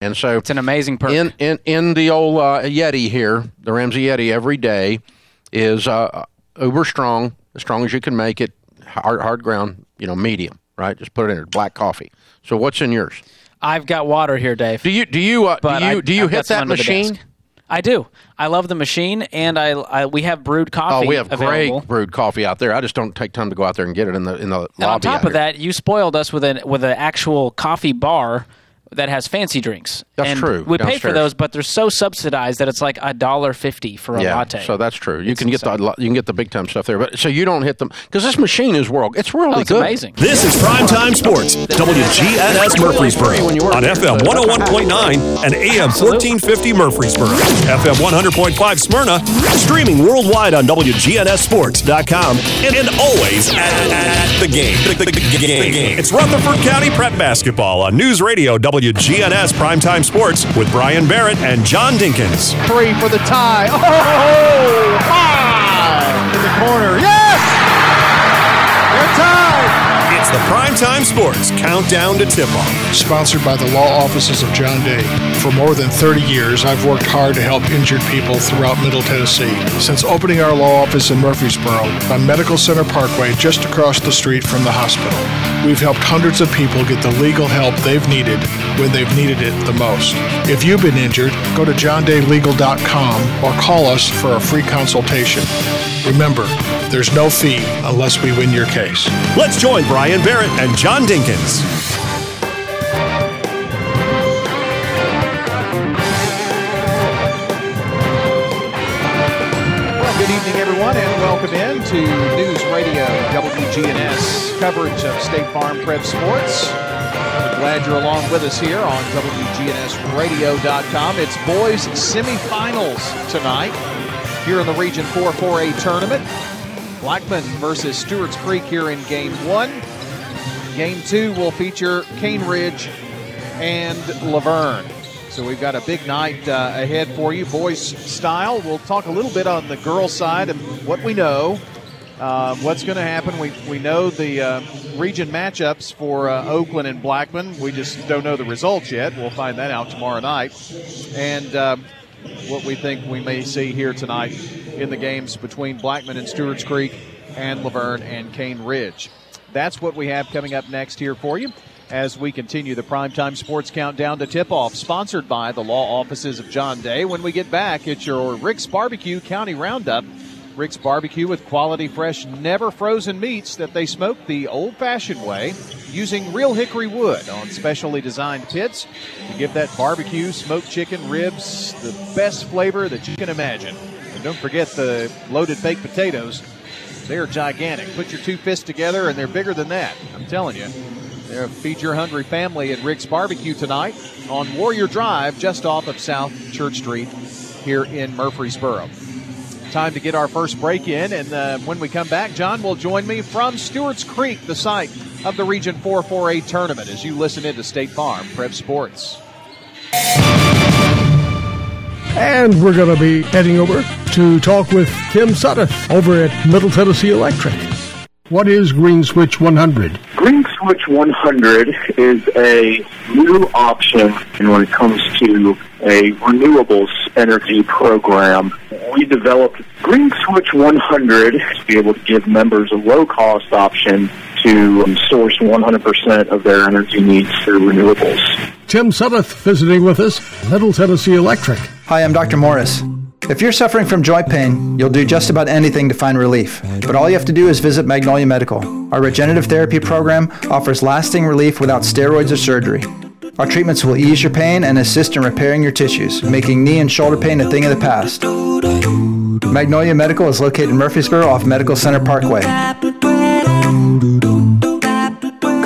And so It's an amazing perk. in in in the old uh, Yeti here, the Ramsey Yeti every day is uh, uber strong, as strong as you can make it, hard hard ground, you know, medium, right? Just put it in there, black coffee. So what's in yours? I've got water here, Dave. Do you do you uh, do you I, do you I've hit that machine? I do. I love the machine, and I, I we have brewed coffee. Oh, we have available. great brewed coffee out there. I just don't take time to go out there and get it in the in the lobby. On top of here. that, you spoiled us with an with an actual coffee bar that has fancy drinks. That's and true, We pay for those, but they're so subsidized that it's like a dollar fifty for a yeah, latte. so that's true. You It's can get the you can get the big time stuff there, but so you don't hit them because this machine is world. It's really oh, it's good. amazing. This is Primetime Sports, WGNS Murfreesboro, When you work on there, FM so- 101.9 and AM 1450 Murfreesboro, FM 100.5 Smyrna, streaming worldwide on WGNSSports.com, and, and always at, at the game. The, the- the game. It's Rutherford County Prep Basketball on News Radio WGNS Primetime Sports with Brian Barrett and John Dinkins. Three for the tie. Oh, five in the corner. Yes! They're tied. It's the Primetime Sports Countdown to Tip-Off. sponsored by the law offices of John Day. For more than 30 years, I've worked hard to help injured people throughout Middle Tennessee. Since opening our law office in Murfreesboro on Medical Center Parkway, just across the street from the hospital, we've helped hundreds of people get the legal help they've needed when they've needed it the most. If you've been injured, go to johndaylegal.com or call us for a free consultation. Remember, there's no fee unless we win your case. Let's join Brian Barrett and John Dinkins. Well, good evening, everyone, and welcome in to News Radio WGNS coverage of State Farm Prep Sports. We're glad you're along with us here on WGNSradio.com. It's boys semifinals tonight here in the Region 4 4A tournament. Blackman versus Stewart's Creek here in Game 1. Game 2 will feature Cane Ridge and La Vergne. So we've got a big night uh, ahead for you, boys style. We'll talk a little bit on the girls' side and what we know, uh, what's going to happen. We, we know the uh, region matchups for uh, Oakland and Blackman. We just don't know the results yet. We'll find that out tomorrow night. And um, what we think we may see here tonight in the games between Blackman and Stewart's Creek and La Vergne and Cane Ridge. That's what we have coming up next here for you as we continue the primetime sports countdown to tip off, sponsored by the law offices of John Day. When we get back, it's your Rick's Barbecue County Roundup. Rick's Barbecue with quality, fresh, never frozen meats that they smoke the old fashioned way using real hickory wood on specially designed pits to give that barbecue, smoked chicken, ribs the best flavor that you can imagine. And don't forget the loaded baked potatoes. They're gigantic. Put your two fists together, and they're bigger than that. I'm telling you. They're feed your hungry family at Rick's Barbecue tonight on Warrior Drive, just off of South Church Street here in Murfreesboro. Time to get our first break in, and uh, when we come back, John will join me from Stewart's Creek, the site of the Region 4 4A tournament, as you listen into State Farm Prep Sports. And we're going to be heading over to talk with Tim Suddeth over at Middle Tennessee Electric. What is Green Switch 100? Green Switch 100 is a new option when it comes to a renewables energy program. We developed Green Switch 100 to be able to give members a low cost option to source 100% of their energy needs through renewables. Tim Suddeth visiting with us, Middle Tennessee Electric. Hi, I'm Dr. Morris. If you're suffering from joint pain, you'll do just about anything to find relief. But all you have to do is visit Magnolia Medical. Our regenerative therapy program offers lasting relief without steroids or surgery. Our treatments will ease your pain and assist in repairing your tissues, making knee and shoulder pain a thing of the past. Magnolia Medical is located in Murfreesboro off Medical Center Parkway.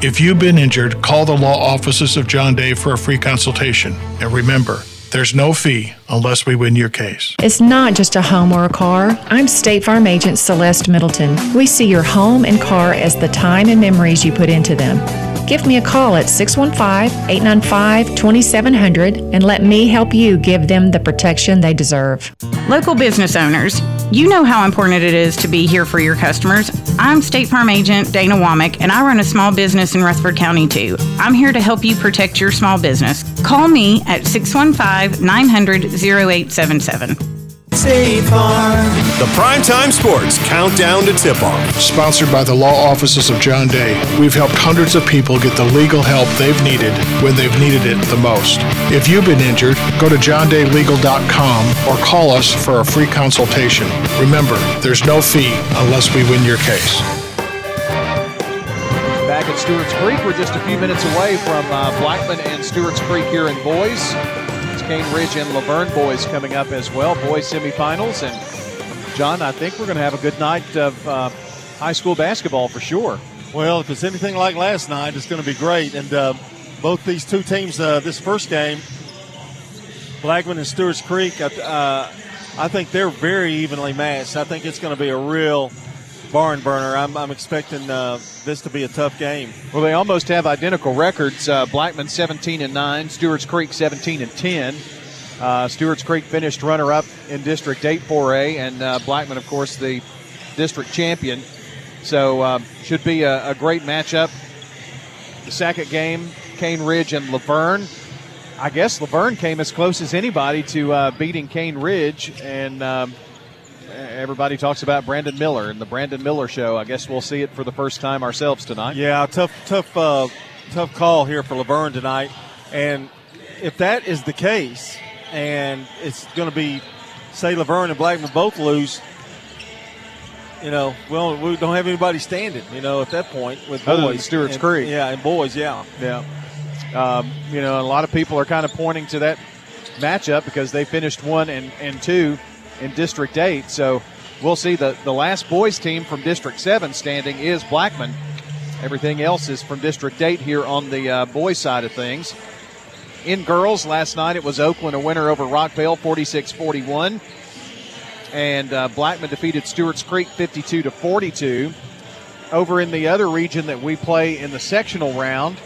If you've been injured, call the law offices of John Day for a free consultation. And remember, there's no fee unless we win your case. It's not just a home or a car. I'm State Farm Agent Celeste Middleton. We see your home and car as the time and memories you put into them. Give me a call at 615 895 2700 and let me help you give them the protection they deserve. Local business owners, you know how important it is to be here for your customers. I'm State Farm Agent Dana Womack, and I run a small business in Rutherford County too. I'm here to help you protect your small business. Call me at 615 900 0877. State Farm. The Primetime Sports Countdown to Tip Off. Sponsored by the law offices of John Day, we've helped hundreds of people get the legal help they've needed when they've needed it the most. If you've been injured, go to johndaylegal.com or call us for a free consultation. Remember, there's no fee unless we win your case. Back at Stewart's Creek, we're just a few minutes away from uh, Blackman and Stewart's Creek here in boys. Cane Ridge and La Vergne boys coming up as well, boys semifinals. And John, I think we're going to have a good night of uh, high school basketball for sure. Well, if it's anything like last night, it's going to be great. And uh, both these two teams, uh, this first game, Blackman and Stewart's Creek, uh, I think they're very evenly matched. I think it's going to be a real barn burner. I'm, I'm expecting uh, this to be a tough game. Well, they almost have identical records. Uh, Blackman 17 and 9, Stewart's Creek 17 and 10. Uh, Stewart's Creek finished runner up in District 8 4A, and uh, Blackman, of course, the district champion. So, uh, should be a, a, great matchup. The second game, Cane Ridge and La Vergne. I guess La Vergne came as close as anybody to uh, beating Cane Ridge, and um, everybody talks about Brandon Miller and the Brandon Miller show. I guess we'll see it for the first time ourselves tonight. Yeah, tough, tough, uh, tough call here for La Vergne tonight. And if that is the case, and it's going to be, say, La Vergne and Blackman both lose, you know, well, we don't have anybody standing. You know, at that point with Other boys, Stewart's and, Creek, yeah, and boys, yeah, yeah. Um, you know, a lot of people are kind of pointing to that matchup because they finished one and, and two in District 8. So we'll see. The, the last boys team from District 7 standing is Blackman. Everything else is from District 8 here on the uh, boys side of things. In girls, last night it was Oakland a winner over Rockvale 46 41. And uh, Blackman defeated Stewart's Creek 52 to 42. Over in the other region that we play in the sectional round,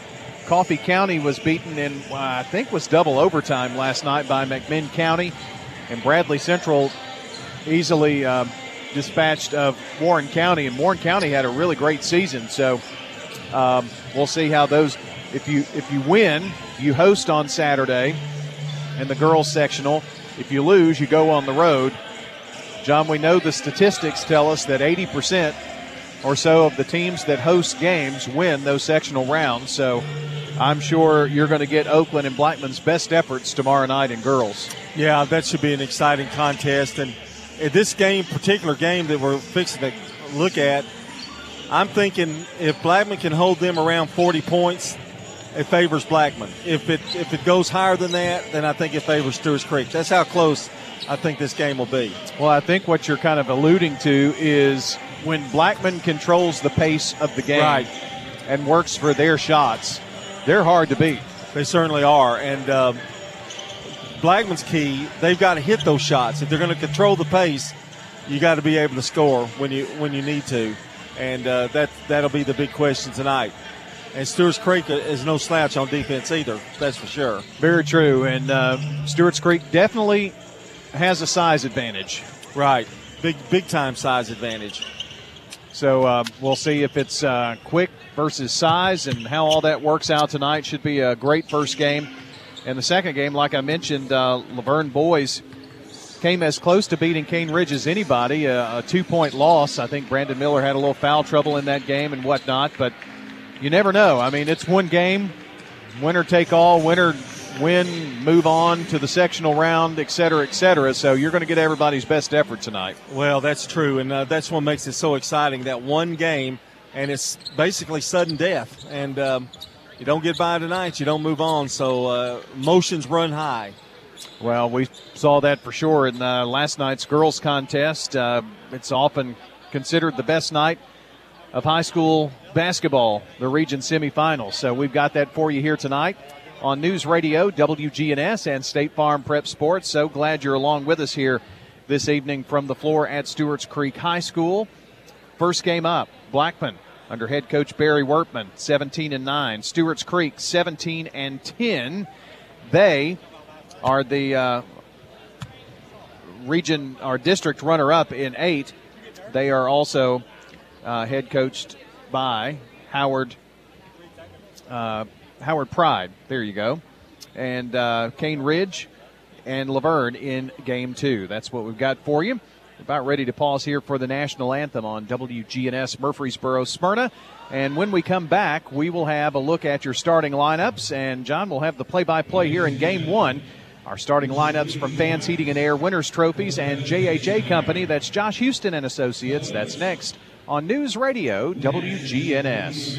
Coffee County was beaten in, uh, I think, was double overtime last night by McMinn County and Bradley Central easily um, dispatched of Warren County, and Warren County had a really great season. So um, we'll see how those. If you if you win, you host on Saturday in the girls sectional. If you lose, you go on the road. John, we know the statistics tell us that 80% or so of the teams that host games win those sectional rounds. So I'm sure you're going to get Oakland and Blackman's best efforts tomorrow night in girls. Yeah, that should be an exciting contest. And this game, particular game that we're fixing to look at, I'm thinking if Blackman can hold them around 40 points, it favors Blackman. If it if it goes higher than that, then I think it favors Stewart's Creek. That's how close I think this game will be. Well, I think what you're kind of alluding to is when Blackman controls the pace of the game right. and works for their shots, they're hard to beat. They certainly are. And um, Blackman's key, they've got to hit those shots. If they're going to control the pace, you got to be able to score when you when you need to, and uh, that that'll be the big question tonight. And Stewart's Creek is no slouch on defense either. That's for sure. Very true. And uh, Stewart's Creek definitely has a size advantage. Right. Big big time size advantage. So uh, we'll see if it's uh, quick versus size and how all that works out tonight. Should be a great first game. And the second game, like I mentioned, uh, La Vergne boys came as close to beating Cane Ridge as anybody. a two point loss. I think Brandon Miller had a little foul trouble in that game and whatnot, but you never know. I mean, it's one game, winner take all, winner win, move on to the sectional round, et cetera, et cetera. So you're going to get everybody's best effort tonight. Well, that's true, and uh, that's what makes it so exciting. That one game, and it's basically sudden death, and um, you don't get by tonight, you don't move on. So uh, emotions run high. Well, we saw that for sure in uh, last night's girls contest. Uh, it's often considered the best night of high school basketball, the region semifinals. So we've got that for you here tonight. On News Radio, WGNS, and State Farm Prep Sports. So glad you're along with us here this evening from the floor at Stewart's Creek High School. First game up, Blackman under head coach Barry Wertman, 17 and 9. Stewart's Creek, 17 and 10. They are the uh, region or district runner up in eight. They are also uh, head coached by Howard uh, Howard Pride. There you go, and uh, Cane Ridge and La Vergne in game two. That's what we've got for you. About ready to pause here for the national anthem on WGNS Murfreesboro Smyrna. And when we come back, we will have a look at your starting lineups. And John will have the play by play here in game one. Our starting lineups from Fans Heating and Air Winners Trophies and JHA Company. That's Josh Houston and Associates. That's next on News Radio WGNS.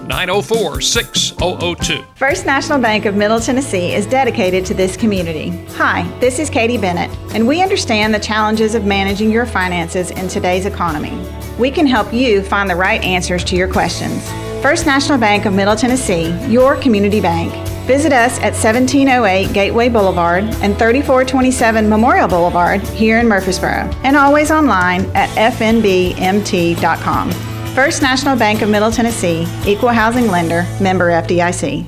904 6002. First National Bank of Middle Tennessee is dedicated to this community. Hi, this is Katie Bennett, and we understand the challenges of managing your finances in today's economy. We can help you find the right answers to your questions. First National Bank of Middle Tennessee, your community bank. Visit us at 1708 Gateway Boulevard and 3427 Memorial Boulevard here in Murfreesboro, and always online at fnbmt.com. First National Bank of Middle Tennessee, Equal Housing Lender, member FDIC.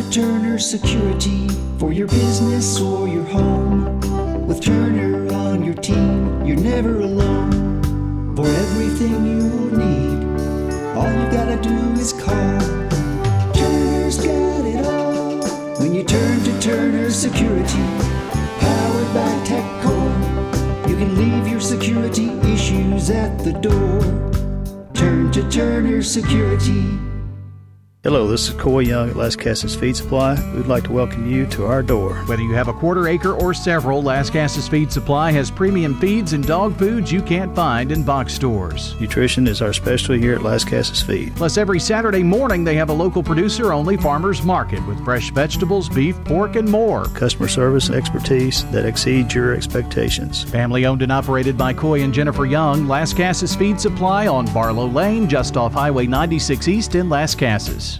To Turner Security for your business or your home. With Turner on your team, you're never alone. For everything you need, all you gotta do is call. Turner's got it all. When you turn to Turner Security, powered by TechCore, you can leave your security issues at the door. Turn to Turner Security. Hello, this is Coy Young at Lascassas Feed Supply. We'd like to welcome you to our door. Whether you have a quarter acre or several, Lascassas Feed Supply has premium feeds and dog foods you can't find in box stores. Nutrition is our specialty here at Lascassas Feed. Plus, every Saturday morning they have a local producer only farmers market with fresh vegetables, beef, pork, and more. Customer service expertise that exceeds your expectations. Family owned and operated by Coy and Jennifer Young, Lascassas Feed Supply on Barlow Lane, just off Highway 96 East in Lascassas.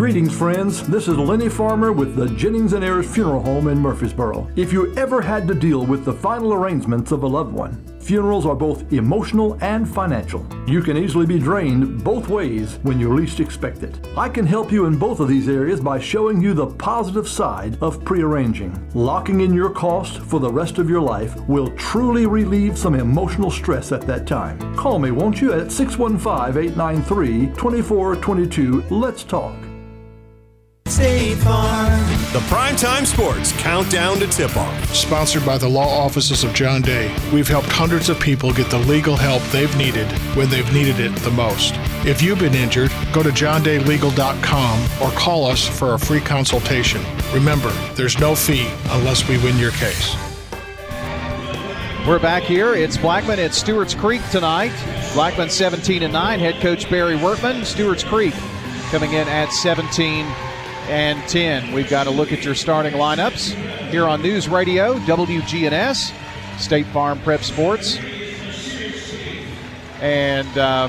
Greetings, friends. This is Lenny Farmer with the Jennings and Ayers Funeral Home in Murfreesboro. If you ever had to deal with the final arrangements of a loved one, funerals are both emotional and financial. You can easily be drained both ways when you least expect it. I can help you in both of these areas by showing you the positive side of prearranging. Locking in your cost for the rest of your life will truly relieve some emotional stress at that time. Call me, won't you, at 615 893 2422. Let's talk. State Farm. The Primetime Sports Countdown to Tip Off. Sponsored by the law offices of John Day, we've helped hundreds of people get the legal help they've needed when they've needed it the most. If you've been injured, go to johndaylegal.com or call us for a free consultation. Remember, there's no fee unless we win your case. We're back here. It's Blackman at Stewart's Creek tonight. Blackman 17 and 9. Head coach Barry Wertman. Stewart's Creek coming in at 17 and 10. We've got to look at your starting lineups here on News Radio, WGNS, State Farm Prep Sports. And uh,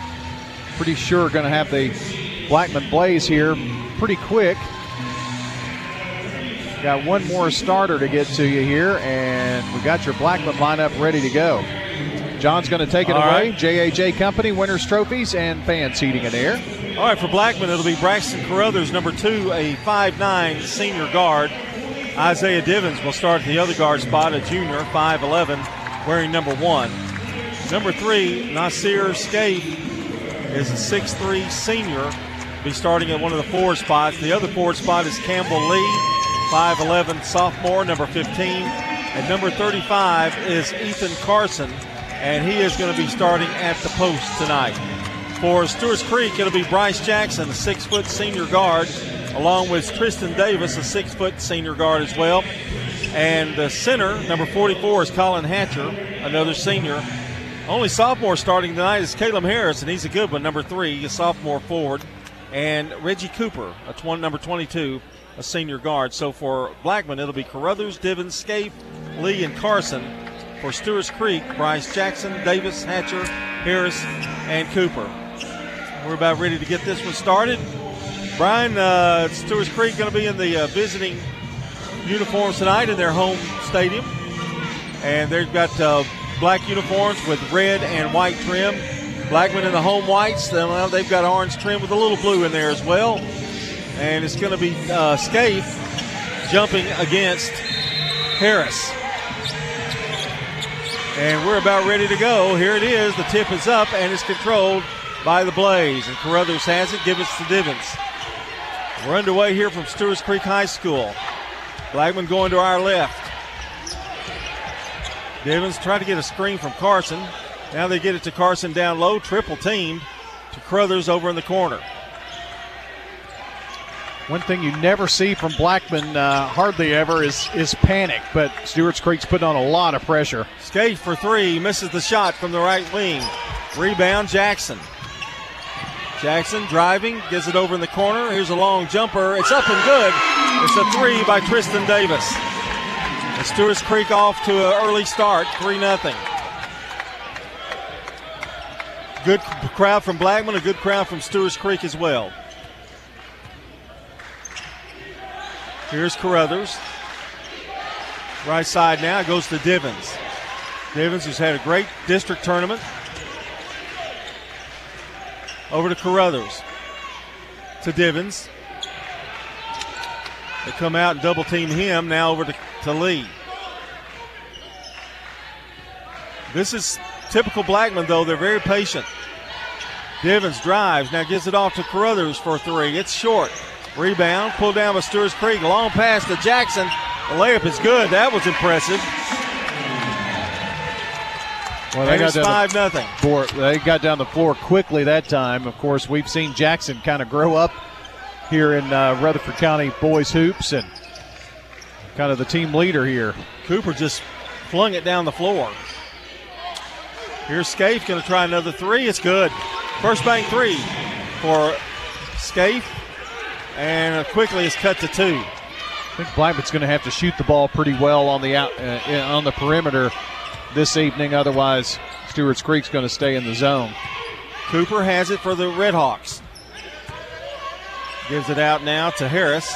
pretty sure going to have the Blackman Blaze here pretty quick. Got one more starter to get to you here, and we got your Blackman lineup ready to go. John's going to take it All away. right. JHA Company, winners trophies, and fans heating and air. All right, for Blackman, it'll be Braxton Carruthers, number two, a 5'9 senior guard. Isaiah Divins will start at the other guard spot, a junior, 5'11, wearing number one. Number three, Nasir Scaife is a 6'3 senior, be starting at one of the forward spots. The other forward spot is Campbell Lee, 5'11 sophomore, number 15. And number 35 is Ethan Carson, and he is going to be starting at the post tonight. For Stewart's Creek, it'll be Bryce Jackson, a six foot senior guard, along with Tristan Davis, a six foot senior guard as well. And the center, number 44, is Colin Hatcher, another senior. Only sophomore starting tonight is Caleb Harris, and he's a good one, number three, a sophomore forward. And Reggie Cooper, a tw- number 22, a senior guard. So for Blackman, it'll be Carruthers, Divins, Scaife, Lee, and Carson. For Stewart's Creek, Bryce Jackson, Davis, Hatcher, Harris, and Cooper. We're about ready to get this one started. Brian, uh, Stewart's Creek going to be in the uh, visiting uniforms tonight in their home stadium. And they've got uh, black uniforms with red and white trim. Blackman in the home whites. Well, they've got orange trim with a little blue in there as well. And it's going to be uh, Scaife jumping against Harris. And we're about ready to go. Here it is. The tip is up and it's controlled by the Blaze. And Carruthers has it. Give it to Divins. We're underway here from Stewart's Creek High School. Blackman going to our left. Divins trying to get a screen from Carson. Now they get it to Carson down low, triple teamed to Carruthers over in the corner. One thing you never see from Blackman, uh, hardly ever, is is panic. But Stewart's Creek's putting on a lot of pressure. Scaife for three, misses the shot from the right wing. Rebound, Jackson. Jackson driving, gets it over in the corner. Here's a long jumper. It's up and good. It's a three by Tristan Davis. And Stewart's Creek off to an early start, 3 0. Good crowd from Blackman, a good crowd from Stewart's Creek as well. Here's Carruthers. Right side now goes to Divins. Divins, who's had a great district tournament. Over to Carruthers. To Divins. They come out and double team him. Now over to, to Lee. This is typical Blackman, though. They're very patient. Divins drives. Now gives it off to Carruthers for three. It's short. Rebound. Pulled down by Stewart's Creek. Long pass to Jackson. The layup is good. That was impressive. Well, And it's down 5 the nothing. floor- They got down the floor quickly that time. Of course, we've seen Jackson kind of grow up here in uh, Rutherford County boys hoops and kind of the team leader here. Cooper just flung it down the floor. Here's Scaife going to try another three. It's good. First bank three for Scaife. And quickly it's cut to two. I think Blackman's going to have to shoot the ball pretty well on the out uh, on the perimeter this evening. Otherwise, Stewart's Creek's going to stay in the zone. Cooper has it for the Redhawks. Gives it out now to Harris.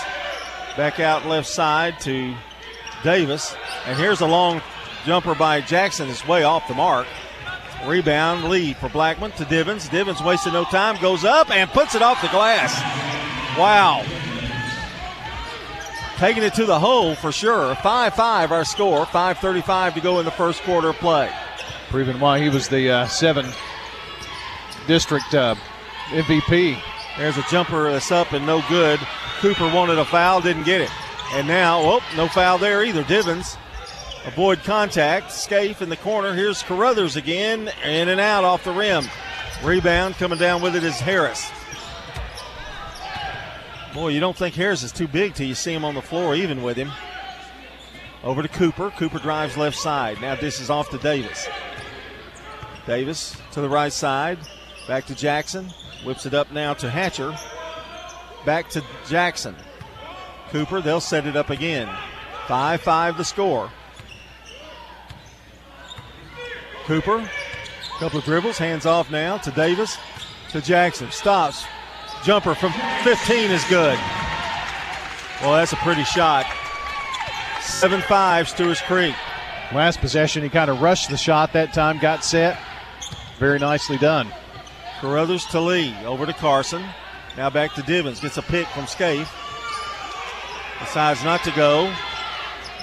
Back out left side to Davis. And here's a long jumper by Jackson. It's way off the mark. Rebound lead for Blackman to Divins. Divins wasted no time, goes up and puts it off the glass. Wow. Taking it to the hole for sure. 5 5 our score. 5.35 to go in the first quarter of play. Proving why he was the uh, seven district uh, MVP. There's a jumper that's up and no good. Cooper wanted a foul, didn't get it. And now, oh, no foul there either. Divins avoid contact. Scaife in the corner. Here's Carruthers again. In and out off the rim. Rebound coming down with it is Harris. Boy, you don't think Harris is too big till you see him on the floor even with him. Over to Cooper. Cooper drives left side. Now this is off to Davis. Davis to the right side. Back to Jackson. Whips it up now to Hatcher. Back to Jackson. Cooper, they'll set it up again. 5 5 the score. Cooper, couple of dribbles, hands off now to Davis, to Jackson. Stops. Jumper from 15 is good. Well, that's a pretty shot. 7 5, Stewart's Creek. Last possession, he kind of rushed the shot that time, got set. Very nicely done. Carruthers to Lee. Over to Carson. Now back to Divins. Gets a pick from Scaife. Decides not to go.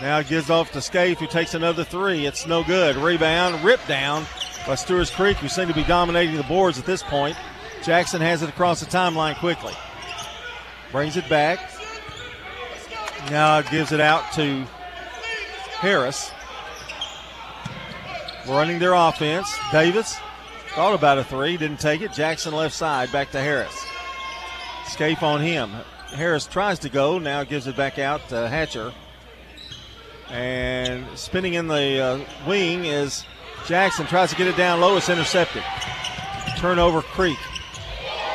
Now gives off to Scaife, who takes another three. It's no good. Rebound, ripped down by Stewart's Creek, who seem to be dominating the boards at this point. Jackson has it across the timeline quickly. Brings it back. Now gives it out to Harris. Running their offense. Davis thought about a three, didn't take it. Jackson left side, back to Harris. Scaife on him. Harris tries to go, now gives it back out to Hatcher. And spinning in the uh, wing is Jackson. Tries to get it down low. It's intercepted. Turnover Creek.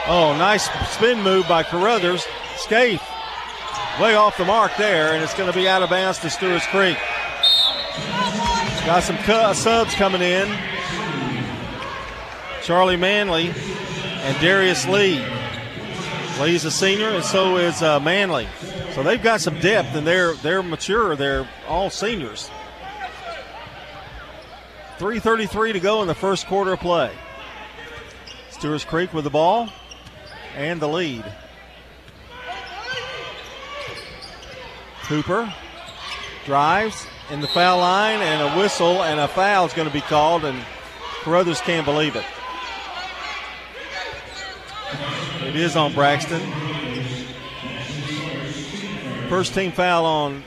Oh, nice spin move by Carruthers. Scaife way off the mark there, and it's going to be out of bounds to Stewart's Creek. Got some cu- subs coming in. Charlie Manley and Darius Lee. Lee's a senior, and so is uh, Manley. So they've got some depth, and they're they're mature. They're all seniors. 3:33 to go in the first quarter of play. Stewart's Creek with the ball and the lead. Cooper drives in the foul line, and a whistle and a foul is going to be called, and Carruthers can't believe it. It is on Braxton. First team foul on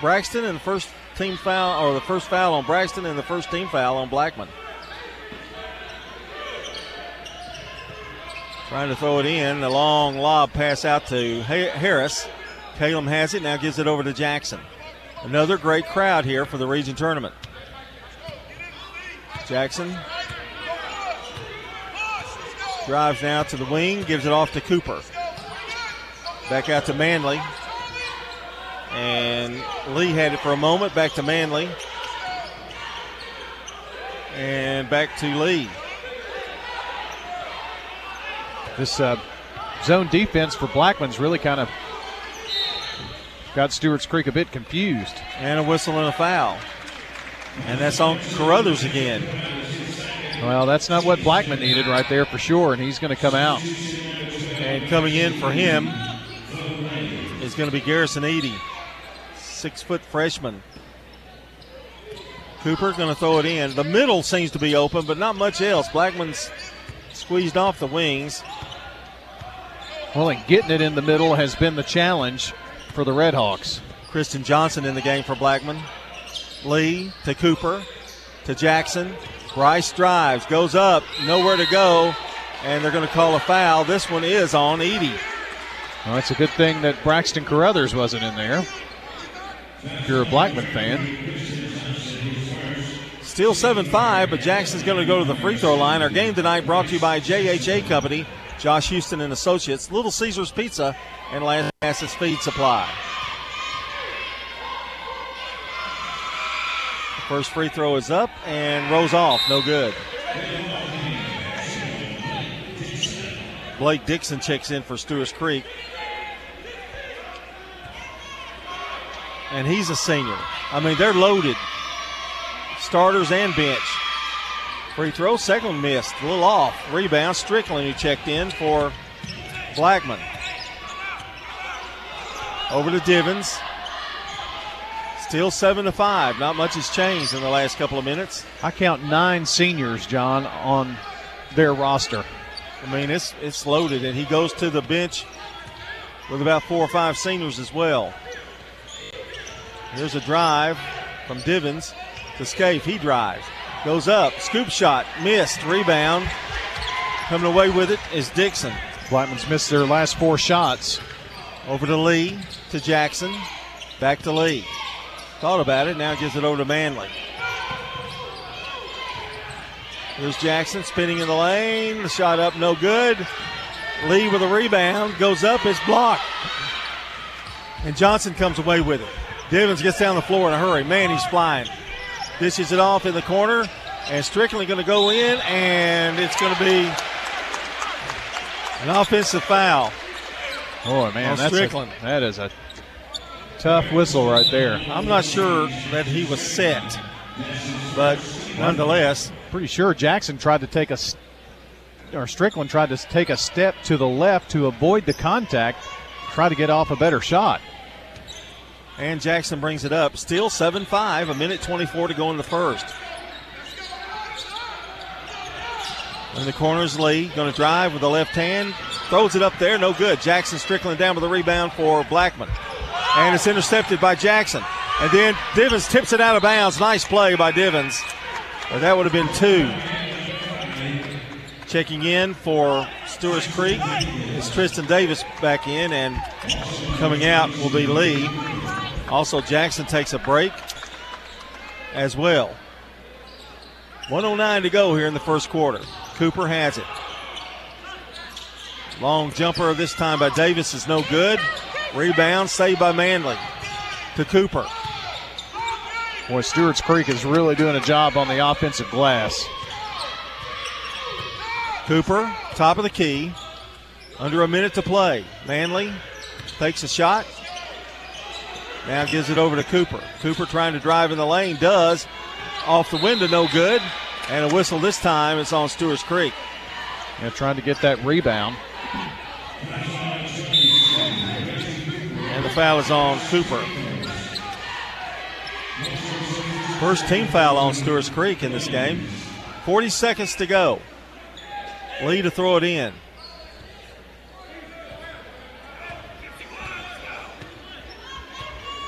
Braxton, and the first team foul, or the first foul on Braxton, and the first team foul on Blackman. Trying to throw it in. A long lob pass out to Harris. Caleb has it, now gives it over to Jackson. Another great crowd here for the region tournament. Jackson drives now to the wing, gives it off to Cooper. Back out to Manley. And Lee had it for a moment, back to Manley. And back to Lee. This uh, zone defense for Blackman's really kind of got Stewart's Creek a bit confused. And a whistle and a foul. And that's on Carruthers again. Well, that's not what Blackman needed right there for sure, and he's going to come out. And coming in for him is going to be Garrison Eady, six foot freshman. Cooper going to throw it in. The middle seems to be open, but not much else. Blackman's squeezed off the wings. Well, and getting it in the middle has been the challenge for the Redhawks. Kristen Johnson in the game for Blackman. Lee to Cooper to Jackson. Bryce drives, goes up, nowhere to go, and they're going to call a foul. This one is on Eady. Well, it's a good thing that Braxton Carruthers wasn't in there. If you're a Blackman fan. Still 7 5, but Jackson's going to go to the free throw line. Our game tonight brought to you by JHA Company, Josh Houston and Associates, Little Caesars Pizza, and Lascassas Feed Supply. First free throw is up and rolls off. No good. Blake Dixon checks in for Stewart's Creek. And he's a senior. I mean, they're loaded. Starters and bench. Free throw, second missed. A little off. Rebound, Strickland who checked in for Blackman. Over to Divins. Still seven to five. Not much has changed in the last couple of minutes. I count nine seniors, John, on their roster. I mean, it's it's loaded, and he goes to the bench with about four or five seniors as well. There's a drive from Divins to Scaife. He drives, goes up, scoop shot, missed, rebound. Coming away with it is Dixon. Blackman's missed their last four shots. Over to Lee, to Jackson, back to Lee. Thought about it. Now gives it over to Manley. Here's Jackson spinning in the lane. The shot up, no good. Lee with a rebound. Goes up, it's blocked. And Johnson comes away with it. Divins gets down the floor in a hurry. Man, he's flying. Dishes it off in the corner. And Strickland going to go in, and it's going to be an offensive foul. Boy, man, that's Strickland. A, that is a tough whistle right there. I'm not sure that he was set, but nonetheless. Pretty sure Jackson tried to take a, or Strickland tried to take a step to the left to avoid the contact, try to get off a better shot. And Jackson brings it up. Still 7 5, a minute 24 to go in the first. In the corners, Lee going to drive with the left hand. Throws it up there, no good. Jackson Strickland down with the rebound for Blackman. And it's intercepted by Jackson. And then Divins tips it out of bounds. Nice play by Divins. But that would have been two. Checking in for Stewart's Creek is Tristan Davis back in, and coming out will be Lee. Also, Jackson takes a break as well. 109 to go here in the first quarter. Cooper has it. Long jumper this time by Davis is no good. Rebound saved by Manley to Cooper. Boy, Stewart's Creek is really doing a job on the offensive glass. Cooper, top of the key. Under a minute to play. Manley takes a shot. Now gives it over to Cooper. Cooper trying to drive in the lane, does. Off the window, no good. And a whistle this time. It's on Stewart's Creek. Yeah, trying to get that rebound. And the foul is on Cooper. First team foul on Stewart's Creek in this game. 40 seconds to go. Lee to throw it in.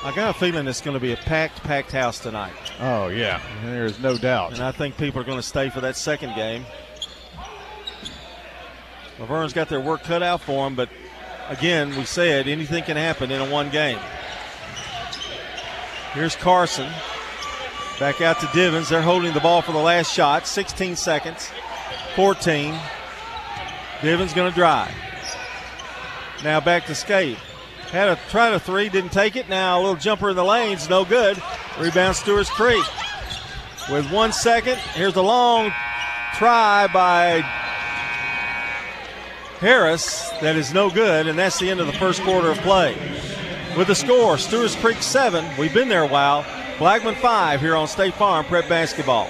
I got a feeling it's going to be a packed, packed house tonight. Oh, yeah. There's no doubt. And I think people are going to stay for that second game. La Vergne's got their work cut out for them, but again, we said anything can happen in a one game. Here's Carson. Back out to Divins. They're holding the ball for the last shot. 16 seconds. 14. Divins going to drive. Now back to Scaife. Had a try to three, didn't take it. Now a little jumper in the lanes, no good. Rebound Stewart's Creek. With one second, here's a long try by Harris that is no good, and that's the end of the first quarter of play. With the score, Stewart's Creek 7. We've been there a while. Blackman 5 here on State Farm Prep Basketball.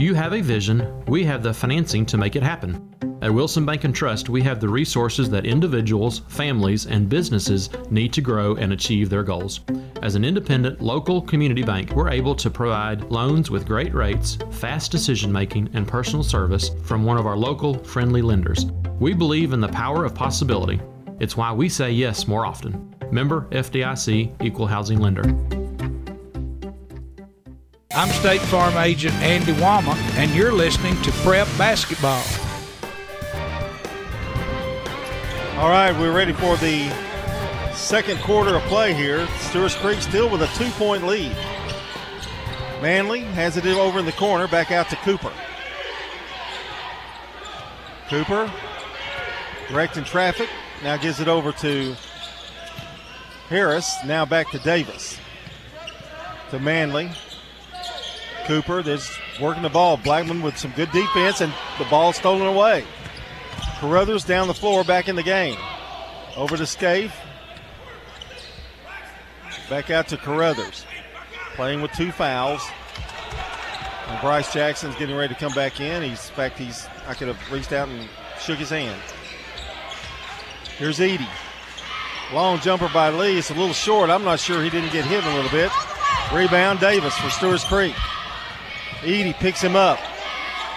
You have a vision, we have the financing to make it happen. At Wilson Bank and Trust, we have the resources that individuals, families, and businesses need to grow and achieve their goals. As an independent local community bank, we're able to provide loans with great rates, fast decision making, and personal service from one of our local friendly lenders. We believe in the power of possibility. It's why we say yes more often. Member FDIC Equal Housing Lender. I'm State Farm Agent Dana Womack, and you're listening to Prep Basketball. All right, we're ready for the second quarter of play here. Stewart's Creek still with a two point lead. Manley has it over in the corner, back out to Cooper. Cooper directing traffic, now gives it over to Harris, now back to Davis. To Manley. Cooper is working the ball. Blackman with some good defense, and the ball stolen away. Carruthers down the floor, back in the game. Over to Scaife. Back out to Carruthers. Playing with two fouls. And Bryce Jackson's getting ready to come back in. He's in fact he's I could have reached out and shook his hand. Here's Eady. Long jumper by Lee. It's a little short. I'm not sure he didn't get hit a little bit. Rebound Davis for Stewart's Creek. Eady picks him up.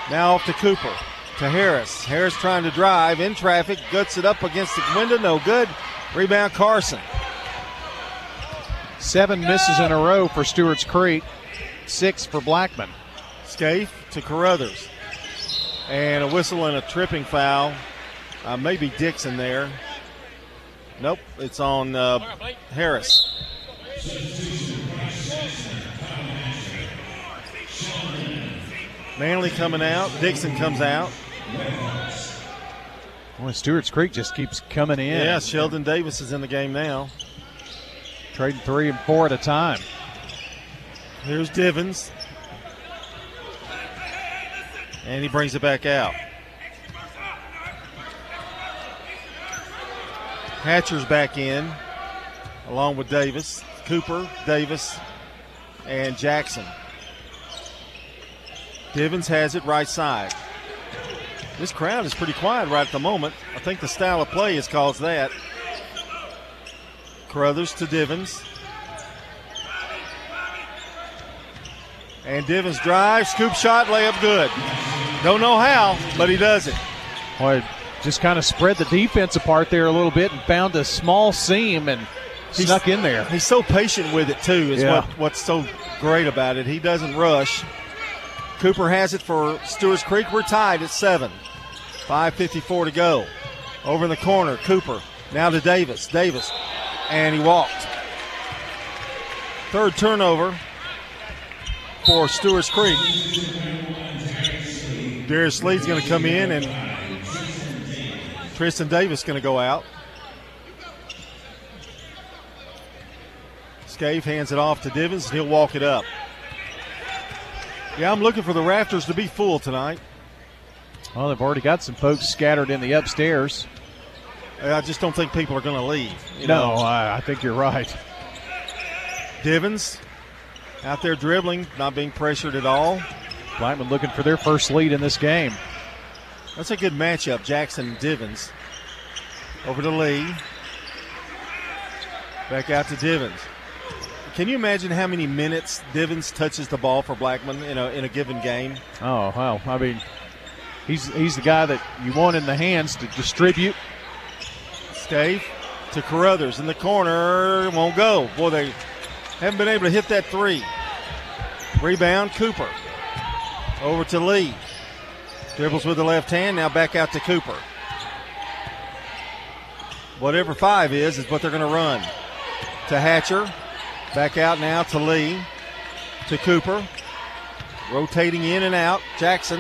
Now off to Cooper. To Harris. Harris trying to drive in traffic. Guts it up against the window. No good. Rebound Carson. Seven misses in a row for Stewart's Creek. Six for Blackman. Scaife to Carruthers. And a whistle and a tripping foul. Uh, maybe Dixon there. Nope, it's on uh, Harris. Manley coming out. Dixon comes out. Boy, Stewart's Creek just keeps coming in. Yeah, Sheldon Davis is in the game now. Trading three and four at a time. Here's Divins. And he brings it back out. Hatcher's back in, along with Davis, Cooper, Davis, and Jackson. Divins has it right side. This crowd is pretty quiet right at the moment. I think the style of play has caused that. Carruthers to Divins. And Divins drives, scoop shot, layup good. Don't know how, but he does it. Boy, just kind of spread the defense apart there a little bit and found a small seam and He's- snuck in there. He's so patient with it too. Is Yeah. what, what's so great about it. He doesn't rush. Cooper has it for Stewart's Creek. We're tied at seven. 5:54 to go. Over in the corner, Cooper now to Davis. Davis, and he walked. Third turnover for Stewart's Creek. Darius Lee's going to come in, and Tristan Davis is going to go out. Scaife hands it off to Divins, and he'll walk it up. Yeah, I'm looking for the rafters to be full tonight. Well, they've already got some folks scattered in the upstairs. I just don't think people are going to leave. you no, know. I, I think you're right. Divins out there dribbling, not being pressured at all. Blackman looking for their first lead in this game. That's a good matchup, Jackson and Divins. Over to Lee. Back out to Divins. Can you imagine how many minutes Divins touches the ball for Blackman in a, in a given game? Oh, wow. I mean, he's he's the guy that you want in the hands to distribute. Scaife to Carruthers in the corner. Won't go. Boy, they haven't been able to hit that three. Rebound, Cooper. Over to Lee. Dribbles with the left hand. Now back out to Cooper. Whatever five is, is what they're going to run. To Hatcher. Back out now to Lee. To Cooper. Rotating in and out. Jackson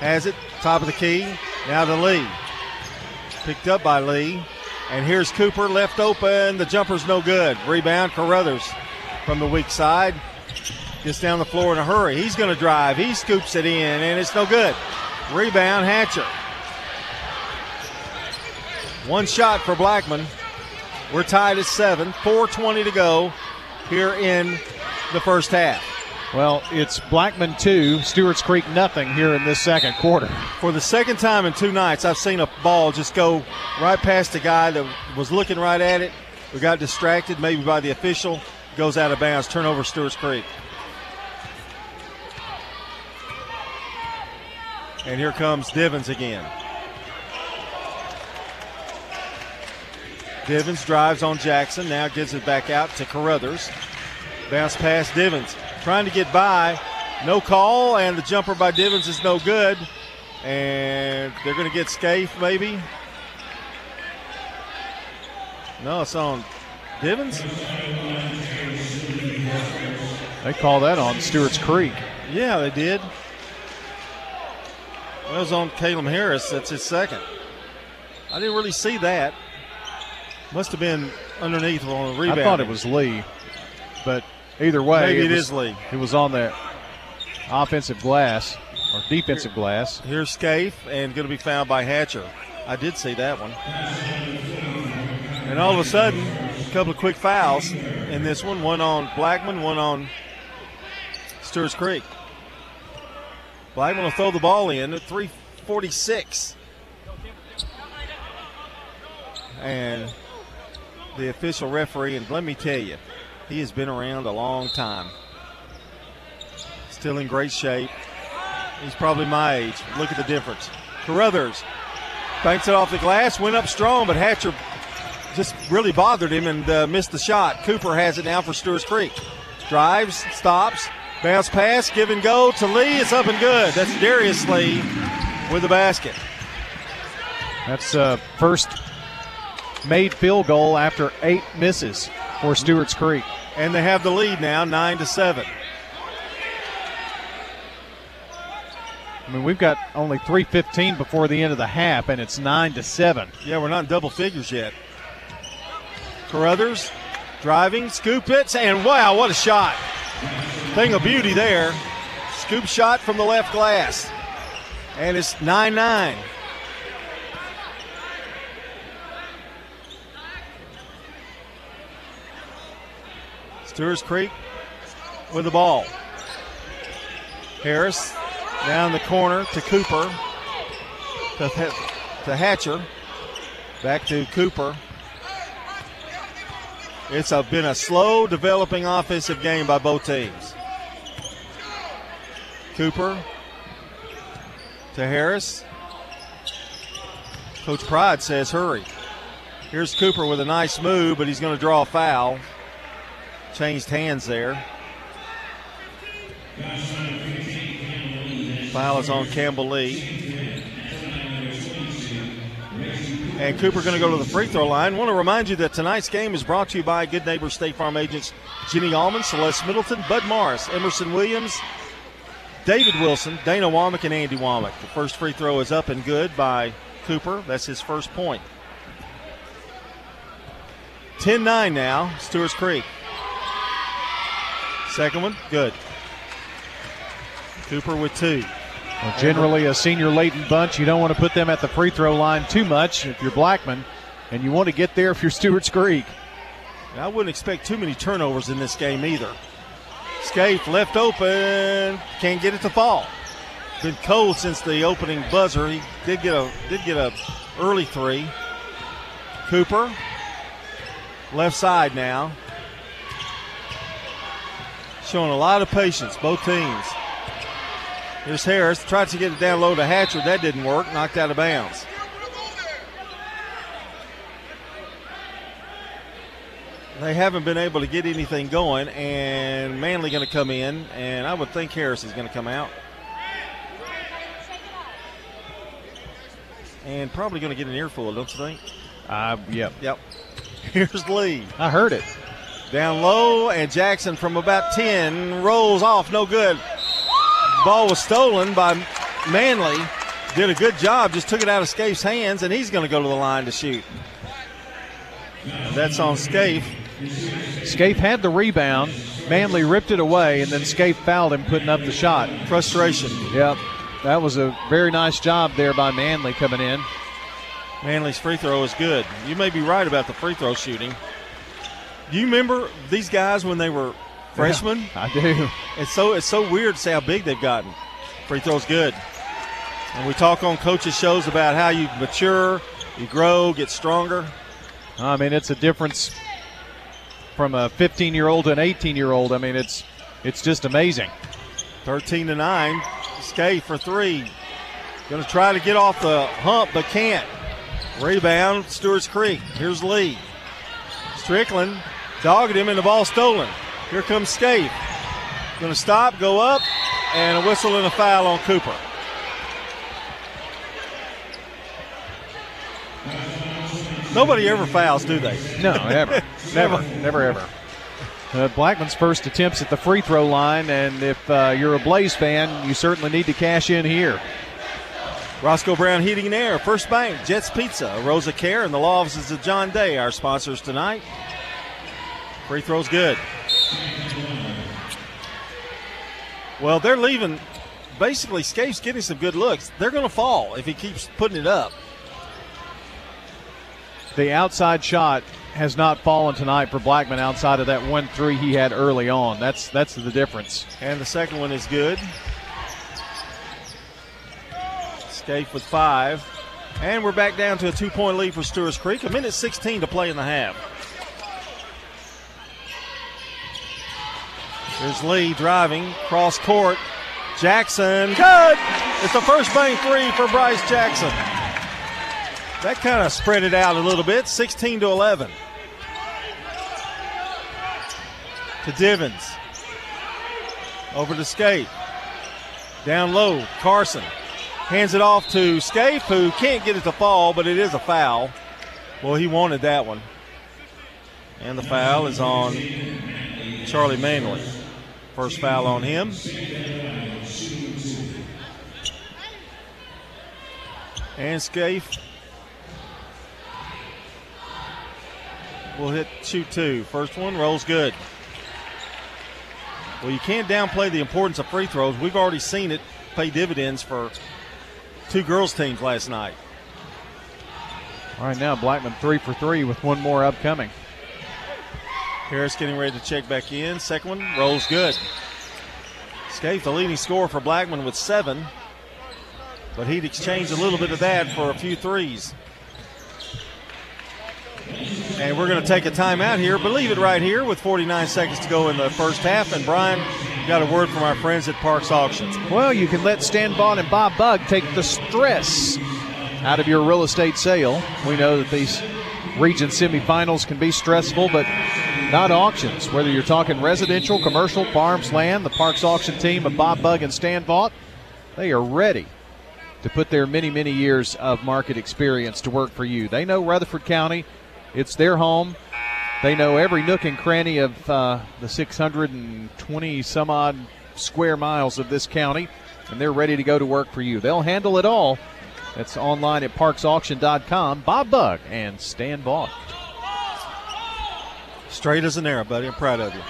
has it. Top of the key. Now to Lee. Picked up by Lee. And here's Cooper left open. The jumper's no good. Rebound, Carruthers from the weak side. Gets down the floor in a hurry. He's going to drive. He scoops it in, and it's no good. Rebound, Hatcher. One shot for Blackman. We're tied at seven. 4.20 to go here in the first half. Well, it's Blackman two, Stewart's Creek nothing here in this second quarter. For the second time in two nights, I've seen a ball just go right past the guy that was looking right at it. We got distracted, maybe by the official. Goes out of bounds. Turnover, Stewart's Creek. And here comes Divins again. Divins drives on Jackson. Now gives it back out to Carruthers. Bounce past Divins. Trying to get by. No call, and the jumper by Divins is no good. And they're going to get Scaife, maybe. No, it's on Divins. They call that on Stewart's Creek. Yeah, they did. Well, it was on Caleb Harris. That's his second. I didn't really see that. Must have been underneath on the rebound. I thought it was Lee, but either way, Maybe it was, is Lee. It was on the offensive glass or defensive glass. Here's Scaife and going to be fouled by Hatcher. I did see that one. And all of a sudden, a couple of quick fouls in this one. One on Blackman, one on Stewart's Creek. Blackman will throw the ball in at 346. And the official referee, and let me tell you, he has been around a long time. Still in great shape. He's probably my age. Look at the difference. Carruthers banks it off the glass, went up strong, but Hatcher just really bothered him and uh, missed the shot. Cooper has it now for Stewart's Creek. Drives, stops, bounce pass, give and go to Lee. It's up and good. That's Darius Lee with the basket. That's uh, first made field goal after eight misses for Stewart's Creek. And they have the lead now, nine to seven. I mean, we've got only 3:15 before the end of the half, and it's nine to seven. Yeah, we're not in double figures yet. Carruthers driving, scoop it, and wow, what a shot! Thing of beauty there. Scoop shot from the left glass, and it's nine nine. Stewart's Creek with the ball. Harris down the corner to Cooper. To, to Hatcher. Back to Cooper. It's a, been a slow developing offensive game by both teams. Cooper to Harris. Coach Pride says hurry. Here's Cooper with a nice move, but he's going to draw a foul. Changed hands there. Foul is on Campbell Lee. And Cooper going to go to the free throw line. Want to remind you that tonight's game is brought to you by Good Neighbor State Farm agents Jenny Allman, Celeste Middleton, Bud Morris, Emerson Williams, David Wilson, Dana Womack, and Andy Womack. The first free throw is up and good by Cooper. That's his first point. 10 9 now, Stewart's Creek. Second one, good. Cooper with two. Well, generally, a senior laden bunch, you don't want to put them at the free throw line too much if you're Blackman, and you want to get there if you're Stewart's Creek. I wouldn't expect too many turnovers in this game either. Scaife left open, can't get it to fall. Been cold since the opening buzzer. He did get a did get a early three. Cooper, left side now. Showing a lot of patience, both teams. Here's Harris. Tried to get it down low to Hatcher. That didn't work. Knocked out of bounds. They haven't been able to get anything going, and Manley going to come in, and I would think Harris is going to come out. And probably going to get an earful, don't you think? Uh, yep. Yep. Here's Lee. I heard it. Down low, and Jackson from about 10 rolls off. No good. Ball was stolen by Manley. Did a good job. Just took it out of Scaife's hands, and he's going to go to the line to shoot. That's on Scaife. Scaife had the rebound. Manley ripped it away, and then Scaife fouled him putting up the shot. Frustration. Yep. That was a very nice job there by Manley coming in. Manley's free throw is good. You may be right about the free throw shooting. Do you remember these guys when they were freshmen? Yeah, I do. It's so it's so weird to see how big they've gotten. Free throw's good. And we talk on coaches' shows about how you mature, you grow, get stronger. I mean, it's a difference from a 15 year old to an 18 year old. I mean, it's it's just amazing. 13 to 9. Scaife for three. Going to try to get off the hump, but can't. Rebound, Stewart's Creek. Here's Lee. Strickland dogged him, and the ball stolen. Here comes Scaife. Going to stop, go up, and a whistle and a foul on Cooper. Nobody ever fouls, do they? No, ever. never, never, ever. Uh, Blackman's first attempts at the free throw line, and if uh, you're a Blaze fan, you certainly need to cash in here. Roscoe Brown Heating and Air, First Bank, Jets Pizza, Rosa Care, and the law offices of John Day, our sponsors tonight. Free throw's good. Well, they're leaving. Basically, Scaife's getting some good looks. They're going to fall if he keeps putting it up. The outside shot has not fallen tonight for Blackman outside of that one three he had early on. That's that's the difference. And the second one is good. Scaife with five. And we're back down to a two point lead for Stewart's Creek. A minute 16 to play in the half. Here's Lee driving cross court. Jackson, good. It's the first bank three for Bryce Jackson. That kind of spread it out a little bit, 16 to 11. To Divins. Over to Scaife. Down low, Carson hands it off to Scaife, who can't get it to fall, but it is a foul. Well, he wanted that one. And the foul is on Charlie Manley. First foul on him. And Scaife will hit shoot two. First one rolls good. Well, you can't downplay the importance of free throws. We've already seen it pay dividends for two girls' teams last night. All right, now Blackman three for three with one more upcoming. Harris getting ready to check back in. Second one rolls good. Scaife, the leading scorer for Blackman with seven, but he'd exchange a little bit of that for a few threes. And we're going to take a timeout here. Believe it right here with 49 seconds to go in the first half. And Brian, got a word from our friends at Parks Auctions. Well, you can let Stan Vaughn and Bob Bug take the stress out of your real estate sale. We know that these region semifinals can be stressful, but not auctions. Whether you're talking residential, commercial, farms, land, the Parks Auction team of Bob Bug and Stan Vaught, they are ready to put their many, many years of market experience to work for you. They know Rutherford County. It's their home. They know every nook and cranny of uh, the 620 some odd square miles of this county, and they're ready to go to work for you. They'll handle it all. That's online at parksauction.com. Bob Bug and Stan Vaught. Straight as an arrow, buddy. I'm proud of you.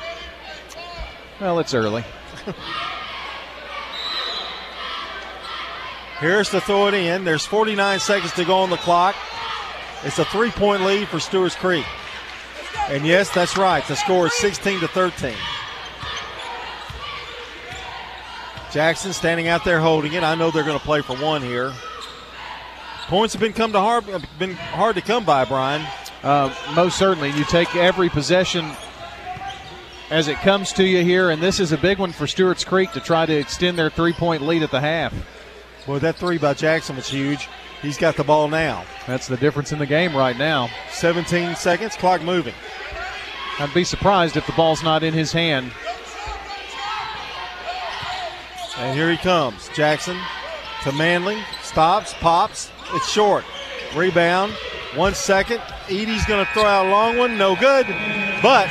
Well, it's early. Harris to throw it in. There's 49 seconds to go on the clock. It's a three point lead for Stewart's Creek. And yes, that's right. The score is 16 to 13. Jackson standing out there holding it. I know they're going to play for one here. Points have been come to hard, been hard to come by, Brian. Uh, most certainly, you take every possession as it comes to you here, and this is a big one for Stewart's Creek to try to extend their three-point lead at the half. Well, that three by Jackson was huge. He's got the ball now. That's the difference in the game right now. 17 seconds, clock moving. I'd be surprised if the ball's not in his hand. And here he comes. Jackson to Manley. Stops, pops. It's short. Rebound. One second. Eady's going to throw out a long one. No good. But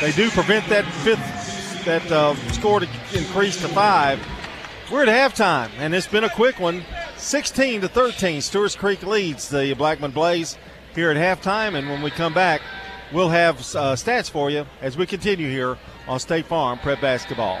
they do prevent that fifth, that uh, score to increase to five. We're at halftime, and it's been a quick one. 16 to 13. Stewart's Creek leads the Blackman Blaze here at halftime. And when we come back, we'll have uh, stats for you as we continue here on State Farm Prep Basketball.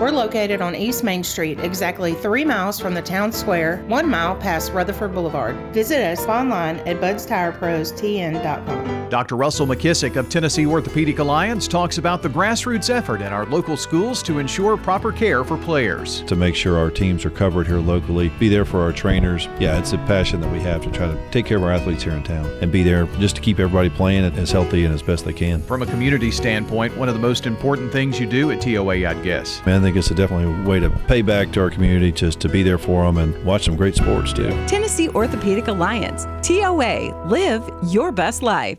We're located on East Main Street, exactly three miles from the town square, one mile past Rutherford Boulevard. Visit us online at budstireprostn.com. Dr. Russell McKissick of Tennessee Orthopedic Alliance talks about the grassroots effort in our local schools to ensure proper care for players. To make sure our teams are covered here locally, be there for our trainers. Yeah, it's a passion that we have to try to take care of our athletes here in town and be there just to keep everybody playing as healthy and as best they can. From a community standpoint, one of the most important things you do at TOA, I'd guess. Man, I think it's a definitely a way to pay back to our community just to be there for them and watch some great sports too. Tennessee Orthopedic Alliance, TOA, live your best life.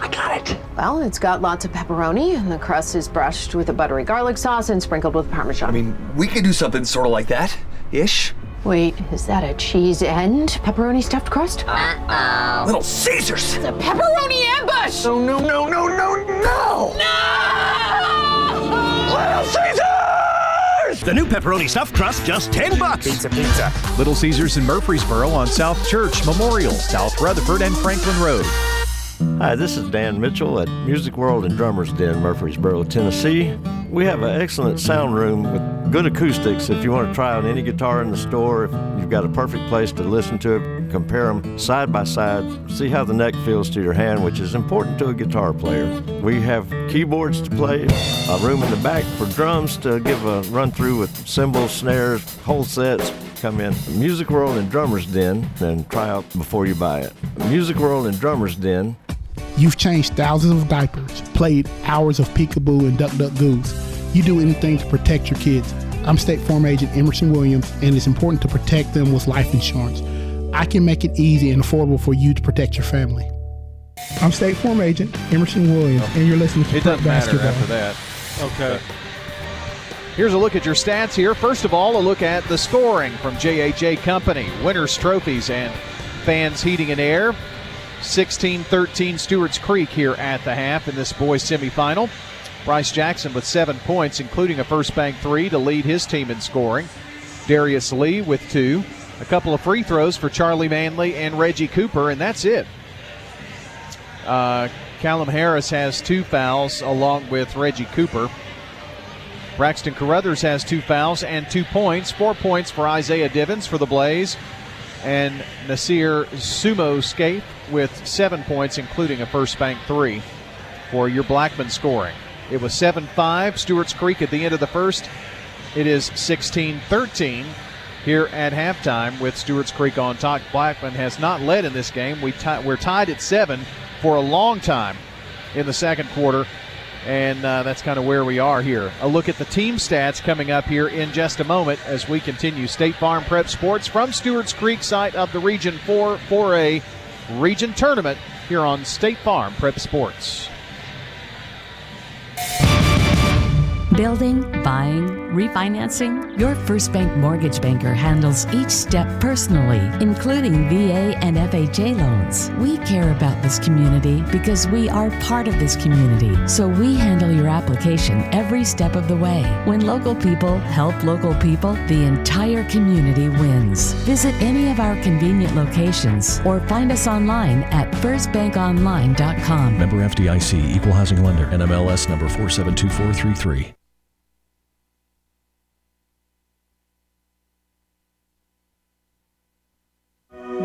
I got it. Well, it's got lots of pepperoni, and the crust is brushed with a buttery garlic sauce and sprinkled with Parmesan. I mean, we could do something sort of like that, ish. Wait, is that a cheese and pepperoni stuffed crust? Uh-oh. Little Caesars! It's a pepperoni ambush! No, no, no, no, no, no! No! Little Caesars! The new pepperoni stuffed crust, just 10 bucks. Pizza, pizza. Little Caesars in Murfreesboro on South Church, Memorial, South Rutherford, and Franklin Road. Hi, this is Dan Mitchell at Music World and Drummers Den, Murfreesboro, Tennessee. We have an excellent sound room with good acoustics if you want to try out any guitar in the store. If you've got a perfect place to listen to it, compare them side by side, see how the neck feels to your hand, which is important to a guitar player. We have keyboards to play, a room in the back for drums to give a run through with cymbals, snares, whole sets. Come in Music World and Drummers Den and try out before you buy it. Music World and Drummers Den You've changed thousands of diapers, played hours of peekaboo and duck duck goose. You do anything to protect your kids. I'm State Farm Agent Emerson Williams, and it's important to protect them with life insurance. I can make it easy and affordable for you to protect your family. I'm State Farm Agent Emerson Williams, and you're listening to It Prep doesn't matter Basketball. after that. Okay. Here's a look at your stats here. First of all, a look at the scoring from JHA Company, winners, trophies, and fans heating and air. 16 13 Stewart's Creek here at the half in this boys semifinal. Bryce Jackson with seven points, including a first bank three to lead his team in scoring. Darius Lee with two. A couple of free throws for Charlie Manley and Reggie Cooper, and that's it. Uh, Callum Harris has two fouls along with Reggie Cooper. Braxton Carruthers has two fouls and two points. Four points for Isaiah Divins for the Blaze. And Nasir Sumo Scaife with seven points, including a first bank three for your Blackman scoring. It was 7 5, Stewart's Creek at the end of the first. It is 16 13 here at halftime with Stewart's Creek on top. Blackman has not led in this game. We ti- we're tied at seven for a long time in the second quarter, and uh, that's kind of where we are here. A look at the team stats coming up here in just a moment as we continue State Farm Prep Sports from Stewart's Creek site of the Region 4 4A Region Tournament here on State Farm Prep Sports. Building, buying, refinancing? Your First Bank mortgage banker handles each step personally, including VA and FHA loans. We care about this community because we are part of this community, so we handle your application every step of the way. When local people help local people, the entire community wins. Visit any of our convenient locations or find us online at firstbankonline.com. Member FDIC, Equal Housing Lender, NMLS number 472433.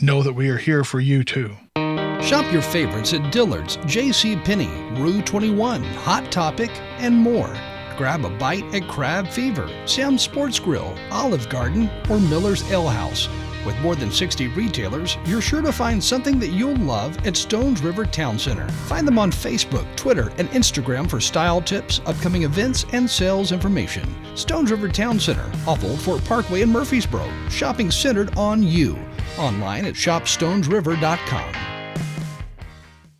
know that we are here for you too. Shop your favorites at Dillard's, J.C. Penney, Rue 21, Hot Topic, and more. Grab a bite at Crab Fever, Sam's Sports Grill, Olive Garden, or Miller's Ale House. With more than 60 retailers, you're sure to find something that you'll love at Stones River Town Center. Find them on Facebook, Twitter, and Instagram for style tips, upcoming events, and sales information. Stones River Town Center, off Old Fort Parkway in Murfreesboro. Shopping centered on you. Online at shopstonesriver.com.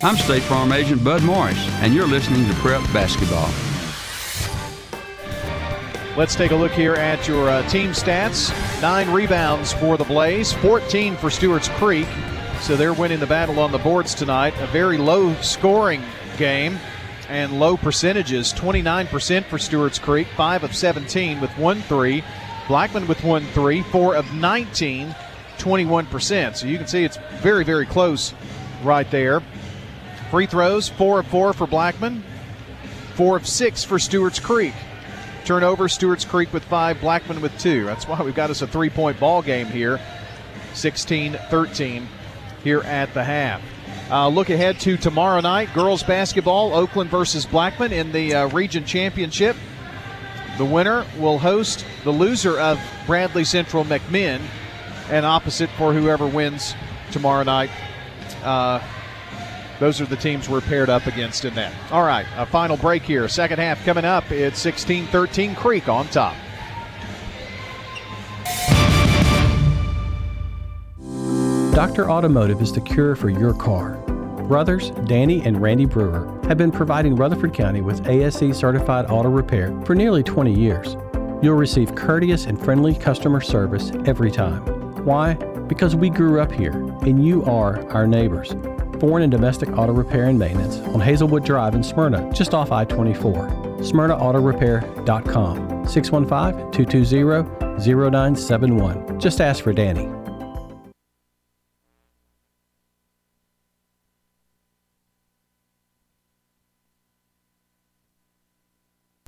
I'm State Farm Agent Bud Morris, and you're listening to Prep Basketball. Let's take a look here at your uh, team stats. Nine rebounds for the Blaze, 14 for Stewart's Creek. So they're winning the battle on the boards tonight. A very low scoring game and low percentages 29% for Stewart's Creek, 5 of 17 with 1 3. Blackman with 1 3, 4 of 19, 21%. So you can see it's very, very close right there. Free throws, 4 of 4 for Blackman, 4 of 6 for Stewart's Creek. Turnover, Stewart's Creek with five, Blackman with two. That's why we've got us a three point ball game here, 16 13 here at the half. Uh, look ahead to tomorrow night girls basketball, Oakland versus Blackman in the uh, region championship. The winner will host the loser of Bradley Central McMinn, and opposite for whoever wins tomorrow night. Uh, those are the teams we're paired up against in that. All right, a final break here. Second half coming up. It's 16 13 Creek on top. Dr. Automotive is the cure for your car. Brothers Danny and Randy Brewer have been providing Rutherford County with ASE certified auto repair for nearly 20 years. You'll receive courteous and friendly customer service every time. Why? Because we grew up here and you are our neighbors foreign and domestic auto repair and maintenance on Hazelwood Drive in Smyrna, just off I 24. SmyrnaAutorepair.com, 615 220 0971. Just ask for Danny.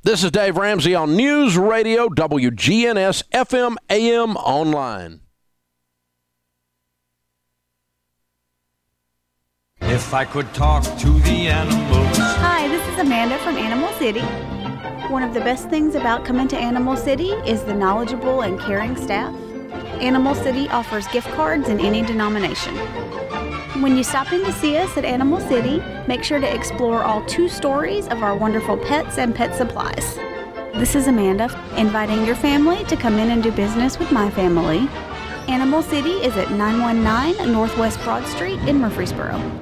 This is Dave Ramsey on News Radio WGNS FM AM online. If I could talk to the animals. Hi, this is Amanda from Animal City. One of the best things about coming to Animal City is the knowledgeable and caring staff. Animal City offers gift cards in any denomination. When you stop in to see us at Animal City, make sure to explore all two stories of our wonderful pets and pet supplies. This is Amanda, inviting your family to come in and do business with my family. Animal City is at 919 Northwest Broad Street in Murfreesboro.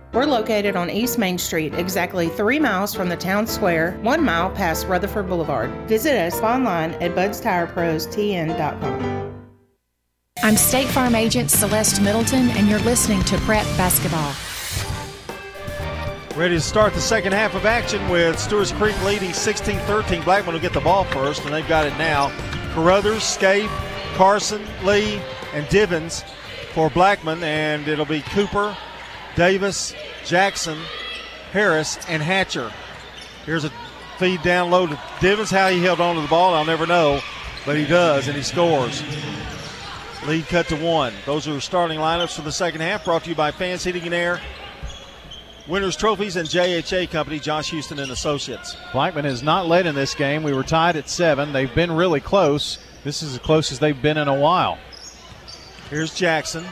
We're located on East Main Street, exactly three miles from the town square, one mile past Rutherford Boulevard. Visit us online at budstireprostn.com. I'm State Farm Agent Celeste Middleton, and you're listening to Prep Basketball. Ready to start the second half of action with Stewart's Creek leading 16 13. Blackman will get the ball first, and they've got it now. Carruthers, Scaife, Carson, Lee, and Divins for Blackman, and it'll be Cooper, Davis, Jackson, Harris, and Hatcher. Here's a feed down low to Divins. How he held on to the ball, I'll never know, but he does, and he scores. Lead cut to one. Those are starting lineups for the second half, brought to you by Fans Heating and Air, Winners Trophies, and JHA Company, Josh Houston and Associates. Blackman has not led in this game. We were tied at seven. They've been really close. This is as close as they've been in a while. Here's Jackson.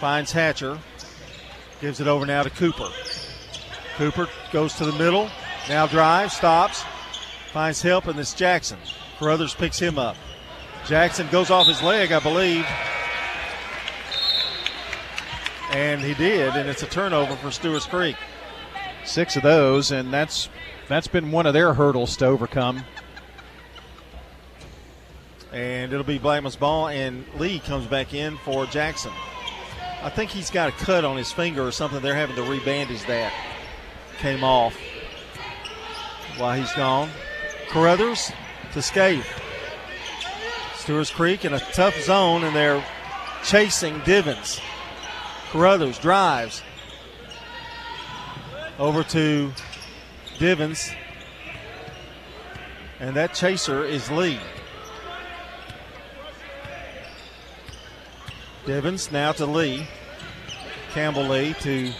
Finds Hatcher. Gives it over now to Cooper. Cooper goes to the middle. Now drives, stops, finds help, and it's Jackson. Carruthers picks him up. Jackson goes off his leg, I believe. And he did, and it's a turnover for Stewart's Creek. Six of those, and that's that's been one of their hurdles to overcome. And it'll be Blackman's ball, and Lee comes back in for Jackson. I think he's got a cut on his finger or something. They're having to rebandage that. Came off while he's gone. Carruthers to Scaife. Stewart's Creek in a tough zone, and they're chasing Divins. Carruthers drives over to Divins. And that chaser is Lee. Divins now to Lee. Campbell Lee to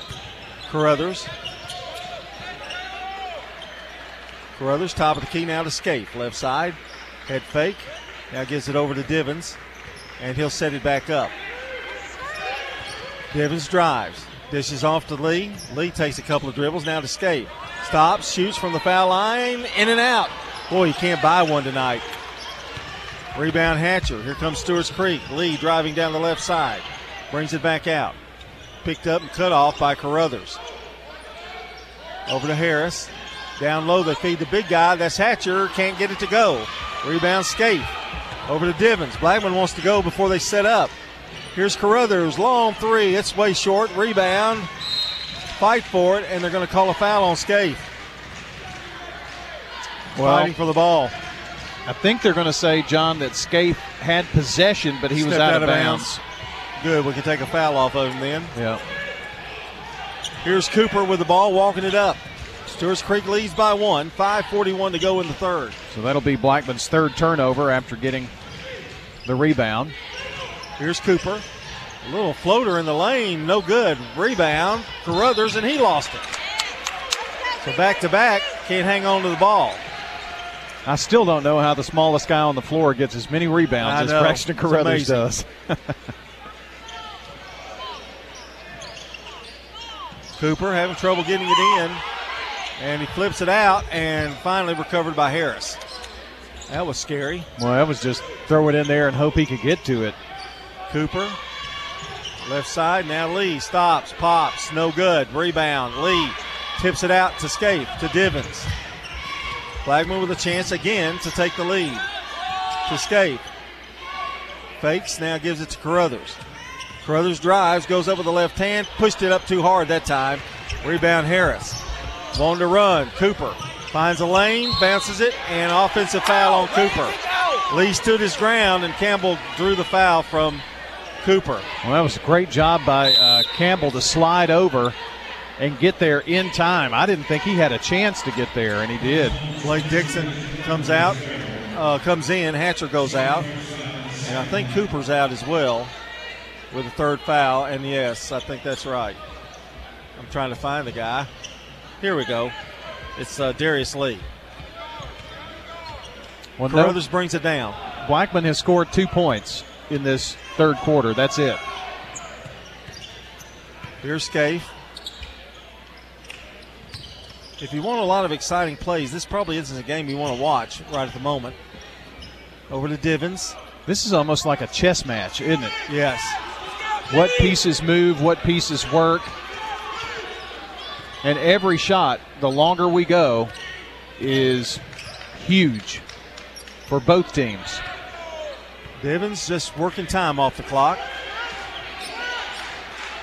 Carruthers. Carruthers, top of the key now to Scaife. Left side, head fake. Now gives it over to Divins, and he'll set it back up. Divins drives, dishes off to Lee. Lee takes a couple of dribbles now to Scaife. Stops, shoots from the foul line, in and out. Boy, you can't buy one tonight. Rebound Hatcher. Here comes Stewart's Creek. Lee driving down the left side. Brings it back out. Picked up and cut off by Carruthers. Over to Harris. Down low, they feed the big guy. That's Hatcher. Can't get it to go. Rebound Scaife. Over to Divins. Blackman wants to go before they set up. Here's Carruthers. Long three. It's way short. Rebound. Fight for it, and they're going to call a foul on Scaife. Well, Fighting for the ball. I think they're going to say, John, that Scaife had possession, but he was Stepped out, of bounds. Good. We can take a foul off of him then. Yeah. Here's Cooper with the ball, walking it up. Stewart's Creek leads by one. 5.41 to go in the third. So that'll be Blackman's third turnover after getting the rebound. Here's Cooper. A little floater in the lane, no good. Rebound, Carruthers, and he lost it. So back to back, can't hang on to the ball. I still don't know how the smallest guy on the floor gets as many rebounds I as know. Braxton Carruthers does. Cooper having trouble getting it in, and he flips it out, and finally recovered by Harris. That was scary. well, that was just throw it in there and hope he could get to it. Cooper, left side. Now Lee stops, pops, no good. Rebound. Lee tips it out to Scaife, to Divins. Blackman with a chance again to take the lead. To Scaife. Fakes, now gives it to Carruthers. Carruthers drives, goes up with the left hand, pushed it up too hard that time. Rebound Harris. On to run. Cooper finds a lane, bounces it, and offensive foul on Cooper. Lee stood his ground, and Campbell drew the foul from Cooper. Well, that was a great job by uh, Campbell to slide over and get there in time. I didn't think he had a chance to get there, and he did. Blake Dixon comes out, uh, comes in. Hatcher goes out, and I think Cooper's out as well with a third foul. And yes, I think that's right. I'm trying to find the guy. Here we go. It's uh, Darius Lee. Well, no- Carruthers brings it down. Blackman has scored two points in this third quarter. That's it. Here's Scaife. If you want a lot of exciting plays, this probably isn't a game you want to watch right at the moment. Over to Divins. This is almost like a chess match, isn't it? Yes. What pieces move, what pieces work. And every shot, the longer we go, is huge for both teams. Divins just working time off the clock.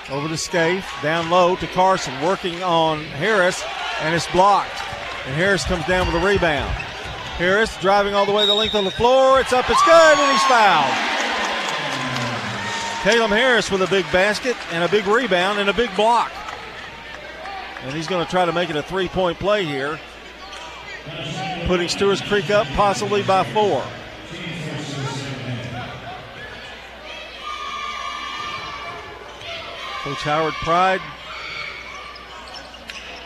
Over to Scaife, down low to Carson, working on Harris, and it's blocked. And Harris comes down with a rebound. Harris driving all the way the length of the floor. It's up, it's good, and he's fouled. Caleb Harris with a big basket and a big rebound and a big block. And he's going to try to make it a three point play here, putting Stewart's Creek up possibly by four. Coach Howard Pride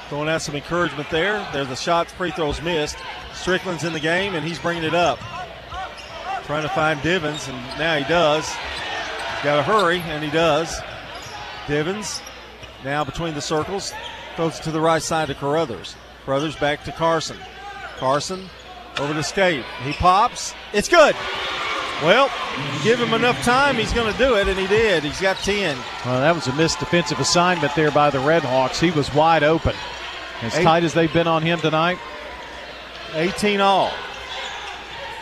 throwing out some encouragement there. There's the shots, free throws missed. Strickland's in the game, and he's bringing it up. Trying to find Divins, and now he does. Got to hurry, and he does. Divins now between the circles, throws to the right side to Carruthers. Carruthers back to Carson. Carson over to Scaife. He pops. It's good. Well, give him enough time, he's going to do it, and he did. He's got 10. Well, that was a missed defensive assignment there by the Redhawks. He was wide open. As Eight- tight as they've been on him tonight. 18 all.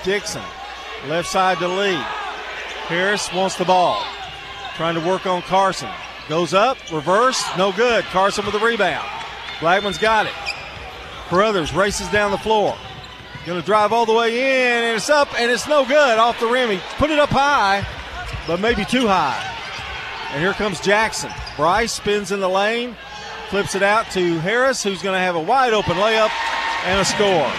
Dixon, left side to Lee. Harris wants the ball. Trying to work on Carson. Goes up, reverse, no good. Carson with the rebound. Blackman's got it. Carruthers races down the floor. Going to drive all the way in, and it's up, and it's no good off the rim. He put it up high, but maybe too high. And here comes Jackson. Bryce spins in the lane, flips it out to Harris, who's going to have a wide open layup and a score.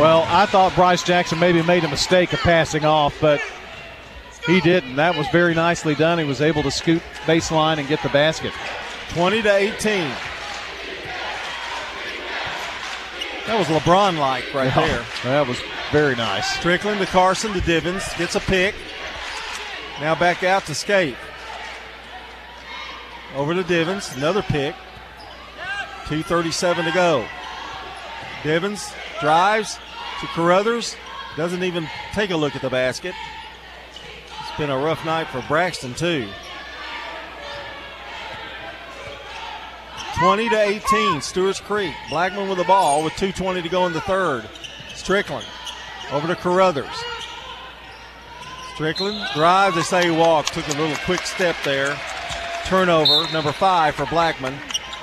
Well, I thought Bryce Jackson maybe made a mistake of passing off, but he didn't. That was very nicely done. He was able to scoot baseline and get the basket. 20 to 18. That was LeBron like right Yeah, there. That was very nice. Strickland to Carson to Divins. Gets a pick. Now back out to Scaife. Over to Divins. Another pick. 2.37 to go. Divins drives to Carruthers. Doesn't even take a look at the basket. It's been a rough night for Braxton, too. 20 to 18, Stewart's Creek. Blackman with the ball with 2.20 to go in the third. Strickland over to Carruthers. Strickland drives. They say he walked. Took a little quick step there. Turnover, number five for Blackman.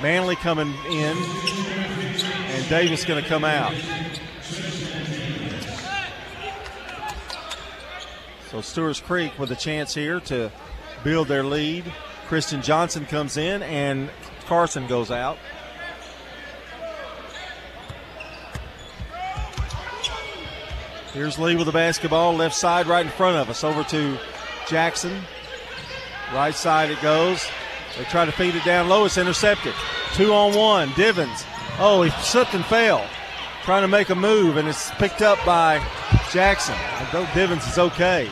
Manley coming in, and Davis going to come out. So Stewart's Creek with a chance here to build their lead. Christian Johnson comes in, and Carson goes out. Here's Lee with the basketball, left side right in front of us. Over to Jackson. Right side it goes. They try to feed it down low. It's intercepted. Two on one. Divins. Oh, he slipped and fell. Trying to make a move, and it's picked up by Jackson. Know Divins is okay.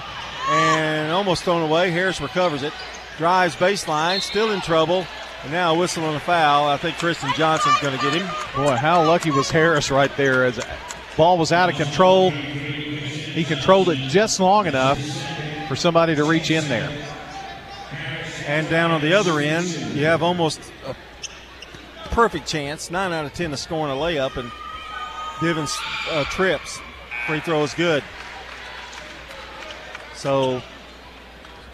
And almost thrown away. Harris recovers it. Drives baseline. Still in trouble. And now on a foul. I think Christian Johnson's going to get him. Boy, how lucky was Harris right there as ball was out of control. He controlled it just long enough for somebody to reach in there. And down on the other end, you have almost a perfect chance, nine out of ten, of scoring a layup, and Divins uh, trips. Free throw is good. So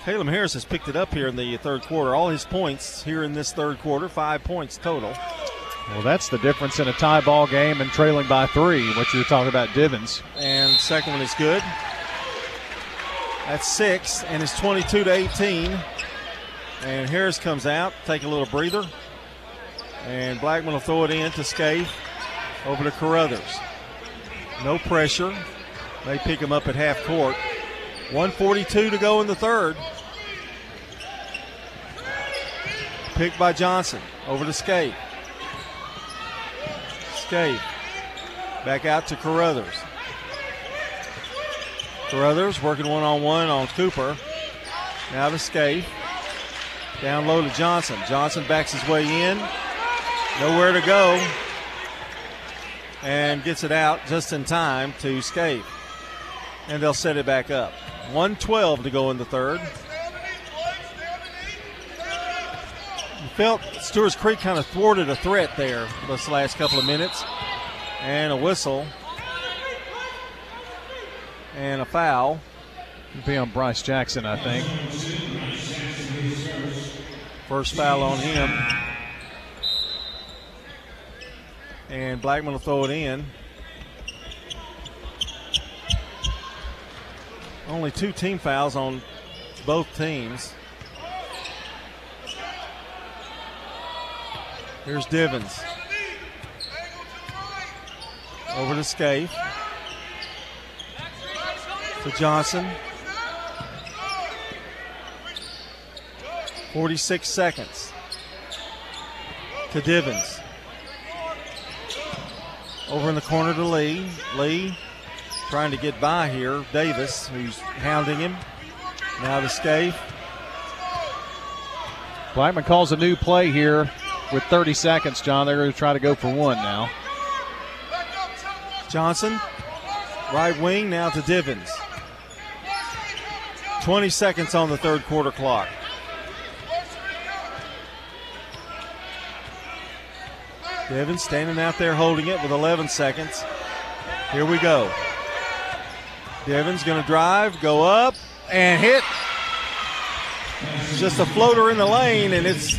Caleb Harris has picked it up here in the third quarter. All his points here in this third quarter, five points total. Well, that's the difference in a tie ball game and trailing by three, what you were talking about, Divins. And second one is good. That's six, and it's 22 to 18. And Harris comes out, take a little breather. And Blackman will throw it in to Scaife over to Carruthers. No pressure. They pick him up at half court. 142 to go in the third. Picked by Johnson. Over to Scaife. Scaife. Back out to Carruthers. Carruthers working one on one on Cooper. Now to Scaife. Down low to Johnson. Johnson backs his way in. Nowhere to go. And gets it out just in time to Scaife. And they'll set it back up. 112 to go in the third. You felt Stewart's Creek kind of thwarted a threat there this last couple of minutes. And a whistle. And a foul. It'd be on Bryce Jackson, I think. First foul on him. And Blackman will throw it in. Only two team fouls on both teams. Here's Divins. Over to Scaife. To Johnson. 46 seconds. To Divins. Over in the corner to Lee. Lee trying to get by here. Davis, who's hounding him. Now to Scaife. Blackman calls a new play here with 30 seconds, John. They're going to try to go for one now. Johnson, right wing, now to Divins. 20 seconds on the third quarter clock. Divins standing out there holding it with 11 seconds. Here we go. Divins going to drive, go up, and hit. Just a floater in the lane, and it's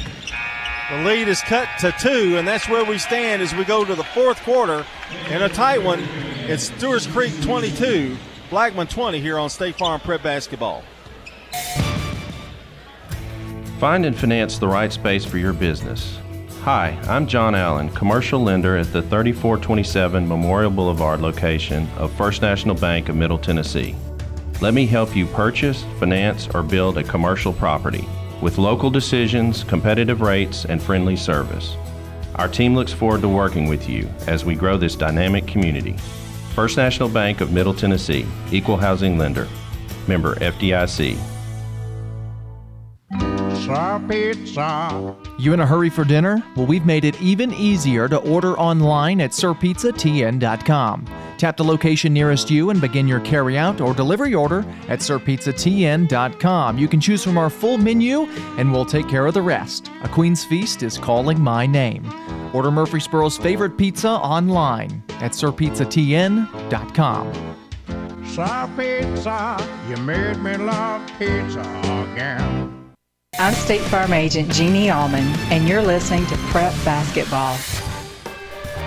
the lead is cut to two, and that's where we stand as we go to the fourth quarter in a tight one. It's Stewart's Creek 22, Blackman 20 here on State Farm Prep Basketball. Find and finance the right space for your business. Hi, I'm John Allen, commercial lender at the 3427 Memorial Boulevard location of First National Bank of Middle Tennessee. Let me help you purchase, finance, or build a commercial property with local decisions, competitive rates, and friendly service. Our team looks forward to working with you as we grow this dynamic community. First National Bank of Middle Tennessee, Equal Housing Lender, member FDIC. Pizza. You in a hurry for dinner? Well, we've made it even easier to order online at sirpizzatn.com. Tap the location nearest you and begin your carryout or delivery order at sirpizzatn.com. You can choose from our full menu and we'll take care of the rest. A Queen's Feast is calling my name. Order Murfreesboro's favorite pizza online at sirpizzatn.com. Sir Pizza, you made me love pizza again. I'm State Farm Agent Jeannie Allman, and you're listening to Prep Basketball.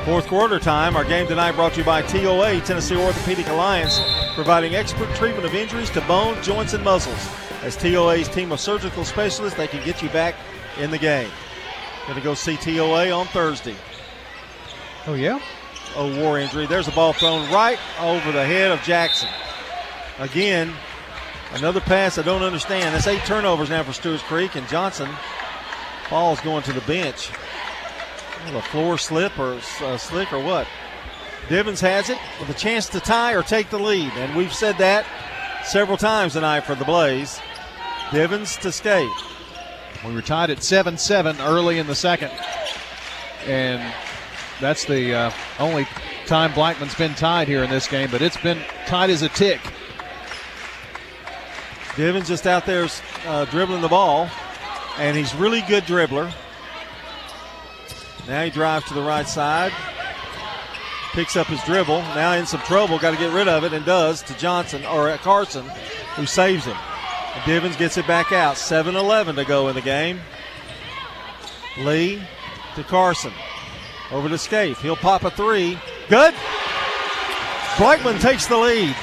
Fourth quarter time. Our game tonight brought to you by TOA, Tennessee Orthopedic Alliance, providing expert treatment of injuries to bone, joints, and muscles. As TOA's team of surgical specialists, they can get you back in the game. Going to go see TOA on Thursday. Oh, yeah? Oh, war injury. There's a ball thrown right over the head of Jackson. Again, Another pass I don't understand. That's eight turnovers now for Stewart's Creek, and Johnson Ball's going to the bench. a floor slip or uh, slick or what? Divins has it with a chance to tie or take the lead, and we've said that several times tonight for the Blaze. Divins to Scaife. We were tied at 7 7 early in the second. And that's the uh, only time Blackman's been tied here in this game, but it's been tied as a tick. Divins just out there uh, dribbling the ball, and he's really good dribbler. Now he drives to the right side, picks up his dribble. Now in some trouble, got to get rid of it, and does to Johnson or Carson, who saves him. And Divins gets it back out. 7 11 to go in the game. Lee to Carson. Over to Scaife. He'll pop a three. Good. Blackman takes the lead.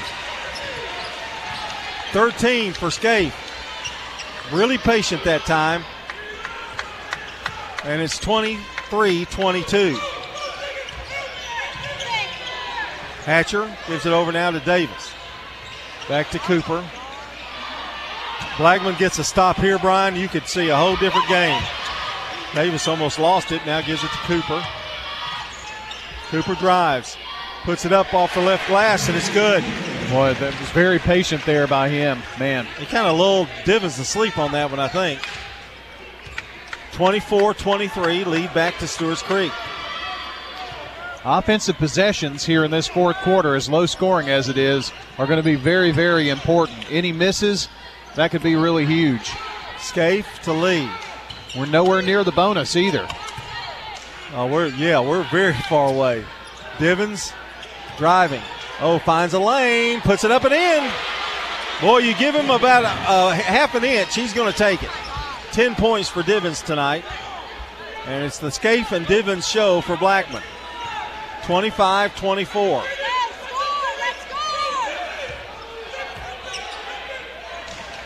13 for Scaife. Really patient that time. And it's 23 22. Hatcher gives it over now to Davis. Back to Cooper. Blackman gets a stop here, Brian. You could see a whole different game. Davis almost lost it. Now gives it to Cooper. Cooper drives, puts it up off the left glass, and it's good. Boy, that was very patient there by him. Man. He kind of lulled Divins to sleep on that one, I think. 24 23, lead back to Stewart's Creek. Offensive possessions here in this fourth quarter, as low scoring as it is, are going to be very, very important. Any misses, that could be really huge. Scaife to Lee. We're nowhere near the bonus either. Oh, we're yeah, we're very far away. Divins driving. Oh, finds a lane, puts it up and in. Boy, you give him about a, a half an inch, he's going to take it. 10 points for Divins tonight. And it's the Scaife and Divins show for Blackman. 25 24.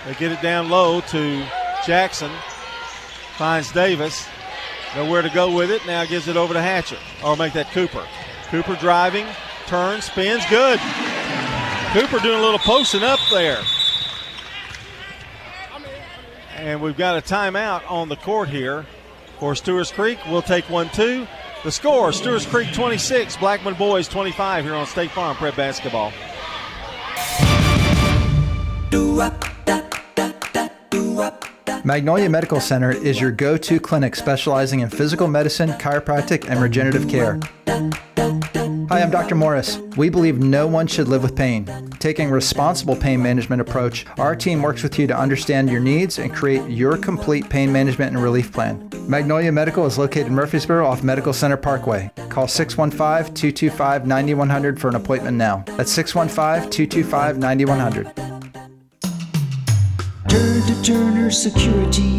They get it down low to Jackson. Finds Davis. Nowhere to go with it. Now gives it over to Hatcher. Or make that Cooper. Cooper driving. Turn, spins, good. Cooper doing a little posting up there. And we've got a timeout on the court here for Stewart's Creek. We'll take one, two. The score Stewart's Creek 26, Blackman Boys 25 here on State Farm Prep Basketball. Magnolia Medical Center is your go to clinic specializing in physical medicine, chiropractic, and regenerative care. Hi, I'm Dr. Morris. We believe no one should live with pain. Taking a responsible pain management approach, our team works with you to understand your needs and create your complete pain management and relief plan. Magnolia Medical is located in Murfreesboro off Medical Center Parkway. Call 615 225 9100 for an appointment now. That's 615 225 9100. Turn to Turner Security.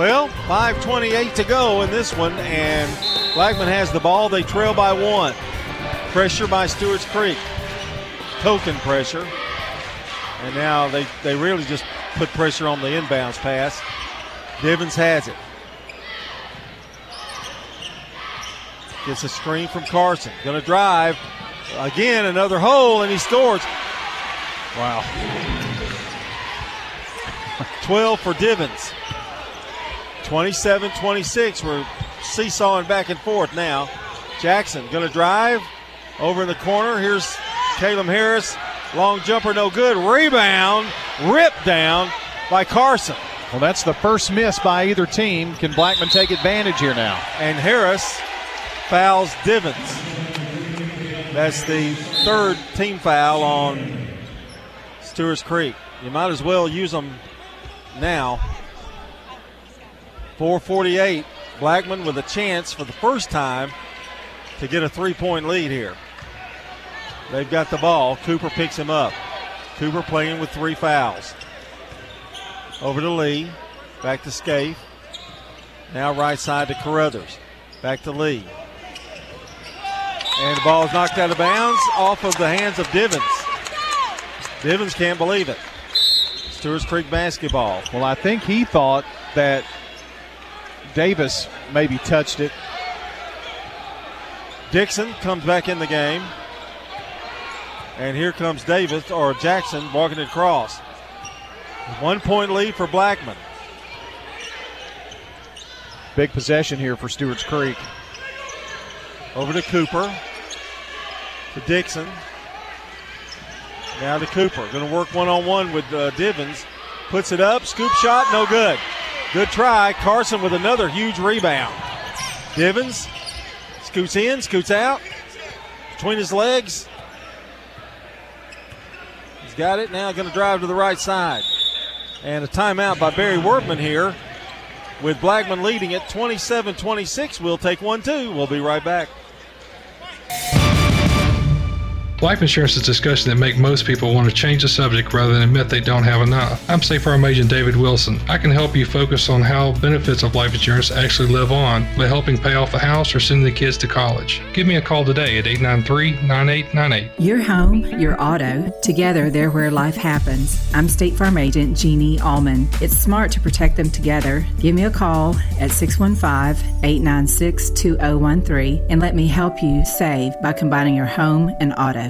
Well, 5.28 to go in this one, and Blackman has the ball. They trail by one. Pressure by Stewart's Creek. Token pressure. And now they, they really just put pressure on the inbounds pass. Divins has it. Gets a screen from Carson. Going to drive. Again, another hole, and he scores. Wow. 12 for Divins. 27 26. We're seesawing back and forth now. Jackson going to drive over in the corner. Here's Caleb Harris. Long jumper, no good. Rebound, ripped down by Carson. Well, that's the first miss by either team. Can Blackman take advantage here now? And Harris fouls Divins. That's the third team foul on Stewart's Creek. You might as well use them now. 448. Blackman with a chance for the first time to get a three point lead here. They've got the ball. Cooper picks him up. Cooper playing with three fouls. Over to Lee. Back to Scaife. Now right side to Carruthers. Back to Lee. And the ball is knocked out of bounds off of the hands of Divins. Divins can't believe it. Stewart's Creek basketball. Well, I think he thought that Davis maybe touched it. Dixon comes back in the game. And here comes Davis or Jackson walking it across. One point lead for Blackman. Big possession here for Stewart's Creek. Over to Cooper. To Dixon. Now to Cooper. Going to work one on one with uh, Divins. Puts it up. Scoop shot. No good. Good try. Carson with another huge rebound. Divins scoots in, scoots out. Between his legs. He's got it. Now going to drive to the right side. And a timeout by Barry Workman here with Blackman leading it 27 26. We'll take one, too. We'll be right back. Life insurance is a discussion that make most people want to change the subject rather than admit they don't have enough. I'm State Farm Agent David Wilson. I can help you focus on how benefits of life insurance actually live on by helping pay off a house or sending the kids to college. Give me a call today at 893-9898. Your home, your auto, together they're where life happens. I'm State Farm Agent Jeannie Allman. It's smart to protect them together. Give me a call at 615-896-2013 and let me help you save by combining your home and auto.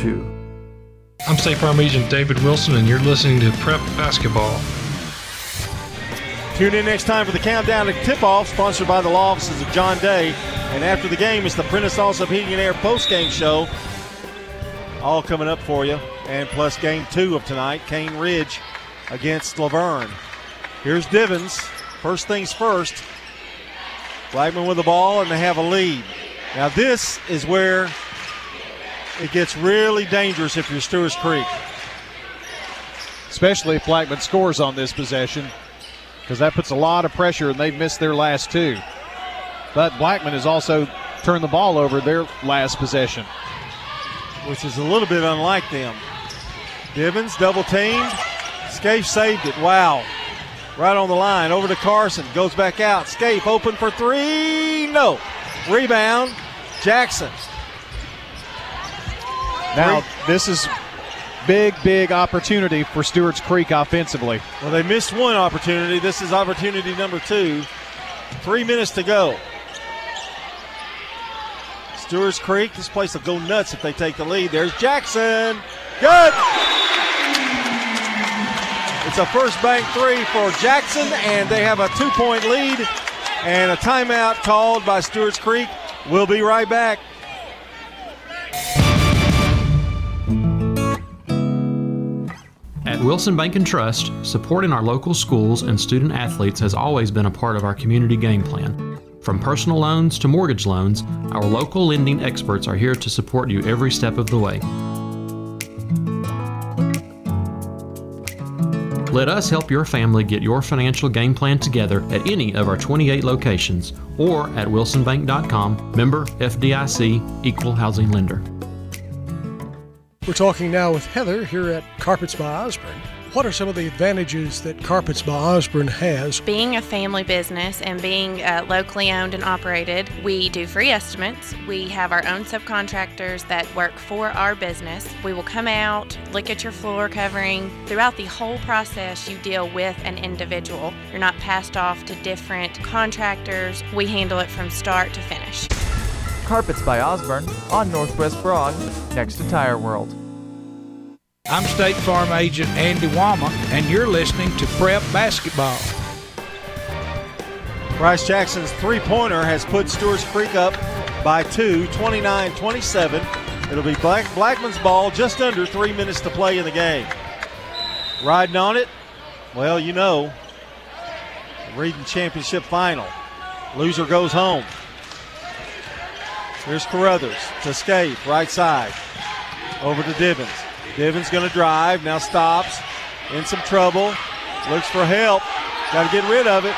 615-893-2422. I'm State Farm Agent David Wilson, and you're listening to Prep Basketball. Tune in next time for the countdown to tip-off, sponsored by the law offices of John Day. And after the game, it's the Prentice Allsup Heating and Air post-game show. All coming up for you. And plus game two of tonight, Cane Ridge against La Vergne. Here's Divins. First things first. Blackman with the ball, and they have a lead. Now this is where it gets really dangerous if you're Stewart's Creek. Especially if Blackman scores on this possession, because that puts a lot of pressure, and they've missed their last two. But Blackman has also turned the ball over their last possession. Which is a little bit unlike them. Divins double teamed. Scaife saved it. Wow. Right on the line. Over to Carson. Goes back out. Scaife open for three. No. Rebound. Jackson. Now, this is big, big opportunity for Stewart's Creek offensively. Well, they missed one opportunity. This is opportunity number two. Three minutes to go. Stewart's Creek, this place will go nuts if they take the lead. There's Jackson. Good. It's a first bank three for Jackson, and they have a two point lead and a timeout called by Stewart's Creek. We'll be right back. At Wilson Bank and Trust, supporting our local schools and student athletes has always been a part of our community game plan. From personal loans to mortgage loans, our local lending experts are here to support you every step of the way. Let us help your family get your financial game plan together at any of our 28 locations or at wilsonbank.com, member FDIC, equal housing lender. We're talking now with Heather here at Carpets by Osborne. What are some of the advantages that Carpets by Osborne has? Being a family business and being uh, locally owned and operated, we do free estimates. We have our own subcontractors that work for our business. We will come out, look at your floor covering. Throughout the whole process, you deal with an individual. You're not passed off to different contractors. We handle it from start to finish. Carpets by Osborne on Northwest Broad, next to Tire World. I'm State Farm Agent Dana Womack, and you're listening to Prep Basketball. Bryce Jackson's three pointer has put Stewart's Creek up by two, 29 27. It'll be Black, Blackman's ball, just under three minutes to play in the game. Riding on it, well, you know, Region Championship final. Loser goes home. Here's Carruthers to Scaife, right side. Over to Divins. Divins going to drive, now stops, in some trouble, looks for help, got to get rid of it.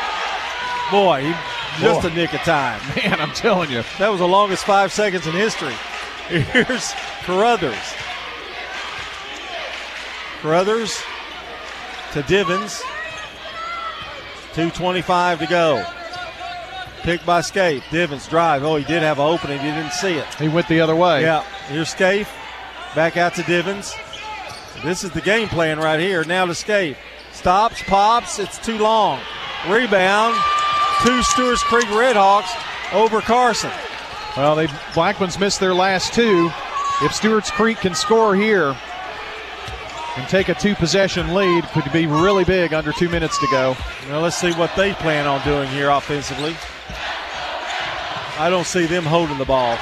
Boy, he, just Boy. a nick of time. Man, I'm telling you. That was the longest five seconds in history. Here's Carruthers. Carruthers to Divins. 2.25 to go. Picked by Scaife. Divins drive. Oh, he did have an opening. You didn't see it. He went the other way. Yeah. Here's Scaife. Back out to Divins. This is the game plan right here. Now to Scaife. Stops, pops. It's too long. Rebound. Two Stewart's Creek Redhawks over Carson. Well, they Blackman's missed their last two. If Stewart's Creek can score here and take a two possession lead, could be really big under two minutes to go. Now let's see what they plan on doing here offensively. I don't see them holding the ball.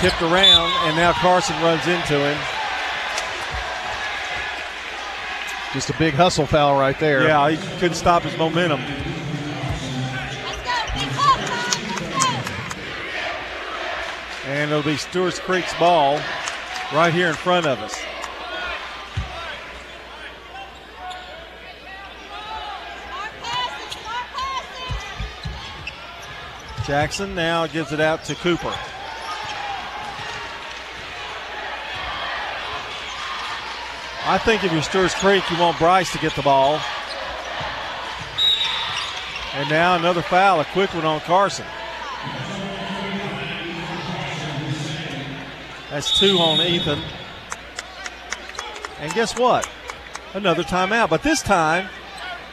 Tipped around, and now Carson runs into him. Just a big hustle foul right there. Yeah, he couldn't stop his momentum. And it'll be Stewart's Creek's ball right here in front of us. Jackson now gives it out to Cooper. I think if you're Stewart's Creek, you want Bryce to get the ball. And now another foul, a quick one on Carson. That's two on Ethan. And guess what? Another timeout. But this time,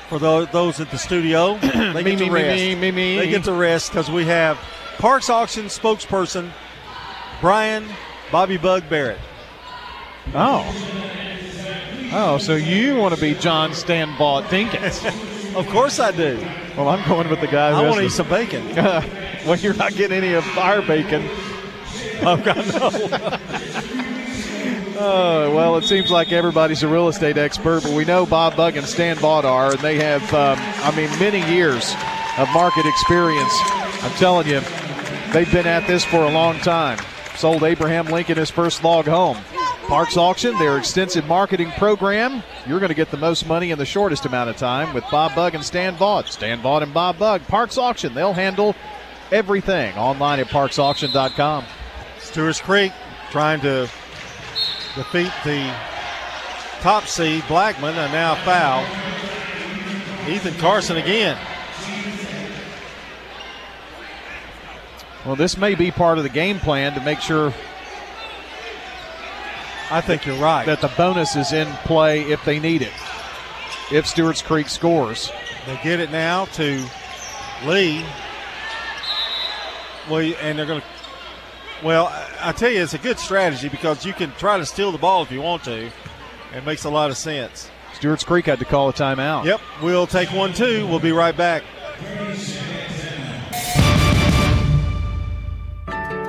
for those, those at the studio, they Me, get to me, rest. me, me, me. They get to rest because we have Parks Auction spokesperson Brian Bobby Bug Barrett. Oh. Oh, so you want to be John Stanbaugh Dinkins? of course I do. Well, I'm going with the guy. I want to eat some bacon. well, you're not getting any of our bacon. Oh, God, no. Oh, well, it seems like everybody's a real estate expert, but we know Bob Bug and Stan Vaught are, and they have, um, I mean, many years of market experience. I'm telling you, they've been at this for a long time. Sold Abraham Lincoln his first log home. Parks Auction, their extensive marketing program. You're going to get the most money in the shortest amount of time with Bob Bug and Stan Vaught. Stan Vaught and Bob Bug. Parks Auction, they'll handle everything online at parksauction.com. Stewart's Creek trying to defeat the top seed Blackman, and now foul. Ethan Carson again. Well, this may be part of the game plan to make sure I think you're right. that the bonus is in play if they need it. If Stewart's Creek scores. They get it now to Lee. Well, and they're going to. Well, I- I tell you, it's a good strategy because you can try to steal the ball if you want to. It makes a lot of sense. Stewart's Creek had to call a timeout. Yep, we'll take one too. We'll be right back.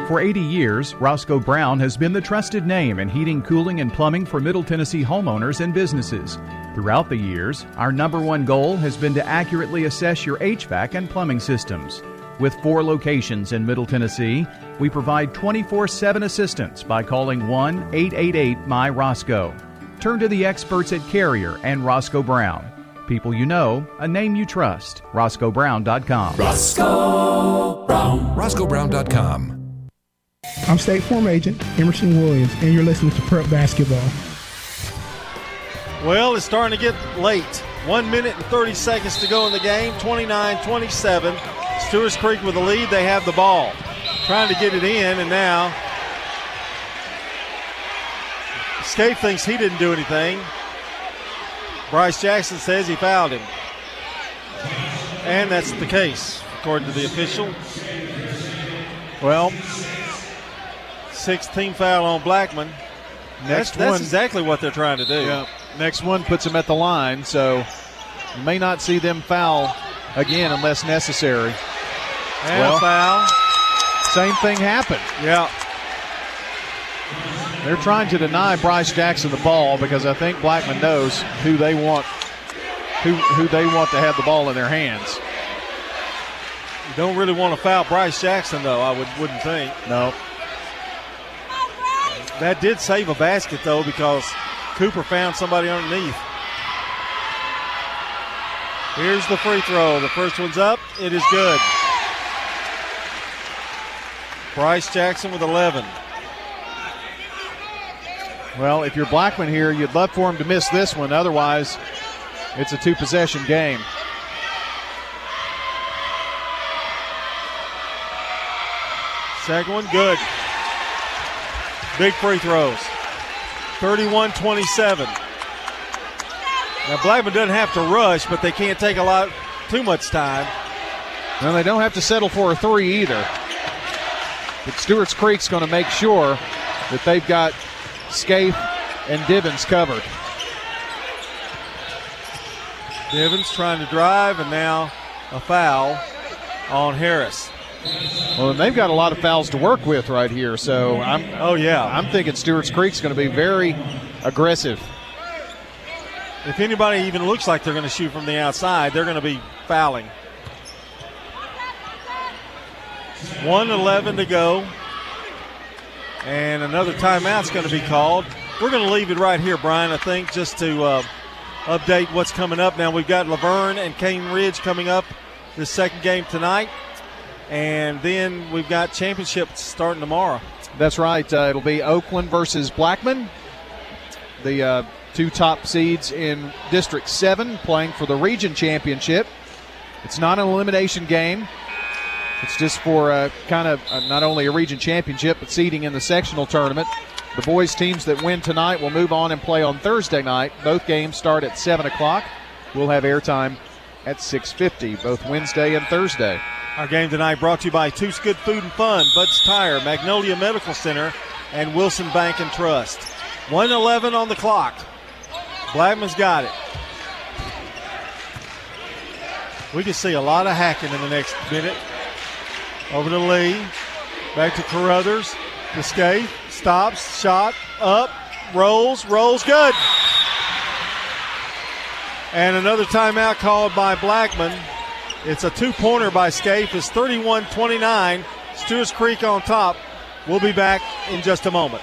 For 80 years, Roscoe Brown has been the trusted name in heating, cooling, and plumbing for Middle Tennessee homeowners and businesses. Throughout the years, our number one goal has been to accurately assess your HVAC and plumbing systems. With four locations in Middle Tennessee, we provide 24 7 assistance by calling 1 888 My Roscoe. Turn to the experts at Carrier and Roscoe Brown. People you know, a name you trust. RoscoeBrown.com. Roscoe Brown. RoscoeBrown.com. I'm State Farm Agent Emerson Williams, and you're listening to Prep Basketball. Well, it's starting to get late. One minute and 30 seconds to go in the game. 29 27. Stewart's Creek with the lead. They have the ball. Trying to get it in, and now Scaife thinks he didn't do anything. Bryce Jackson says he fouled him. And that's the case, according to the official. Well, sixth team foul on Blackman. Next that's, that's exactly what they're trying to do. Yeah. Next one puts him at the line, so you may not see them foul again unless necessary. And Well, foul. Same thing happened. Yeah. They're trying to deny Bryce Jackson the ball because I think Blackman knows who they want who who they want to have the ball in their hands. You don't really want to foul Bryce Jackson, though, I would, wouldn't think. No. That did save a basket, though, because Cooper found somebody underneath. Here's the free throw. The first one's up. It is good. Bryce Jackson with 11. Well, if you're Blackman here, you'd love for him to miss this one. Otherwise, it's a two possession game. Second one, good. Big free throws. 31 27. Now, Blackman doesn't have to rush, but they can't take a lot, too much time. And they don't have to settle for a three either. But Stewart's Creek's going to make sure that they've got Scaife and Divins covered. Divins trying to drive, and now a foul on Harris. Well, and they've got a lot of fouls to work with right here. So I'm. Oh yeah. I'm thinking Stewart's Creek's going to be very aggressive. If anybody even looks like they're going to shoot from the outside, they're going to be fouling. 111 to go. And another timeout's going to be called. We're going to leave it right here, Brian, I think, just to uh, update what's coming up. Now, we've got La Vergne and Cane Ridge coming up the second game tonight. And then we've got championships starting tomorrow. That's right. Uh, it'll be Oakland versus Blackman, the uh, two top seeds in District 7 playing for the region championship. It's not an elimination game. It's just for uh, kind of uh, not only a region championship, but seeding in the sectional tournament. The boys' teams that win tonight will move on and play on Thursday night. Both games start at 7 o'clock. We'll have airtime at 6.50, both Wednesday and Thursday. Our game tonight brought to you by Toots Good Food and Fun, Bud's Tire, Magnolia Medical Center, and Wilson Bank and Trust. 111 on the clock. Blackman's got it. We can see a lot of hacking in the next minute. Over to Lee. Back to Carruthers. Scaife. Stops. Shot. Up. Rolls. Rolls. Good. And another timeout called by Blackman. It's a two pointer by Scaife. It's 31 29. Stewart's Creek on top. We'll be back in just a moment.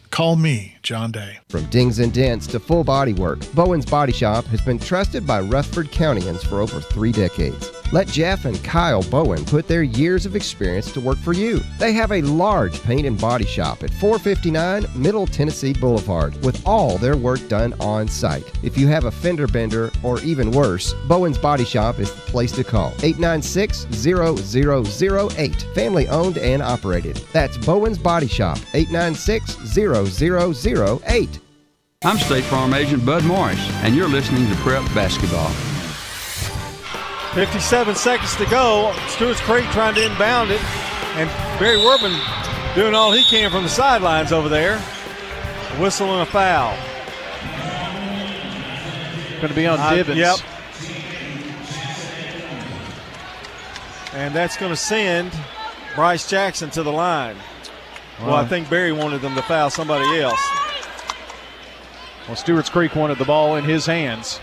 Call me, John Day. From dings and dents to full body work, Bowen's Body Shop has been trusted by Rutherford Countyans for over three decades. Let Jeff and Kyle Bowen put their years of experience to work for you. They have a large paint and body shop at 459 Middle Tennessee Boulevard with all their work done on site. If you have a fender bender or even worse, Bowen's Body Shop is the place to call. 896 0008. Family owned and operated. That's Bowen's Body Shop. 896 0008. I'm State Farm Agent Bud Morris, and you're listening to Prep Basketball. 57 seconds to go. Stewart's Creek trying to inbound it, and Barry Werman doing all he can from the sidelines over there. A whistle and a foul. Going to be on Uh, Divins. yep. And that's going to send Bryce Jackson to the line. Well, I think Barry wanted them to foul somebody else. Well, Stewart's Creek wanted the ball in his hands.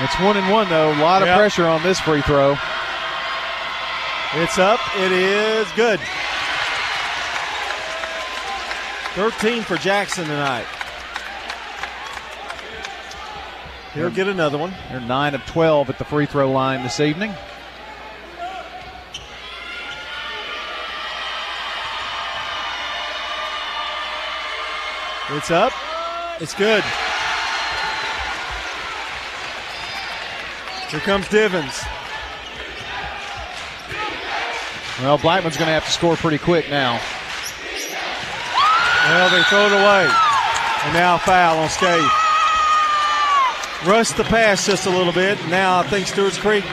It's one and one though. A lot of Yep. pressure on this free throw. It's up. It is good. 13 for Jackson tonight. He'll get another one. They're nine of twelve at the free throw line this evening. It's up. It's good. Here comes Divins. Well, Blackman's going to have to score pretty quick now. Well, they throw it away. And now a foul on Scaife. Rushed the pass just a little bit. Now I think Stewart's Creek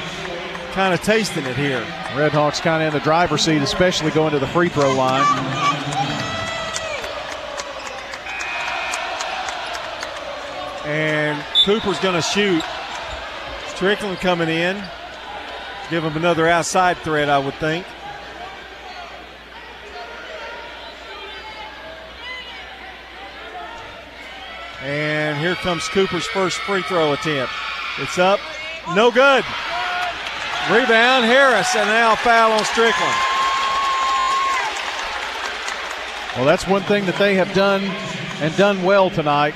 kind of tasting it here. Redhawks kind of in the driver's seat, especially going to the free throw line. And Cooper's going to shoot. Strickland coming in. Give him another outside threat, I would think. And here comes Cooper's first free throw attempt. It's up. No good. Rebound, Harris, and now foul on Strickland. Well, that's one thing that they have done and done well tonight.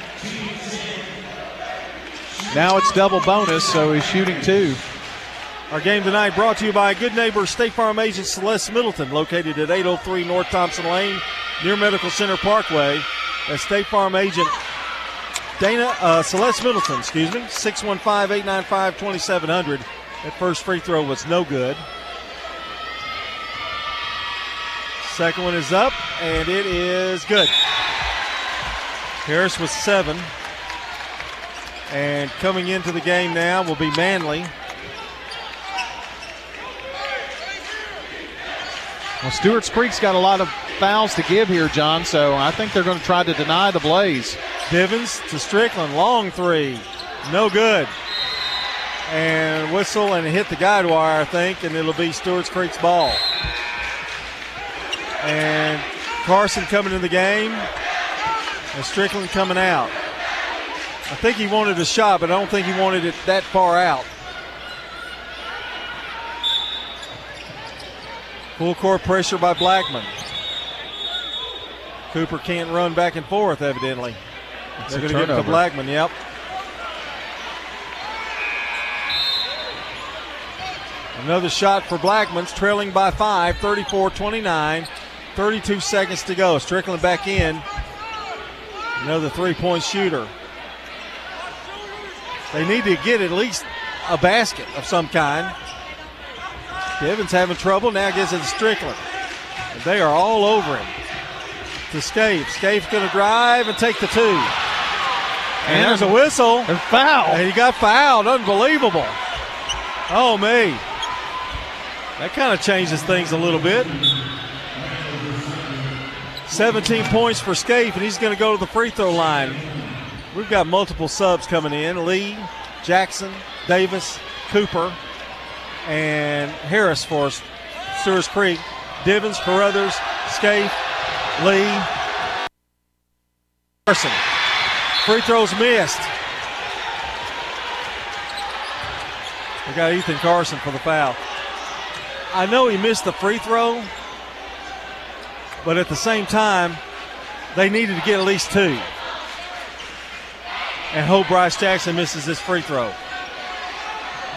Now it's double bonus, so he's shooting two. Our game tonight brought to you by good neighbor State Farm agent Celeste Middleton, located at 803 North Thompson Lane, near Medical Center Parkway. That's State Farm agent Dana uh, Celeste Middleton, excuse me, 615-895-2700. That first free throw was no good. Second one is up, and it is good. Harris was seven. And coming into the game now will be Manley. Well, Stewart's Creek's got a lot of fouls to give here, John, so I think they're going to try to deny the Blaze. Divins to Strickland, long three, no good. And whistle and hit the guide wire, I think, and it'll be Stewart's Creek's ball. And Carson coming in the game, and Strickland coming out. I think he wanted a shot, but I don't think he wanted it that far out. Full court pressure by Blackman. Cooper can't run back and forth, evidently. It's They're going to give it to. Blackman, yep. Another shot for Blackman's trailing by five, 34 29. 32 seconds to go. Strickland back in. Another three point shooter. They need to get at least a basket of some kind. Kevin's having trouble. Now gets it to Strickland. And they are all over him. To Scaife. Scaife's going to drive and take the two. And, there's a whistle. And foul. And he got fouled. Unbelievable. Oh, me. That kind of changes things a little bit. 17 points for Scaife, and he's going to go to the free throw line. We've got multiple subs coming in Lee, Jackson, Davis, Cooper, and Harris for Stewart's Creek. Divins, Carruthers, Scaife, Lee, Carson. Free throws missed. We got Ethan Carson for the foul. I know he missed the free throw, but at the same time, they needed to get at least two. And hope Bryce Jackson misses this free throw.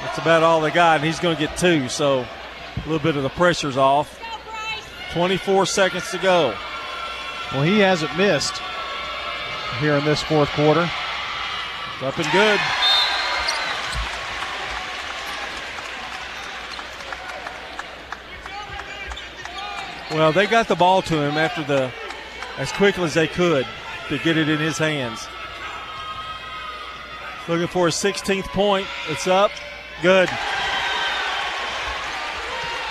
That's about all they got, and he's going to get two, so a little bit of the pressure's off. 24 seconds to go. Well, he hasn't missed here in this fourth quarter. Up and good. Well, they got the ball to him after the as quickly as they could to get it in his hands. Looking for a 16th point. It's up. Good.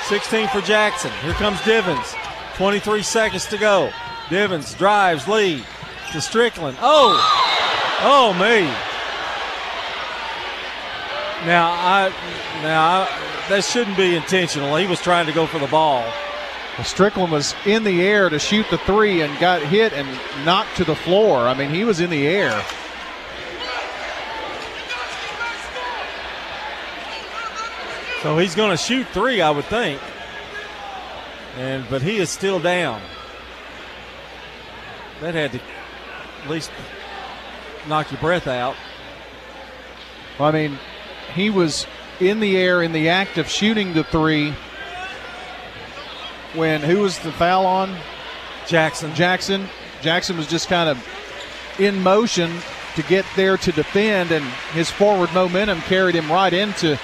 16 for Jackson. Here comes Divins. 23 seconds to go. Divins drives lead to Strickland. Oh, oh me. Now I, now I, that shouldn't be intentional. He was trying to go for the ball. Well, Strickland was in the air to shoot the three and got hit and knocked to the floor. I mean, he was in the air. So he's going to shoot three, I would think. And but he is still down. That had to at least knock your breath out. Well, I mean, he was in the air in the act of shooting the three when who was the foul on? Jackson. Jackson. Jackson was just kind of in motion to get there to defend, and his forward momentum carried him right into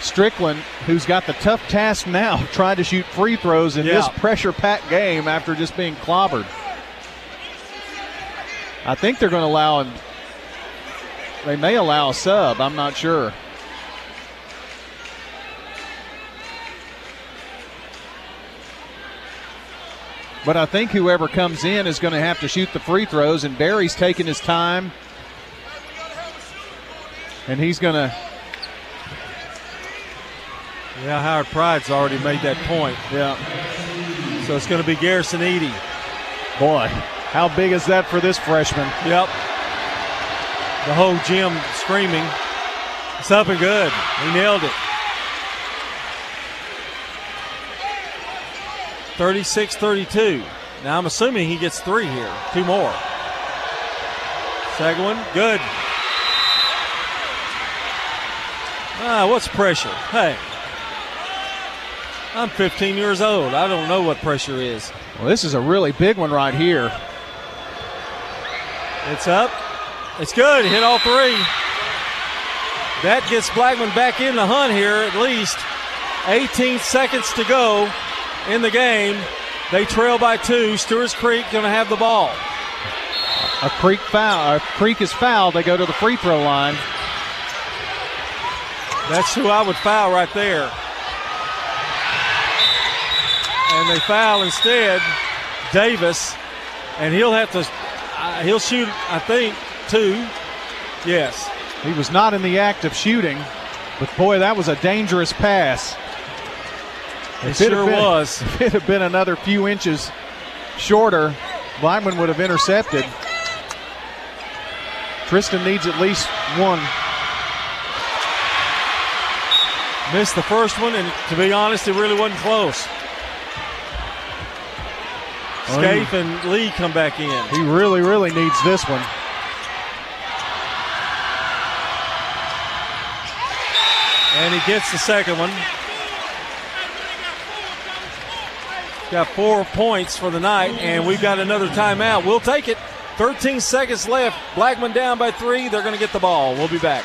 Strickland, who's got the tough task now trying to shoot free throws in Yeah. this pressure packed game after just being clobbered. I think they're going to allow him. They may allow a sub. I'm not sure. But I think whoever comes in is going to have to shoot the free throws, and Barry's taking his time. And he's going to. Yeah, Howard Pride's already made that point. Yeah. So it's going to be Garrison Eady. Boy, how big is that for this freshman? Yep. The whole gym screaming. It's up and good. He nailed it. 36 32. Now I'm assuming he gets three here. Two more. Second one. Good. Ah, what's pressure? Hey. I'm 15 years old. I don't know what pressure is. Well, this is a really big one right here. It's up. It's good. Hit all three. That gets Blackman back in the hunt here at least. 18 seconds to go in the game. They trail by two. Stewart's Creek going to have the ball. A Creek foul. A Creek is fouled. They go to the free throw line. That's who I would foul right there. And they foul instead Davis, and he'll have to. Uh, he'll shoot. I think two. Yes. He was not in the act of shooting, but boy, that was a dangerous pass. It had sure been- was. If it had been another few inches shorter, Blackman would have intercepted. Tristan needs at least one. Missed the first one, and to be honest, it really wasn't close. He- Scaife oh, and Lee come back in. He really, really needs this one. And he gets the second one. Got four points for the night, and we've got another timeout. We'll take it. 13 seconds left. Blackman down by three. They're going to get the ball. We'll be back.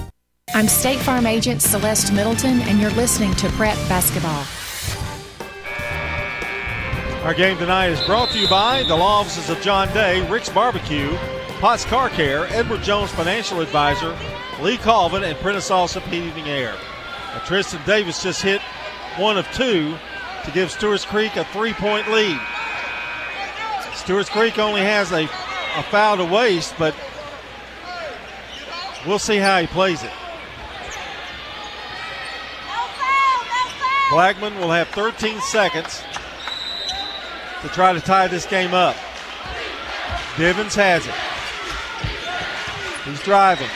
I'm State Farm Agent Celeste Middleton, and you're listening to Prep Basketball. Our game tonight is brought to you by the law offices of John Day, Rick's Barbecue, Potts Car Care, Edward Jones Financial Advisor, Lee Colvin, and Prentice Allsup Heating Air. Now, Tristan Davis just hit one of two to give Stewart's Creek a three point lead. Stewart's Creek only has a, a foul to waste, but We'll see how he plays it. Blackman will have 13 seconds to try to tie this game up. Divins has it. He's driving.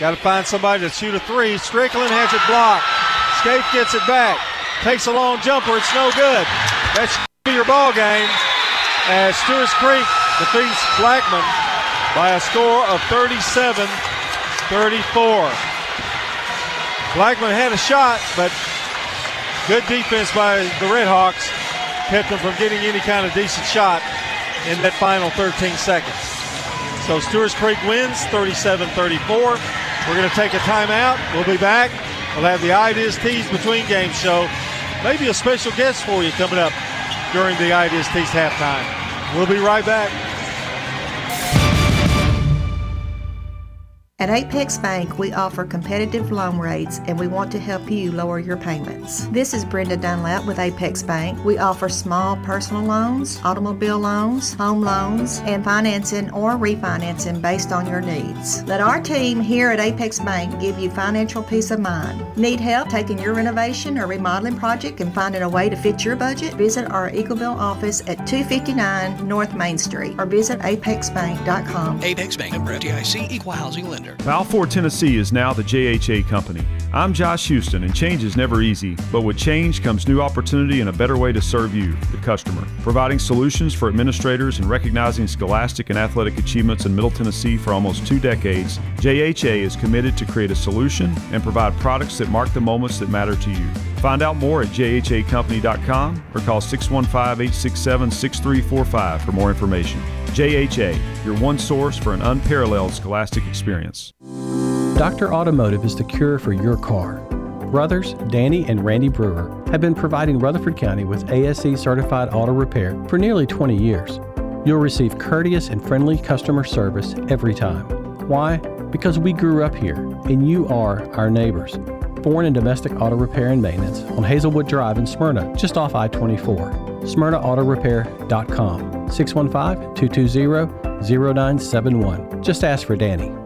Got to find somebody to shoot a three. Strickland has it blocked. Scaife gets it back. Takes a long jumper. It's no good. That's your ball game as Stewart's Creek defeats Blackman by a score of 37 34. Blackman had a shot, but good defense by the Redhawks kept them from getting any kind of decent shot in that final 13 seconds. So Stewart's Creek wins 37 34. We're going to take a timeout. We'll be back. We'll have the Ideas Tees between games show. Maybe a special guest for you coming up during the Ideas Tees halftime. We'll be right back. At Apex Bank, we offer competitive loan rates and we want to help you lower your payments. This is Brenda Dunlap with Apex Bank. We offer small personal loans, automobile loans, home loans, and financing or refinancing based on your needs. Let our team here at Apex Bank give you financial peace of mind. Need help taking your renovation or remodeling project and finding a way to fit your budget? Visit our Eagleville office at 259 North Main Street or visit apexbank.com. Apex Bank, member FDIC, equal housing lender. Balfour, Tennessee is now the JHA company. I'm Josh Houston, and change is never easy, but with change comes new opportunity and a better way to serve you, the customer. Providing solutions for administrators and recognizing scholastic and athletic achievements in Middle Tennessee for almost two decades, JHA is committed to create a solution and provide products that mark the moments that matter to you. Find out more at jhacompany.com or call 615 867 6345 for more information. JHA, your one source for an unparalleled scholastic experience. Dr. Automotive is the cure for your car. Brothers Danny and Randy Brewer have been providing Rutherford County with ASE certified auto repair for nearly 20 years. You'll receive courteous and friendly customer service every time. Why? Because we grew up here and you are our neighbors. Foreign and domestic auto repair and maintenance on Hazelwood Drive in Smyrna, just off I 24. SmyrnaAutorepair.com 615 220 0971. Just ask for Danny.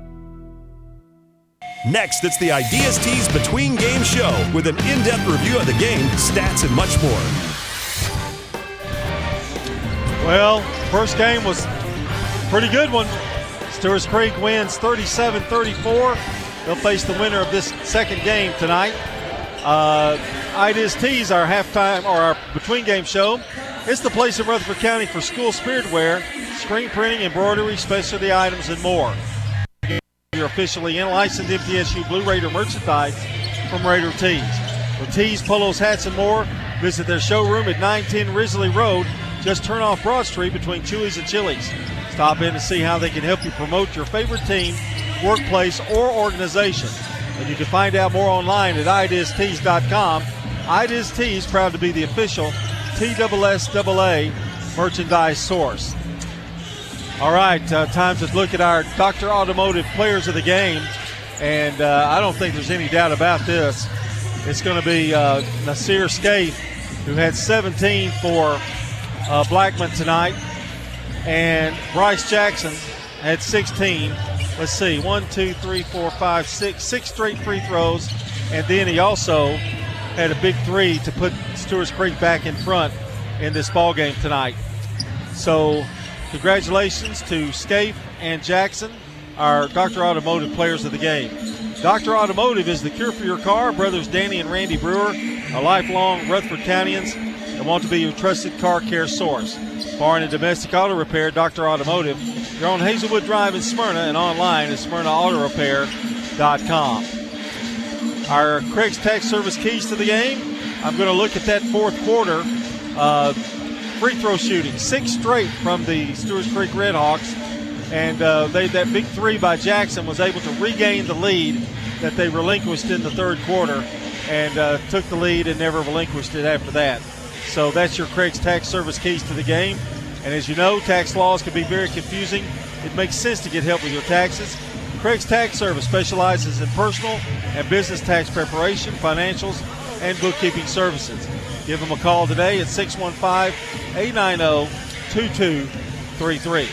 Next, it's the Ideas Tees Between Game Show with an in depth review of the game, stats, and much more. Well, first game was pretty good one. Stewart's Creek wins 37 34. They'll face the winner of this second game tonight. Uh, Ideas Tees, our halftime or our between game show. It's the place in Rutherford County for school spirit wear, screen printing, embroidery, specialty items, and more. Officially licensed MTSU Blue Raider merchandise from Raider Tees. For tees, polos, hats, and more, visit their showroom at 910 Risley Road. Just turn off Broad Street between Chuy's and Chili's. Stop in to see how they can help you promote your favorite team, workplace, or organization. And you can find out more online at ideastees.com. Ideas Tees proud to be the official TSSAA merchandise source. All right, uh, time to look at our Dr. Automotive players of the game. And uh, I don't think there's any doubt about this. It's going to be uh, Nasir Scaife, who had 17 for uh, Blackman tonight. And Bryce Jackson had 16. Let's see, one, two, three, four, five, six, six straight free throws. And then he also had a big three to put Stewart's Creek back in front in this ball game tonight. So Congratulations to Scaife and Jackson, our Dr. Automotive players of the game. Dr. Automotive is the cure for your car. Brothers Danny and Randy Brewer are lifelong Rutherford Countyans and want to be your trusted car care source. Foreign and domestic auto repair, Dr. Automotive. You're on Hazelwood Drive in Smyrna and online at smyrnaautorepair.com. Our Craig's Tax Service keys to the game. I'm going to look at that fourth quarter. Uh, free throw shooting, six straight from the Stewart's Creek Redhawks. And uh, they, that big three by Jackson was able to regain the lead that they relinquished in the third quarter and uh, took the lead and never relinquished it after that. So that's your Craig's Tax Service keys to the game. And as you know, tax laws can be very confusing. It makes sense to get help with your taxes. Craig's Tax Service specializes in personal and business tax preparation, financials, and bookkeeping services. Give them a call today at 615 890 2233.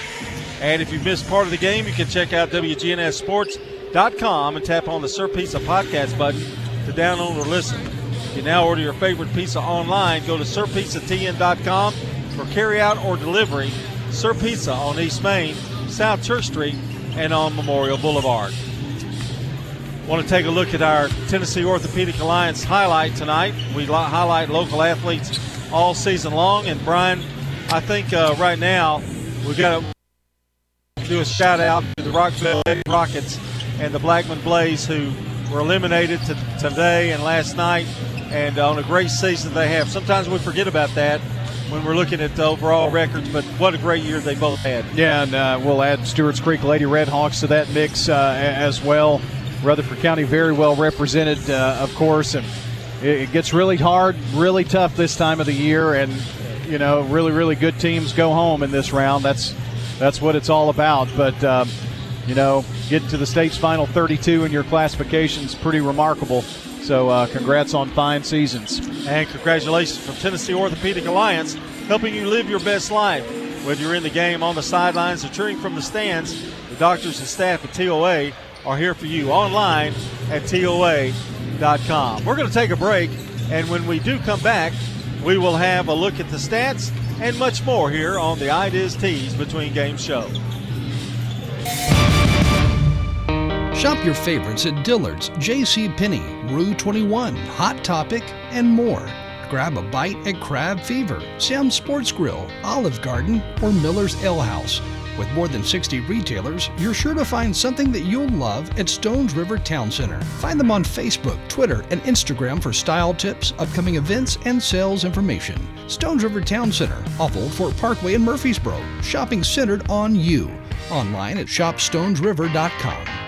And if you missed part of the game, you can check out WGNSSports.com and tap on the Sir Pizza podcast button to download or listen. You can now order your favorite pizza online. Go to SirPizzaTN.com for carryout or delivery. Sir Pizza on East Main, South Church Street, and on Memorial Boulevard. Want to take a look at our Tennessee Orthopedic Alliance highlight tonight. We highlight local athletes all season long. And Brian, I think uh, right now we've got to do a shout out to the Rockville Rockets and the Blackman Blaze who were eliminated to, today and last night and on a great season they have. Sometimes we forget about that when we're looking at the overall records, but what a great year they both had. Yeah, and uh, we'll add Stewart's Creek Lady Redhawks to that mix uh, as well. Rutherford County very well represented, uh, of course, and it gets really hard, really tough this time of the year, and you know, really, really good teams go home in this round. That's that's what it's all about. But um, you know, getting to the state's final 32 in your classification is pretty remarkable. So, uh, congrats on fine seasons. And congratulations from Tennessee Orthopedic Alliance, helping you live your best life. Whether you're in the game, on the sidelines, or cheering from the stands, the doctors and staff at TOA are here for you online at TOA.com. We're going to take a break, and when we do come back, we will have a look at the stats and much more here on the Ideas Tees Between Games show. Shop your favorites at Dillard's, J.C. Penney, Rue 21, Hot Topic, and more. Grab a bite at Crab Fever, Sam's Sports Grill, Olive Garden, or Miller's Ale House. With more than 60 retailers, you're sure to find something that you'll love at Stones River Town Center. Find them on Facebook, Twitter, and Instagram for style tips, upcoming events, and sales information. Stones River Town Center, off Old Fort Parkway in Murfreesboro, shopping centered on you. Online at shopstonesriver.com.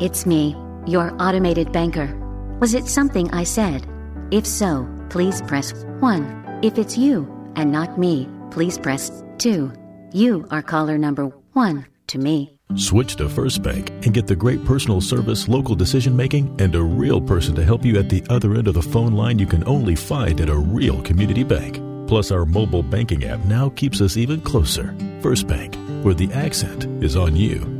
it's me, your automated banker. Was it something I said? If so, please press 1. If it's you and not me, please press 2. You are caller number 1 to me. Switch to First Bank and get the great personal service, local decision making, and a real person to help you at the other end of the phone line you can only find at a real community bank. Plus, our mobile banking app now keeps us even closer. First Bank, where the accent is on you.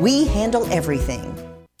We handle everything.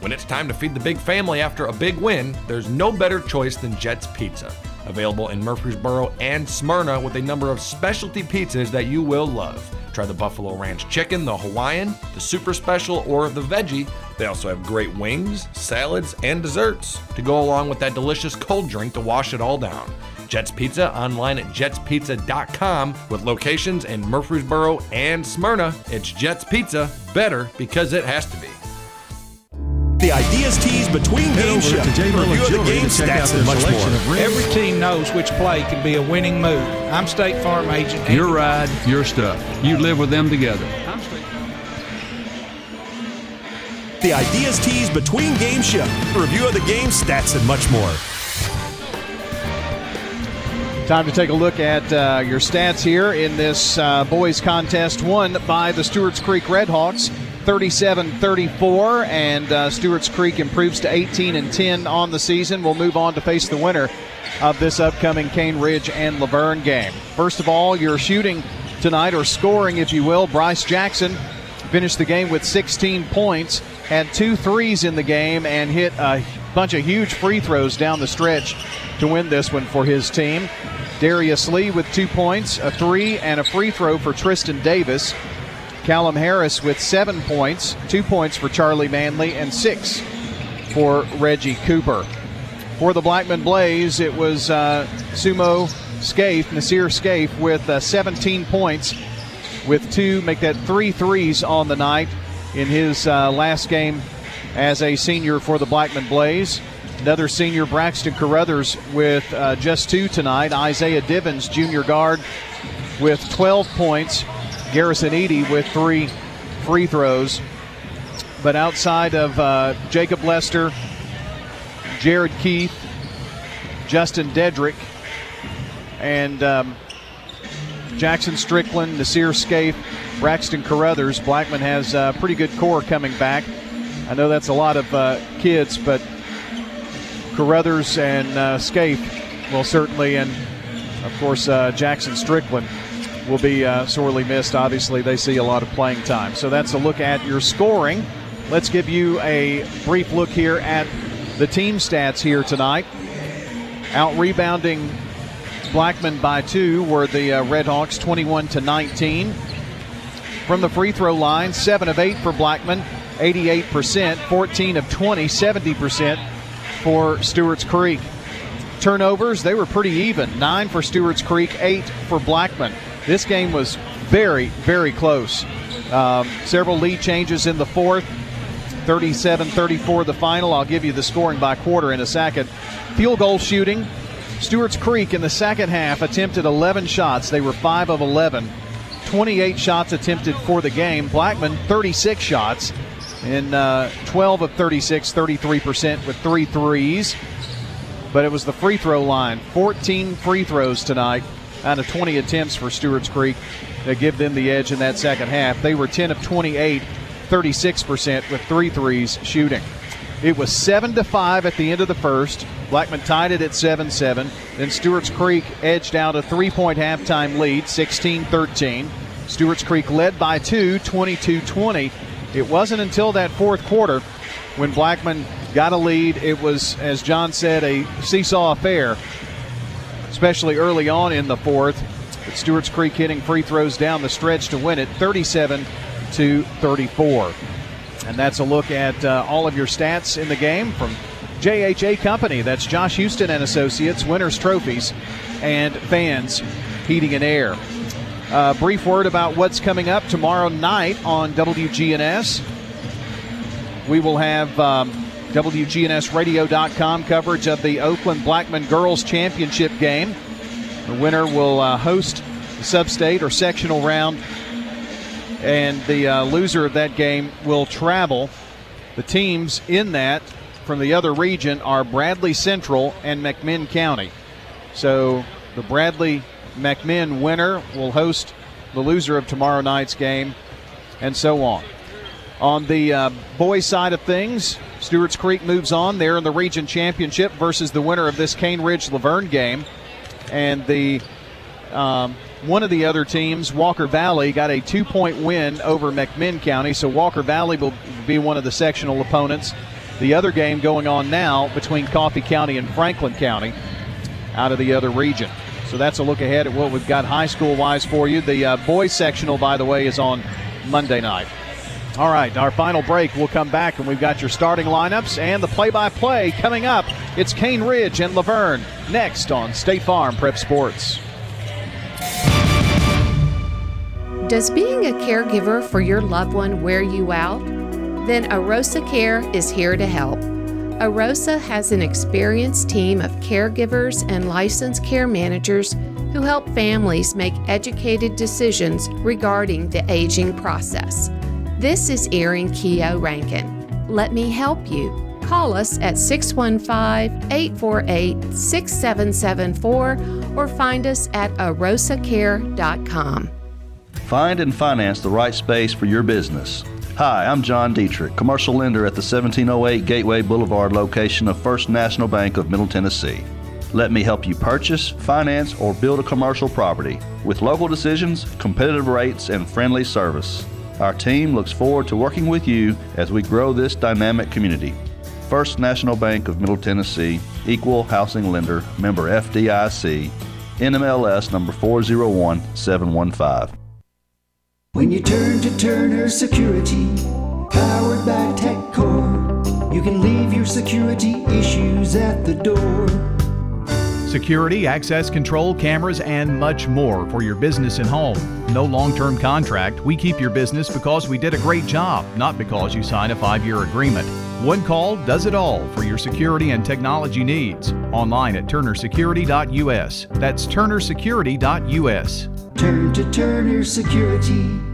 When it's time to feed the big family after a big win, there's no better choice than Jet's Pizza. Available in Murfreesboro and Smyrna with a number of specialty pizzas that you will love. Try the Buffalo Ranch Chicken, the Hawaiian, the Super Special, or the Veggie. They also have great wings, salads, and desserts to go along with that delicious cold drink to wash it all down. Jets Pizza online at jetspizza.com with locations in Murfreesboro and Smyrna. It's Jets Pizza, better because it has to be. The Ideas Tees Between Game Show. Review of the game, stats, and much more. Every team knows which play can be a winning move. I'm State Farm Agent. Andy Your ride, your stuff. You live with them together. The Ideas Tees Between Game Show. Review of the game, stats, and much more. Time to take a look at uh, your stats here in this uh, boys contest won by the Stewarts Creek Redhawks. 37 34, and uh, Stewarts Creek improves to 18 and 10 on the season. We'll move on to face the winner of this upcoming Cane Ridge and La Vergne game. First of all, your shooting tonight, or scoring, if you will. Bryce Jackson finished the game with 16 points, had two threes in the game, and hit a bunch of huge free throws down the stretch to win this one for his team. Darius Lee with two points, a three, and a free throw for Tristan Davis. Callum Harris with seven points, two points for Charlie Manley, and six for Reggie Cooper. For the Blackman Blaze, it was uh, Sumo Scaife, Nasir Scaife, with uh, 17 points, with two, make that three threes on the night in his uh, last game as a senior for the Blackman Blaze. Another senior, Braxton Carruthers, with uh, just two tonight. Isaiah Divins, junior guard, with 12 points. Garrison Eady with three free throws. But outside of uh, Jacob Lester, Jared Keith, Justin Dedrick, and um, Jackson Strickland, Nasir Scaife, Braxton Carruthers, Blackman has a pretty good core coming back. I know that's a lot of uh, kids, but Carruthers and uh, Scaife will certainly, and of course uh, Jackson Strickland will be uh, sorely missed. Obviously, they see a lot of playing time. So that's a look at your scoring. Let's give you a brief look here at the team stats here tonight. Out rebounding Blackman by two were the uh, Redhawks, 21 to 19. From the free throw line, seven of eight for Blackman, 88%, 14 of 20, 70% for Stewart's Creek. Turnovers, they were pretty even. Nine for Stewart's Creek, eight for Blackman. This game was very, very close. Um, several lead changes in the fourth. 37 34 the final. I'll give you the scoring by quarter in a second. Field goal shooting. Stewart's Creek in the second half attempted 11 shots. They were 5 of 11. 28 shots attempted for the game. Blackman, 36 shots. In uh, 12 of 36, 33% with three threes. But it was the free throw line. 14 free throws tonight out of 20 attempts for Stewart's Creek that give them the edge in that second half. They were 10 of 28, 36% with three threes shooting. It was 7 to 5 at the end of the first. Blackman tied it at 7 7. Then Stewart's Creek edged out a three point halftime lead, 16 13. Stewart's Creek led by two, 22 20. It wasn't until that fourth quarter when Blackman got a lead. It was, as John said, a seesaw affair, especially early on in the fourth. But Stewart's Creek hitting free throws down the stretch to win it 37 to 34. And that's a look at uh, all of your stats in the game from JHA Company. That's Josh Houston and Associates, Winners Trophies, and Fans Heating and Air. Uh, brief word about what's coming up tomorrow night on WGNS. We will have um, WGNSradio.com coverage of the Oakland Blackman Girls Championship game. The winner will uh, host the sub-state or sectional round, and the uh, loser of that game will travel. The teams in that from the other region are Bradley Central and McMinn County. So the Bradley McMinn winner will host the loser of tomorrow night's game, and so on. On the uh, boys' side of things, Stewart's Creek moves on. They're in the region championship versus the winner of this Cane Ridge La Vergne game. And the um, one of the other teams, Walker Valley, got a two point win over McMinn County. So Walker Valley will be one of the sectional opponents. The other game going on now between Coffee County and Franklin County out of the other region. So that's a look ahead at what we've got high school wise for you. The uh, boys sectional, by the way, is on Monday night. All right, our final break. We'll come back and we've got your starting lineups and the play by play coming up. It's Cane Ridge and La Vergne next on State Farm Prep Sports. Does being a caregiver for your loved one wear you out? Then Arosa Care is here to help. Arosa has an experienced team of caregivers and licensed care managers who help families make educated decisions regarding the aging process. This is Erin Keogh Rankin. Let me help you. Call us at 615 848 6774 or find us at arosacare.com. Find and finance the right space for your business. Hi, I'm John Dietrich, commercial lender at the 1708 Gateway Boulevard location of First National Bank of Middle Tennessee. Let me help you purchase, finance, or build a commercial property with local decisions, competitive rates, and friendly service. Our team looks forward to working with you as we grow this dynamic community. First National Bank of Middle Tennessee, Equal Housing Lender, member FDIC, NMLS number 401715. When you turn to Turner Security, powered by TechCore, you can leave your security issues at the door. Security, access control, cameras, and much more for your business and home. No long term contract. We keep your business because we did a great job, not because you signed a five year agreement. One call does it all for your security and technology needs. Online at turnersecurity.us. That's turnersecurity.us. Turn to Turner Security.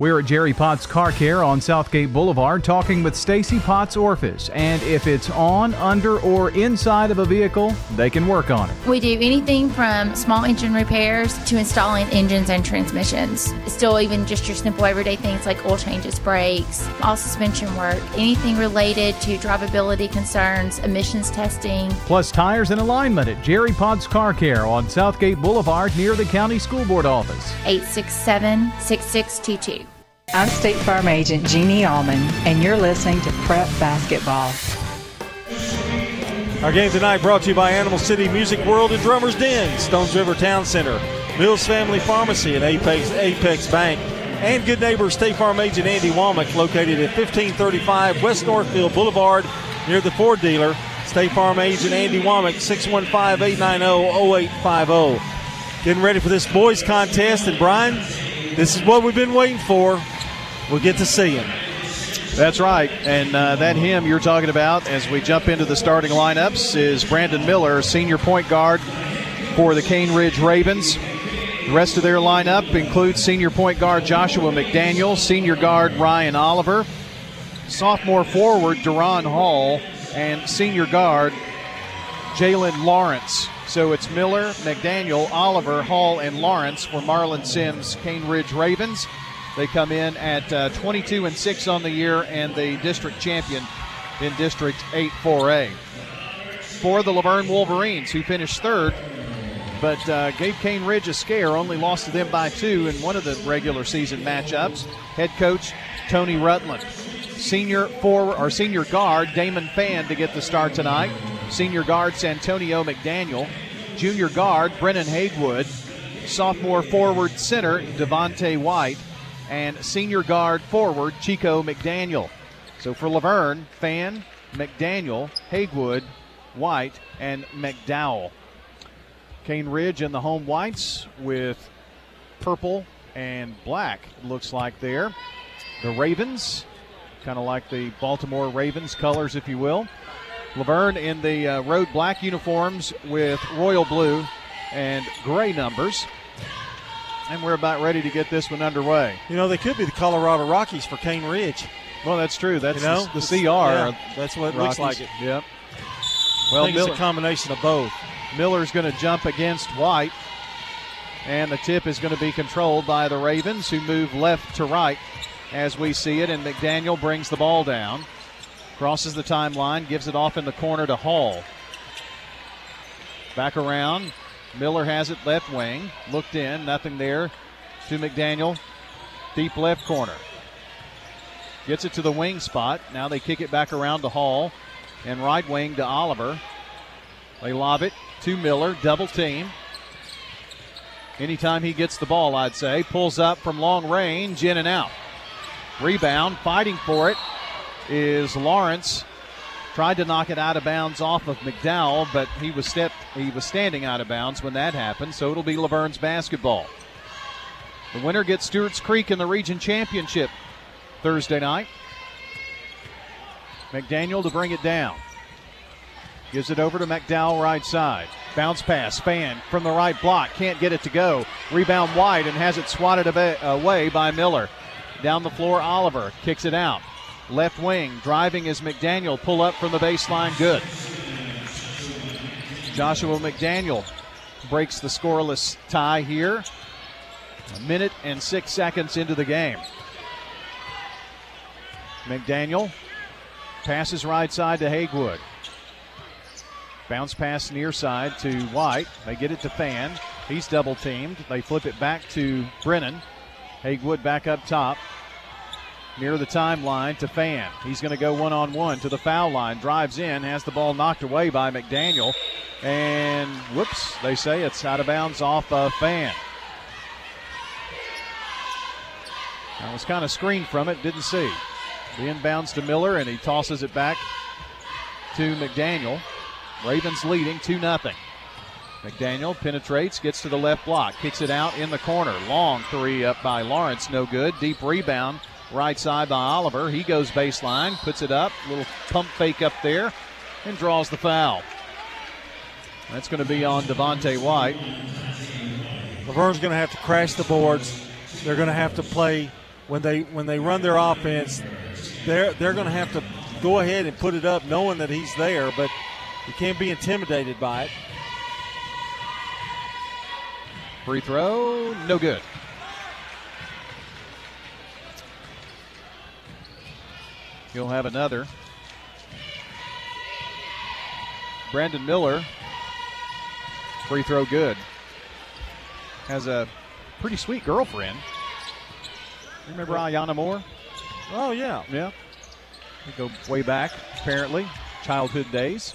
We're at Jerry Potts Car Care on Southgate Boulevard talking with Stacy Potts Orphis. And if it's on, under, or inside of a vehicle, they can work on it. We do anything from small engine repairs to installing engines and transmissions. Still, even just your simple everyday things like oil changes, brakes, all suspension work, anything related to drivability concerns, emissions testing. Plus tires and alignment at Jerry Potts Car Care on Southgate Boulevard near the County School Board office. 867 6622. I'm State Farm Agent Jeannie Allman, and you're listening to Prep Basketball. Our game tonight brought to you by Animal City Music World and Drummers Den, Stones River Town Center, Mills Family Pharmacy, and Apex, Apex Bank, and good neighbor State Farm Agent Andy Womack, located at 1535 West Northfield Boulevard near the Ford dealer. State Farm Agent Andy Womack, 615 890 0850. Getting ready for this boys contest, and Brian, this is what we've been waiting for. We'll get to see him. That's right. And uh, that him you're talking about as we jump into the starting lineups is Brandon Miller, senior point guard for the Cane Ridge Ravens. The rest of their lineup includes senior point guard Joshua McDaniel, senior guard Ryan Oliver, sophomore forward Duron Hall, and senior guard Jalen Lawrence. So it's Miller, McDaniel, Oliver, Hall, and Lawrence for Marlon Sims Cane Ridge Ravens. They come in at uh, 22 and 6 on the year and the district champion in District 8 4A. For the La Vergne Wolverines, who finished third, but uh, gave Cane Ridge a scare, only lost to them by two in one of the regular season matchups. Head coach Tony Rutland. Senior forward or senior guard Damon Fan to get the start tonight. Senior guard Santonio McDaniel. Junior guard Brennan Haywood. Sophomore forward center Devontae White and senior guard forward Chico McDaniel. So for La Vergne, Fan, McDaniel, Haywood, White, and McDowell. Cane Ridge and the home whites with purple and black, looks like there. The Ravens, kind of like the Baltimore Ravens colors, if you will. La Vergne in the uh, road black uniforms with royal blue and gray numbers. And we're about ready to get this one underway. You know, they could be the Colorado Rockies for Cane Ridge. Well, that's true. That's you know? the, the CR. Yeah, that's what it Rockies. looks like it. Yep. Well, it's a combination of both. Miller's going to jump against White, and the tip is going to be controlled by the Ravens, who move left to right as we see it. And McDaniel brings the ball down, crosses the timeline, gives it off in the corner to Hall. Back around. Miller has it left wing. Looked in, nothing there to McDaniel. Deep left corner. Gets it to the wing spot. Now they kick it back around to Hall and right wing to Oliver. They lob it to Miller, double team. Anytime he gets the ball, I'd say. Pulls up from long range, in and out. Rebound, fighting for it is Lawrence. Tried to knock it out of bounds off of McDowell, but he was stepped he was standing out of bounds when that happened, so it'll be La Vergne's basketball. The winner gets Stewart's Creek in the region championship Thursday night. McDaniel to bring it down. Gives it over to McDowell right side. Bounce pass, Fan from the right block. Can't get it to go. Rebound wide and has it swatted away by Miller. Down the floor, Oliver kicks it out. Left wing, driving is McDaniel. Pull up from the baseline, good. Joshua McDaniel breaks the scoreless tie here. A minute and six seconds into the game. McDaniel passes right side to Hagwood. Bounce pass near side to White. They get it to Fan. He's double teamed. They flip it back to Brennan. Hagwood back up top. Near the timeline to Fan. He's going to go one on one to the foul line. Drives in, has the ball knocked away by McDaniel. And whoops, they say it's out of bounds off of Fan. I was kind of screened from it, didn't see. The inbounds to Miller, and he tosses it back to McDaniel. Ravens leading 2 0. McDaniel penetrates, gets to the left block, kicks it out in the corner. Long three up by Lawrence, no good. Deep rebound, right side by Oliver. He goes baseline, puts it up, little pump fake up there, and draws the foul. That's going to be on Devonte White. La Vergne's going to have to crash the boards. They're going to have to play when they when they run their offense. They're they're going to have to go ahead and put it up, knowing that he's there, but you can't be intimidated by it. Free throw, no good. He'll have another. Brandon Miller, free throw good. Has a pretty sweet girlfriend. Remember Ayana Moore? Oh, yeah. Yeah. We go way back, apparently, childhood days.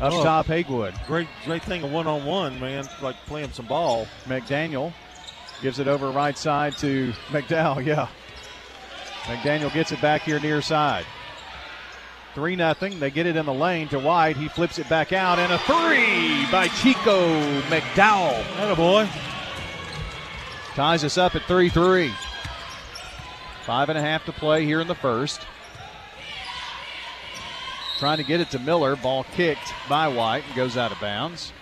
Up Oh. top, Hagewood. Great, great thing of one on one, man. Like playing some ball. McDaniel gives it over right side to McDowell. Yeah. McDaniel gets it back here near side. 3 nothing. They get it in the lane to White. He flips it back out, and a three by Chico McDowell. That boy. Ties us up at 3 3. Five and a half to play here in the first. Trying to get it to Miller. Ball kicked by White and goes out of bounds.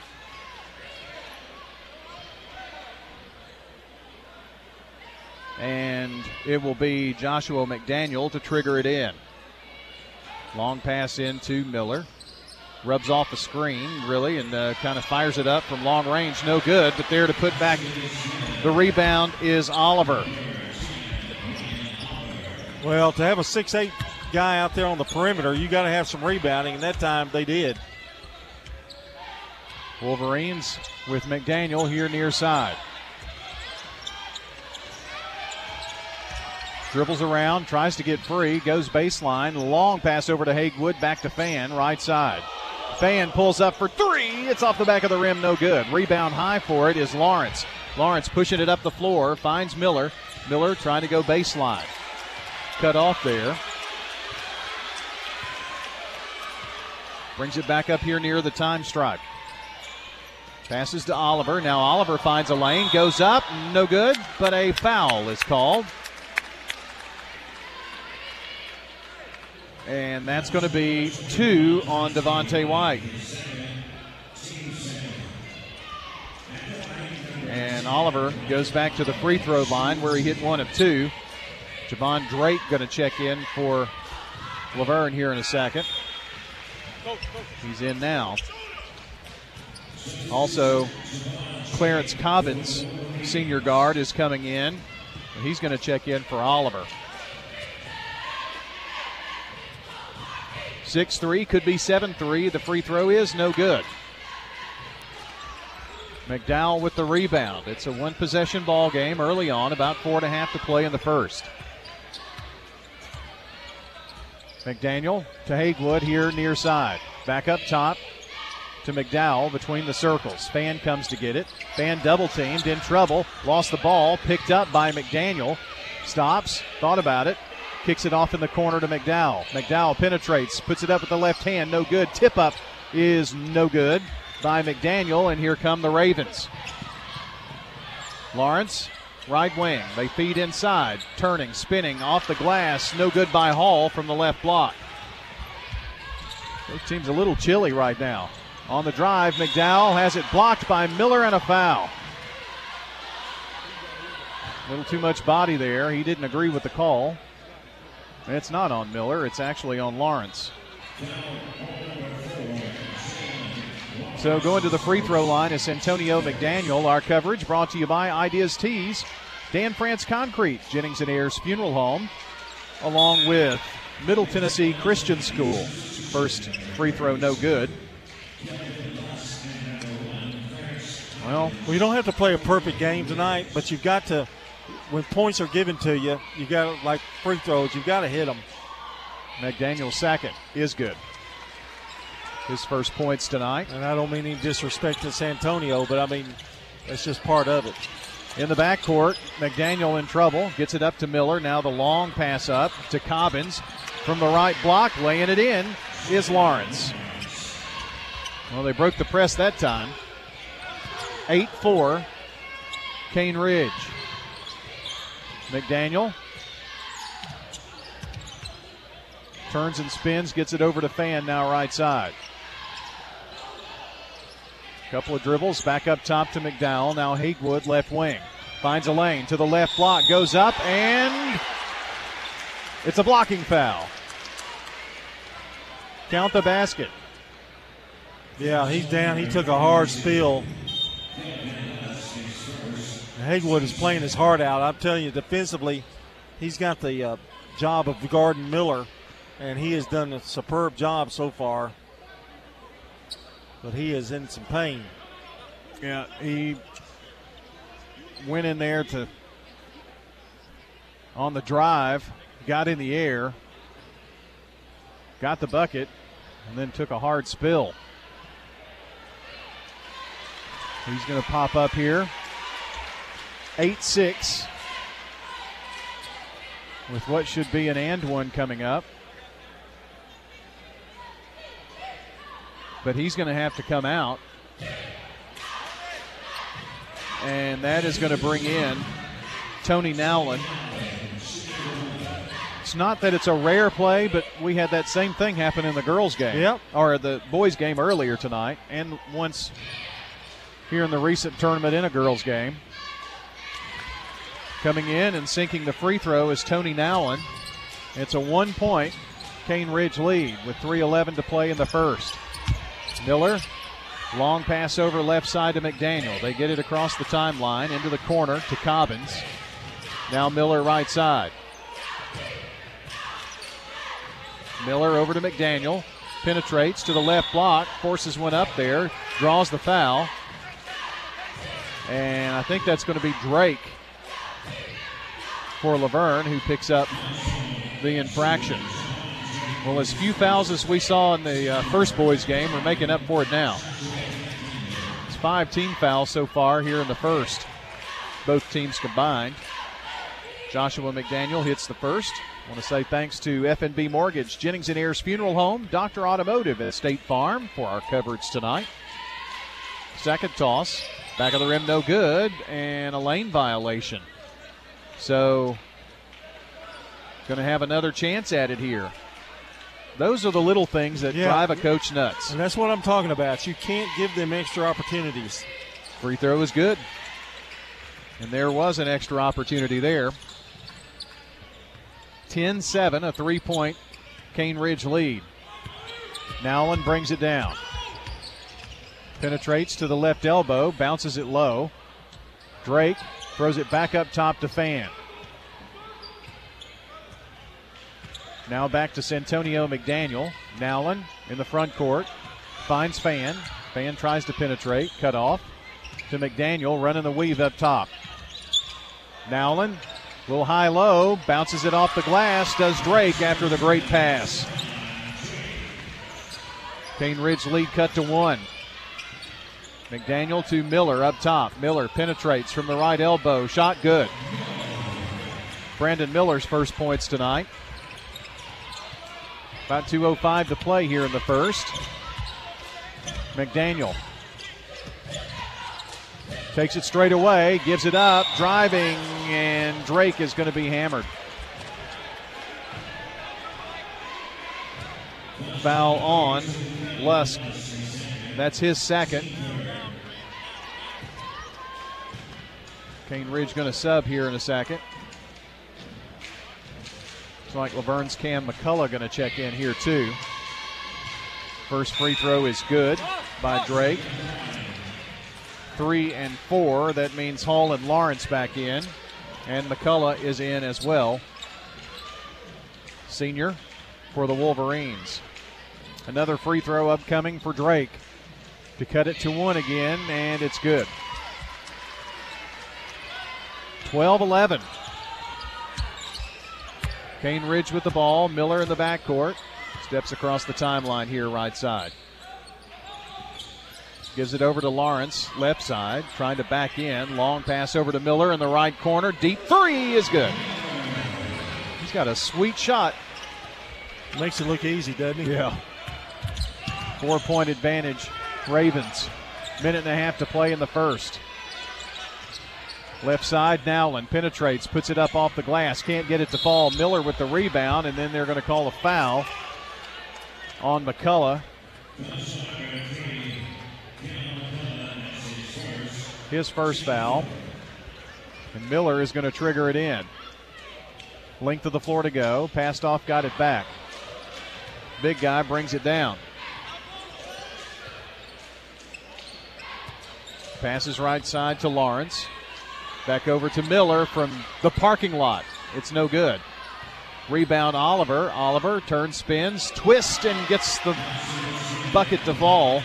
And it will be Joshua McDaniel to trigger it in. Long pass into Miller. Rubs off the screen, really, and uh, kind of fires it up from long range. No good, but there to put back the rebound is Oliver. Well, to have a six-eight guy out there on the perimeter, you got to have some rebounding, and that time they did. Wolverines with McDaniel here near side. Dribbles around, tries to get free, goes baseline, long pass over to Hagewood, back to Fan, right side. Fan pulls up for three. It's off the back of the rim, no good. Rebound high for it is Lawrence. Lawrence pushing it up the floor, finds Miller. Miller trying to go baseline. Cut off there. Brings it back up here near the time stripe. Passes to Oliver. Now Oliver finds a lane, goes up, no good, but a foul is called. And that's going to be two on Devontae White. And Oliver goes back to the free throw line where he hit one of two. Javon Drake going to check in for La Vergne here in a second. He's in now. Also, Clarence Cobbins, senior guard, is coming in. He's going to check in for Oliver. 6 3, could be 7 3. The free throw is no good. McDowell with the rebound. It's a one possession ball game early on, about four and a half to play in the first. McDaniel to Hagewood here near side. Back up top to McDowell between the circles. Fan comes to get it. Fan double teamed, in trouble, lost the ball, picked up by McDaniel. Stops, thought about it, kicks it off in the corner to McDowell. McDowell penetrates, puts it up with the left hand, no good. Tip up is no good by McDaniel, and here come the Ravens. Lawrence, right wing. They feed inside, turning, spinning off the glass, no good by Hall from the left block. Both teams a little chilly right now. On the drive, McDowell has it blocked by Miller and a foul. A little too much body there. He didn't agree with the call. It's not on Miller, it's actually on Lawrence. So going to the free throw line is Antonio McDaniel. Our coverage brought to you by Ideas Tees, Dan France Concrete, Jennings and Ayers Funeral Home, along with Middle Tennessee Christian School. First free throw, no good. Well, well, you don't have to play a perfect game tonight, but you've got to, when points are given to you, you got like free throws, you've got to hit them. McDaniel's second is good. His first points tonight. And I don't mean any disrespect to Santonio, but I mean, that's just part of it. In the backcourt, McDaniel in trouble. Gets it up to Miller. Now the long pass up to Cobbins. From the right block, laying it in is Lawrence. Well, they broke the press that time. 8 4, Cane Ridge. McDaniel turns and spins, gets it over to Fan now right side. Couple of dribbles back up top to McDowell. Now Hagewood left wing. Finds a lane to the left block, goes up, and it's a blocking foul. Count the basket. Yeah, he's down. He took a hard spill. Hagewood is playing his heart out. I'm telling you, defensively, he's got the uh, job of guarding Miller, and he has done a superb job so far. But he is in some pain. Yeah, he went in there to on the drive, got in the air, got the bucket, and then took a hard spill. He's going to pop up here. 8 6 with what should be an and one coming up. But he's going to have to come out. And that is going to bring in Tony Nowlin. It's not that it's a rare play, but we had that same thing happen in the girls' game. Yep. Or the boys' game earlier tonight, and once here in the recent tournament in a girls' game. Coming in and sinking the free throw is Tony Nowlin. It's a one point Cane Ridge lead with 3.11 to play in the first. Miller, long pass over left side to McDaniel. They get it across the timeline into the corner to Cobbins. Now Miller right side. Miller over to McDaniel. Penetrates to the left block, forces one up there, draws the foul. And I think that's going to be Drake for La Vergne, who picks up the infraction. Well, as few fouls as we saw in the uh, first boys game, we're making up for it now. It's five team fouls so far here in the first, both teams combined. Joshua McDaniel hits the first. I want to say thanks to FNB Mortgage, Jennings and Ayers Funeral Home, Dr. Automotive at State Farm for our coverage tonight. Second toss, back of the rim, no good, and a lane violation. So, going to have another chance at it here. Those are the little things that Yeah. drive a coach nuts. And that's what I'm talking about. You can't give them extra opportunities. Free throw is good. And there was an extra opportunity there. 10 7, a three point Cane Ridge lead. Nowlin brings it down. Penetrates to the left elbow, bounces it low. Drake throws it back up top to Fan. Now back to Santonio McDaniel. Nowlin in the front court. Finds Fan. Fan tries to penetrate. Cut off to McDaniel, running the weave up top. Nowlin, little high low, bounces it off the glass, does Drake after the great pass. Cane Ridge lead cut to one. McDaniel to Miller up top. Miller penetrates from the right elbow. Shot good. Brandon Miller's first points tonight. About 2.05 to play here in the first. McDaniel takes it straight away, gives it up, driving, and Drake is going to be hammered. Foul on Lusk. That's his second. Cane Ridge going to sub here in a second. Looks like La Vergne's Cam McCullough going to check in here too. First free throw is good by Drake. Three and four. That means Hall and Lawrence back in. And McCullough is in as well. Senior for the Wolverines. Another free throw upcoming for Drake to cut it to one again, and it's good. 12 11. Cane Ridge with the ball. Miller in the backcourt. Steps across the timeline here, right side. Gives it over to Lawrence, left side, trying to back in. Long pass over to Miller in the right corner. Deep three is good. He's got a sweet shot. Makes it look easy, doesn't he? Yeah. Four point advantage, Ravens. Minute and a half to play in the first. Left side, Nowlin penetrates, puts it up off the glass, can't get it to fall. Miller with the rebound, and then they're going to call a foul on McCullough. His first foul. And Miller is going to trigger it in. Length of the floor to go. Passed off, got it back. Big guy brings it down. Passes right side to Lawrence. Back over to Miller from the parking lot. It's no good. Rebound Oliver. Oliver turns, spins, twists, and gets the bucket to fall.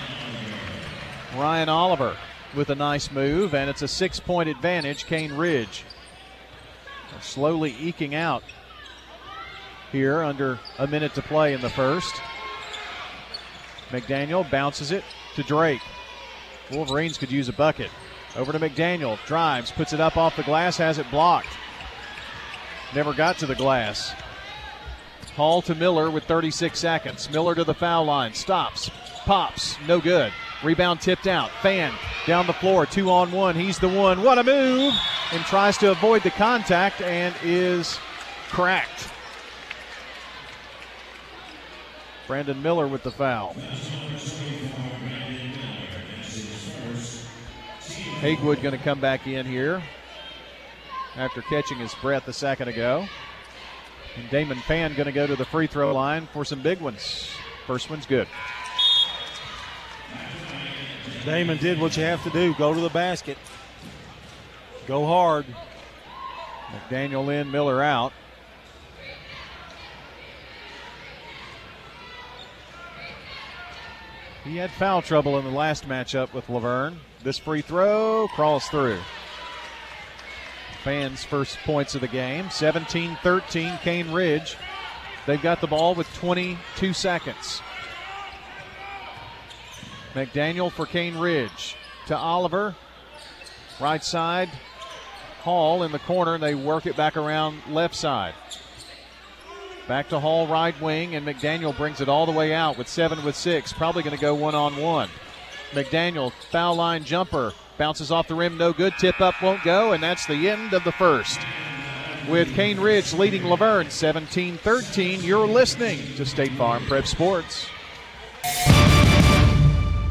Ryan Oliver with a nice move, and it's a six point advantage, Cane Ridge. Slowly eking out here under a minute to play in the first. McDaniel bounces it to Drake. Wolverines could use a bucket. Over to McDaniel. Drives, puts it up off the glass, has it blocked. Never got to the glass. Hall to Miller with 36 seconds. Miller to the foul line. Stops. Pops. No good. Rebound tipped out. Fan down the floor. Two on one. He's the one. What a move! And tries to avoid the contact and is cracked. Brandon Miller with the foul. Hagewood going to come back in here after catching his breath a second ago. And Damon Fan going to go to the free throw line for some big ones. First one's good. Damon did what you have to do go to the basket. Go hard. McDaniel in, Miller out. He had foul trouble in the last matchup with La Vergne. This free throw crawls through. Fans' first points of the game 17 13, Cane Ridge. They've got the ball with 22 seconds. McDaniel for Cane Ridge to Oliver. Right side. Hall in the corner, and they work it back around left side. Back to Hall, right wing, and McDaniel brings it all the way out with seven with six. Probably going to go one on one. McDaniel, foul line jumper, bounces off the rim, no good. Tip up won't go, and that's the end of the first. With Cane Ridge leading La Vergne 17 13, you're listening to State Farm Prep Sports.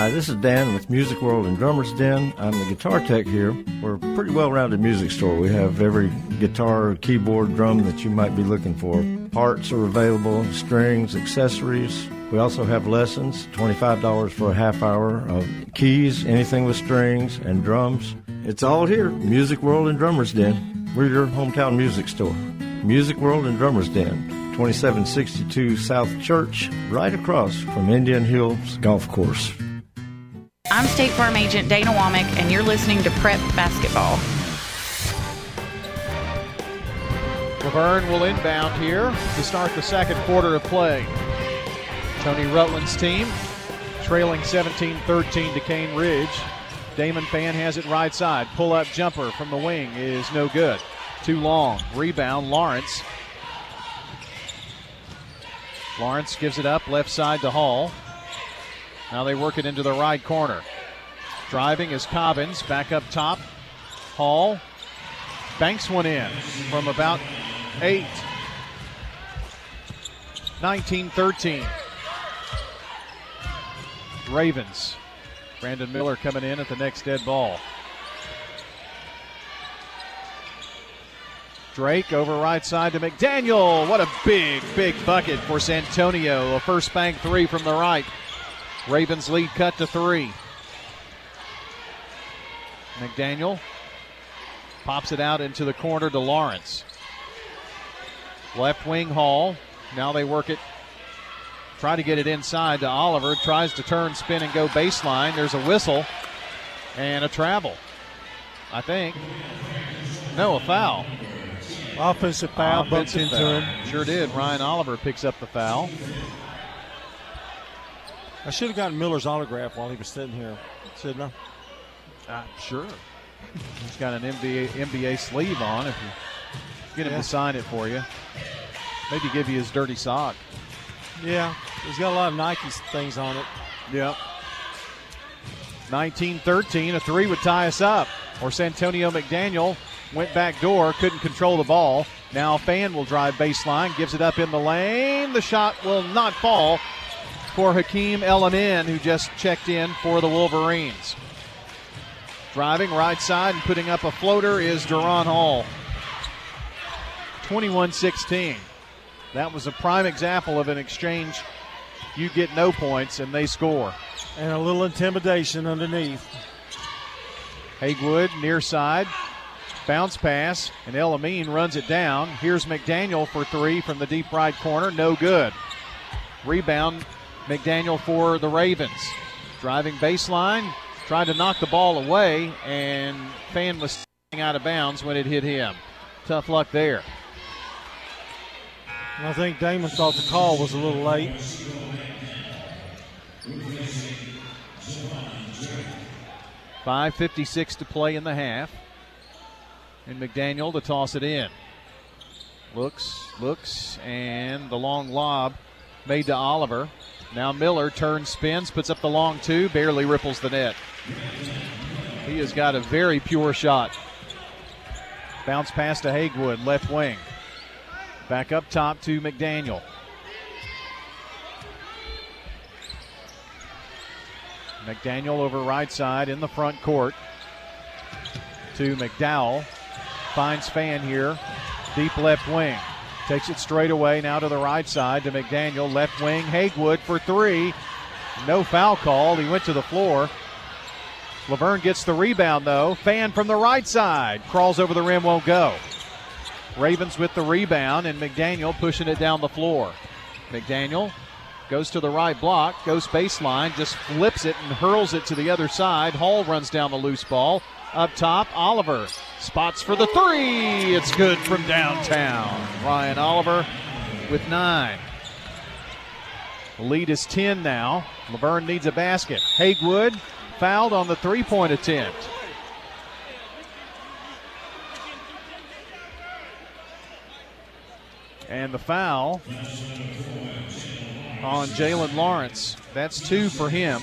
Hi, this is Dan with Music World and Drummers Den. I'm the guitar tech here. We're a pretty well rounded music store. We have every guitar, keyboard, drum that you might be looking for. Parts are available, strings, accessories. We also have lessons, $25 for a half hour of keys, anything with strings, and drums. It's all here, Music World and Drummers Den. We're your hometown music store. Music World and Drummers Den, 2762 South Church, right across from Indian Hills Golf Course. I'm State Farm Agent Dana Womack, and you're listening to Prep Basketball. La Vergne will inbound here to start the second quarter of play. Tony Rutland's team trailing 17 13 to Cane Ridge. Damon Fan has it right side. Pull up jumper from the wing is no good. Too long. Rebound, Lawrence. Lawrence gives it up left side to Hall. Now they work it into the right corner. Driving is Cobbins. Back up top. Hall banks one in from about eight. 19 13. Ravens. Brandon Miller coming in at the next dead ball. Drake over right side to McDaniel. What a big, big bucket for Santonio. A first bank three from the right. Ravens lead cut to three. McDaniel pops it out into the corner to Lawrence. Left wing Hall. Now they work it. Try to get it inside to Oliver. Tries to turn, spin, and go baseline. There's a whistle and a travel. I think. No, a foul. Offensive foul bumped into foul. him. Sure did. Ryan Oliver picks up the foul. I should have gotten Miller's autograph while he was sitting here, shouldn't I? Uh, sure. He's got an NBA, NBA sleeve on. If you get him Yeah. to sign it for you, maybe give you his dirty sock. Yeah, he's got a lot of Nike things on it. Yep. 19-13, a three would tie us up. Or Santonio McDaniel went back door, couldn't control the ball. Now Fan will drive baseline, gives it up in the lane. The shot will not fall for Hakeem Elamin, who just checked in for the Wolverines. Driving right side and putting up a floater is Duron Hall. 21 16. That was a prime example of an exchange. You get no points and they score. And a little intimidation underneath. Haywood near side. Bounce pass, and El Amin runs it down. Here's McDaniel for three from the deep right corner. No good. Rebound, McDaniel for the Ravens. Driving baseline, tried to knock the ball away, and Fan was out of bounds when it hit him. Tough luck there. And I think Damon thought the call was a little late. Five fifty-six to play in the half, and McDaniel to toss it in. Looks, looks, and the long lob made to Oliver. Now Miller turns, spins, puts up the long two, barely ripples the net. He has got a very pure shot. Bounce pass to Haywood, left wing. Back up top to McDaniel. McDaniel over right side in the front court to McDowell. Finds Fan here. Deep left wing. Takes it straight away now to the right side to McDaniel. Left wing. Hagewood for three. No foul call. He went to the floor. La Vergne gets the rebound though. Fan from the right side. Crawls over the rim, won't go. Ravens with the rebound and McDaniel pushing it down the floor. McDaniel goes to the right block, goes baseline, just flips it and hurls it to the other side. Hall runs down the loose ball. Up top, Oliver spots for the three. It's good from downtown. Ryan Oliver with nine. The lead is 10 now. La Vergne needs a basket. Hagewood fouled on the three point attempt. And the foul on Jalen Lawrence. That's two for him.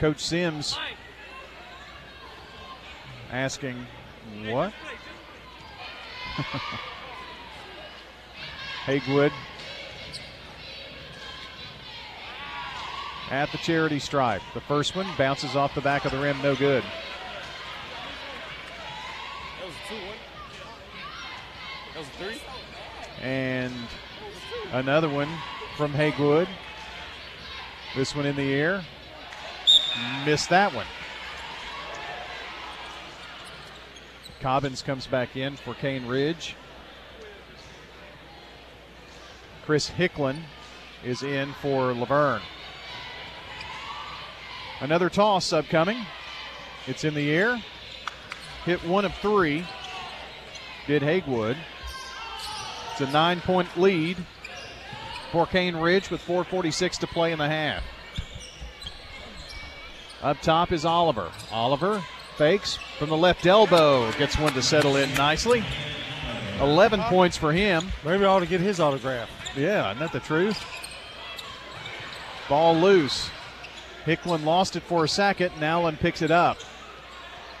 Coach Sims asking, what? Hagewood at the charity stripe. The first one bounces off the back of the rim, no good. That was a two one. That was a three. And another one from Hagewood. This one in the air. Missed that one. Cobbins comes back in for Cane Ridge. Chris Hicklin is in for La Vergne. Another toss upcoming. It's in the air. Hit one of three. Did Hagewood. It's a nine point lead for Cane Ridge with 4.46 to play in the half. Up top is Oliver. Oliver fakes from the left elbow. Gets one to settle in nicely. 11 points for him. Maybe I ought to get his autograph. Yeah, isn't that the truth? Ball loose. Hicklin lost it for a second. and Allen picks it up.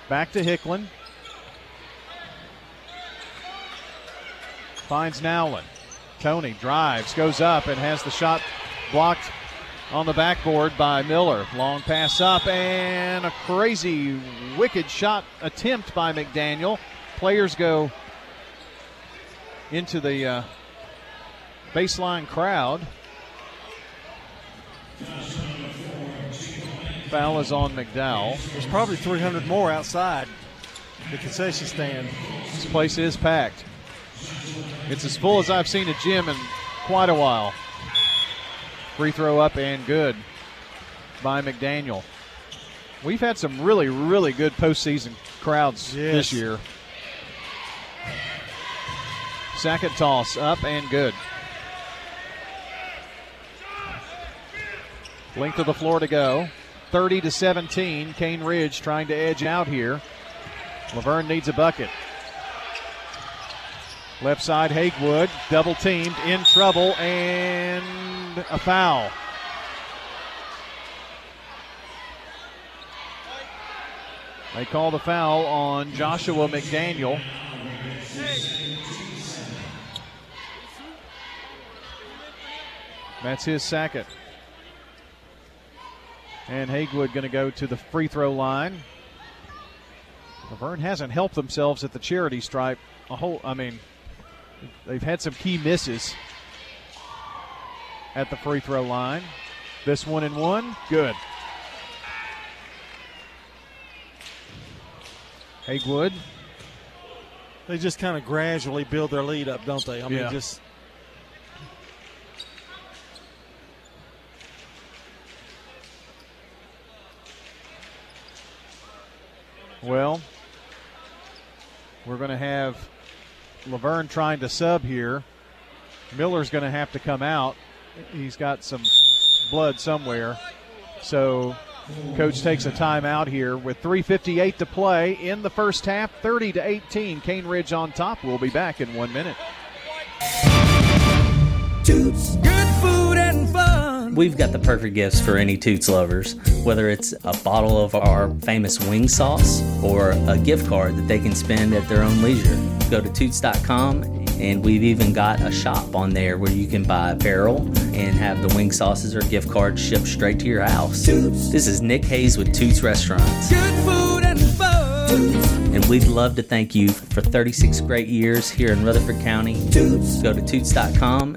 Back to Hicklin. Finds Nowlin. Tony drives, goes up, and has the shot blocked on the backboard by Miller. Long pass up, and a crazy, wicked shot attempt by McDaniel. Players go into the uh, baseline crowd. Foul is on McDowell. There's probably 300 more outside the concession stand. This place is packed. It's as full as I've seen a gym in quite a while. Free throw up and good by McDaniel. We've had some really, really good postseason crowds Yes. this year. Second toss up and good. Length of the floor to go. 30 to 17. Cane Ridge trying to edge out here. La Vergne needs a bucket. Left side, Hagewood, double teamed, in trouble, and a foul. They call the foul on Joshua McDaniel. That's his second. And Hagewood going to go to the free throw line. La Vergne hasn't helped themselves at the charity stripe a whole. I mean, they've had some key misses at the free throw line. This one and one, good. Hagewood. They just kind of gradually build their lead up, don't they? I mean, Yeah. just Well, we're going to have La Vergne trying to sub here. Miller's going to have to come out. He's got some blood somewhere. So, coach takes a timeout here with 3:58 to play in the first half. 30 to 18. Cane Ridge on top. We'll be back in one minute. Toots. Good food and fun. We've got the perfect gifts for any Toots lovers, whether it's a bottle of our famous wing sauce or a gift card that they can spend at their own leisure. Go to Toots.com and we've even got a shop on there where you can buy apparel and have the wing sauces or gift cards shipped straight to your house. This is Nick Hayes with Toots Restaurants. Good food and fun. And we'd love to thank you for 36 great years here in Rutherford County. Go to Toots.com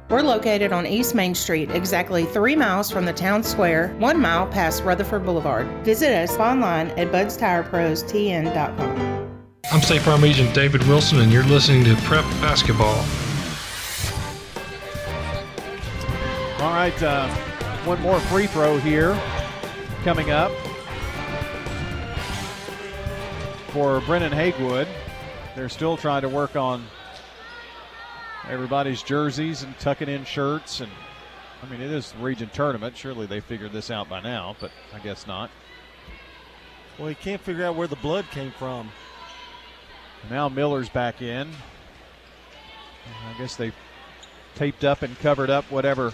We're located on East Main Street, exactly three miles from the town square, one mile past Rutherford Boulevard. Visit us online at budstirepros.tn.com. I'm State Farm Agent David Wilson, and you're listening to Prep Basketball. All right, uh, one more free throw here coming up for Brennan Hagewood. They're still trying to work on everybody's jerseys and tucking in shirts. And I mean, it is the region tournament. Surely they figured this out by now, but I guess not. well, you can't figure out where the blood came from. Now Miller's back in. I guess they taped up and covered up whatever,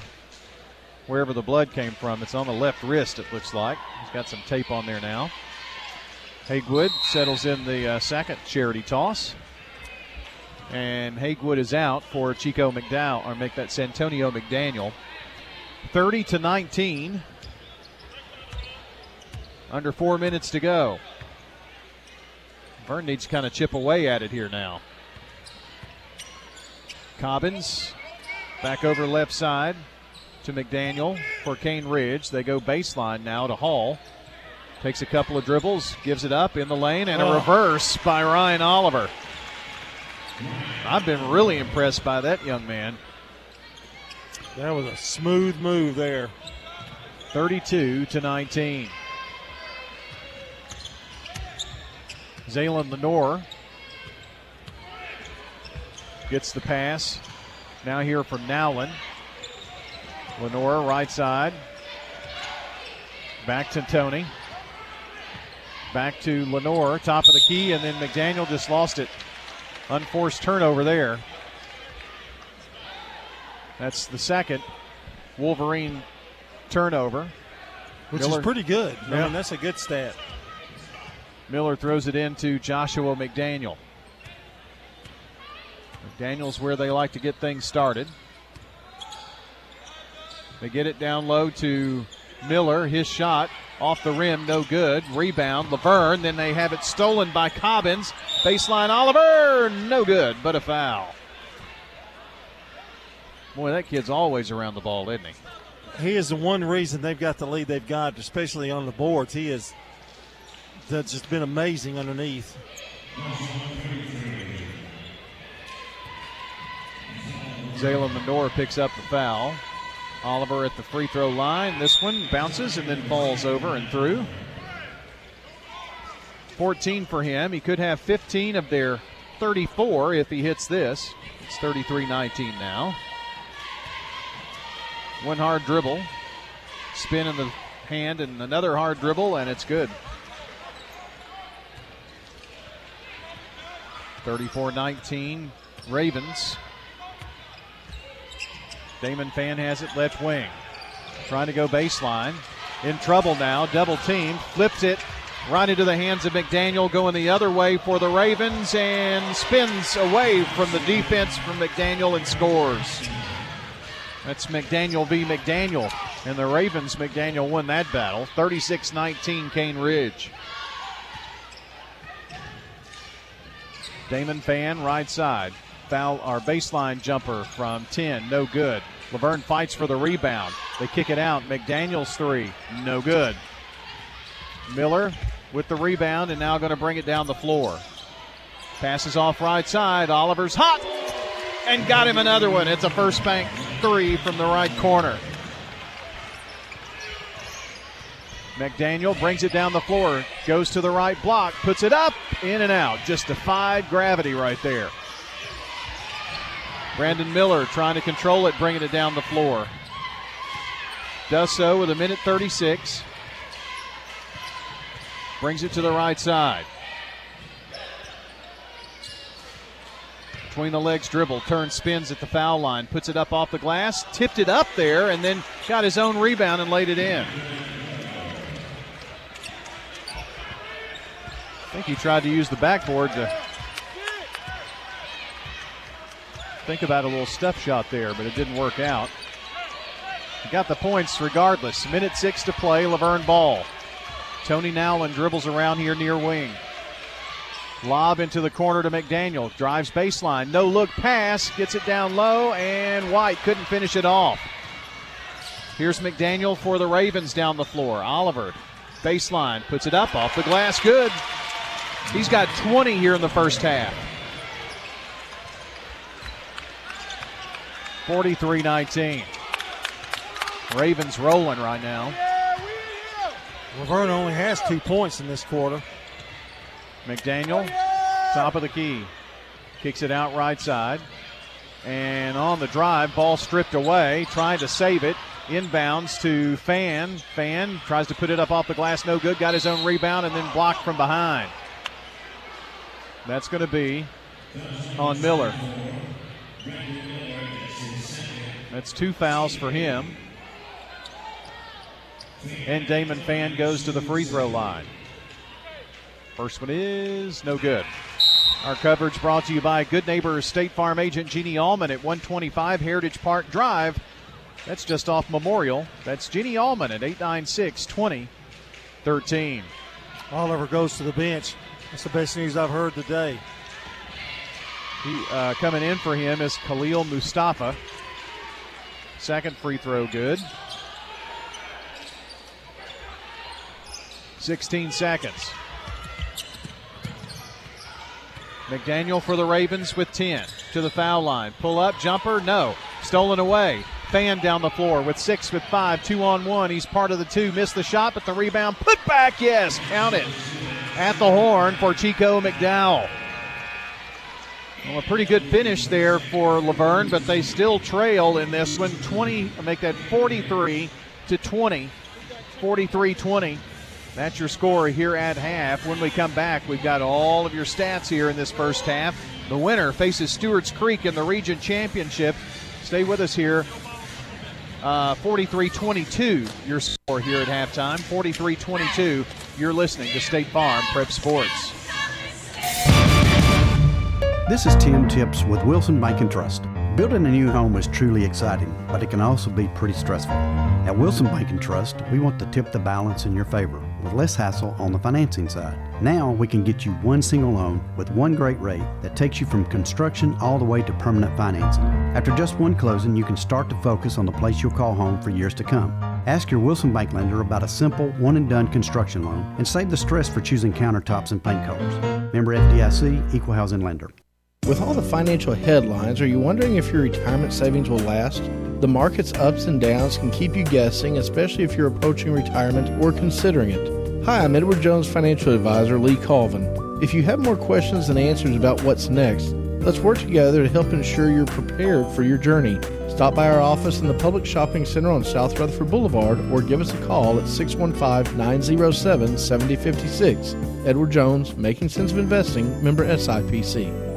wherever the blood came from. It's on the left wrist, it looks like. He's got some tape on there now. Hagewood settles in the uh, second charity toss. And Hagewood is out for Chico McDowell, or make that Santonio McDaniel. 30 to 19. Under four minutes to go. Vern needs to kind of chip away at it here now. Cobbins back over left side to McDaniel for Cane Ridge. They go baseline now to Hall. Takes a couple of dribbles, gives it up in the lane, and a Oh. reverse by Ryan Oliver. I've been really impressed by that young man. That was a smooth move there. 32 to 19. Zaylen Lenore gets the pass. Now here from Nowlin. Lenore right side. Back to Tony. Back to Lenore, top of the key, and then McDaniel just lost it. Unforced turnover there. That's the second Wolverine turnover. Which Miller- is pretty good. I Yeah. mean, that's a good stat. Miller throws it into Joshua McDaniel. McDaniel's where they like to get things started. They get it down low to Miller. His shot off the rim, no good. Rebound, La Vergne. Then they have it stolen by Cobbins. Baseline, Oliver, no good, but a foul. Boy, that kid's always around the ball, isn't he? He is the one reason they've got the lead they've got, especially on the boards. He is that's just been amazing underneath. Zaylen Menor picks up the foul. Oliver at the free throw line. This one bounces and then falls over and through. 14 for him. He could have 15 of their 34 if he hits this. It's 33 19 now. One hard dribble, spin in the hand, and another hard dribble, and it's good. 34 19, Ravens. Damon Fan has it left wing. Trying to go baseline. In trouble now. Double team. Flips it right into the hands of McDaniel. Going the other way for the Ravens and spins away from the defense from McDaniel and scores. That's McDaniel v. McDaniel. And the Ravens, McDaniel won that battle. 36 19, Cane Ridge. Damon Fan, right side. Foul our baseline jumper from 10, no good. La Vergne fights for the rebound. They kick it out. McDaniel's three, no good. Miller with the rebound and now going to bring it down the floor. Passes off right side. Oliver's hot and got him another one. It's a first bank three from the right corner. McDaniel brings it down the floor, goes to the right block, puts it up, in and out. Just defied gravity right there. Brandon Miller trying to control it, bringing it down the floor. Does so with a minute 36. Brings it to the right side. Between the legs dribble, turns, spins at the foul line, puts it up off the glass, tipped it up there, and then got his own rebound and laid it in. I think he tried to use the backboard to think about a little step shot there, but it didn't work out. Got the points regardless. Minute six to play, La Vergne Ball. Tony Nowlin dribbles around here near wing. Lob into the corner to McDaniel. Drives baseline. No look pass. Gets it down low, and White couldn't finish it off. Here's McDaniel for the Ravens down the floor. Oliver, baseline, puts it up off the glass. Good. He's got 20 here in the first half. 43 19. Ravens rolling right now. La Vergne only has two points in this quarter. McDaniel, top of the key. Kicks it out right side. And on the drive, ball stripped away, trying to save it. Inbounds to Fan. Fan tries to put it up off the glass, no good. Got his own rebound and then blocked from behind. That's going to be on Miller. That's two fouls for him. And Damon Fan goes to the free throw line. First one is no good. Our coverage brought to you by Good Neighbor State Farm agent Jeannie Allman at 125 Heritage Park Drive That's just off Memorial. That's Jenny Allman at 896 20 13. Oliver goes to the bench. That's the best news I've heard today. He, uh, coming in for him is Khalil Mustafa. Second free throw good. 16 seconds. McDaniel for the Ravens with 10 to the foul line. Pull up, jumper, no. Stolen away. Fan down the floor with six with five, two on one. He's part of the two. Missed the shot, but the rebound put back. Yes, count it. At the horn for Chico McDowell. Well, a pretty good finish there for La Vergne, but they still trail in this one. 20, make that 43 to 20. 43 20. That's your score here at half. When we come back, we've got all of your stats here in this first half. The winner faces Stewart's Creek in the region championship. Stay with us here. Uh, 43 22, your score here at halftime. 43 22. You're listening to State Farm Prep Sports. This is Tim Tips with Wilson Bank and Trust. Building a new home is truly exciting, but it can also be pretty stressful. At Wilson Bank and Trust, we want to tip the balance in your favor with less hassle on the financing side. Now we can get you one single loan with one great rate that takes you from construction all the way to permanent financing. After just one closing, you can start to focus on the place you'll call home for years to come. Ask your Wilson Bank lender about a simple one and done construction loan and save the stress for choosing countertops and paint colors. Member FDIC, Equal Housing Lender. With all the financial headlines, are you wondering if your retirement savings will last? The market's ups and downs can keep you guessing, especially if you're approaching retirement or considering it. Hi, I'm Edward Jones financial advisor Lee Colvin. If you have more questions than answers about what's next, let's work together to help ensure you're prepared for your journey. Stop by our office in the Public Shopping Center on South Rutherford Boulevard or give us a call at 615 907 7056. Edward Jones, Making Sense of Investing, member SIPC.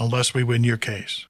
unless we win your case.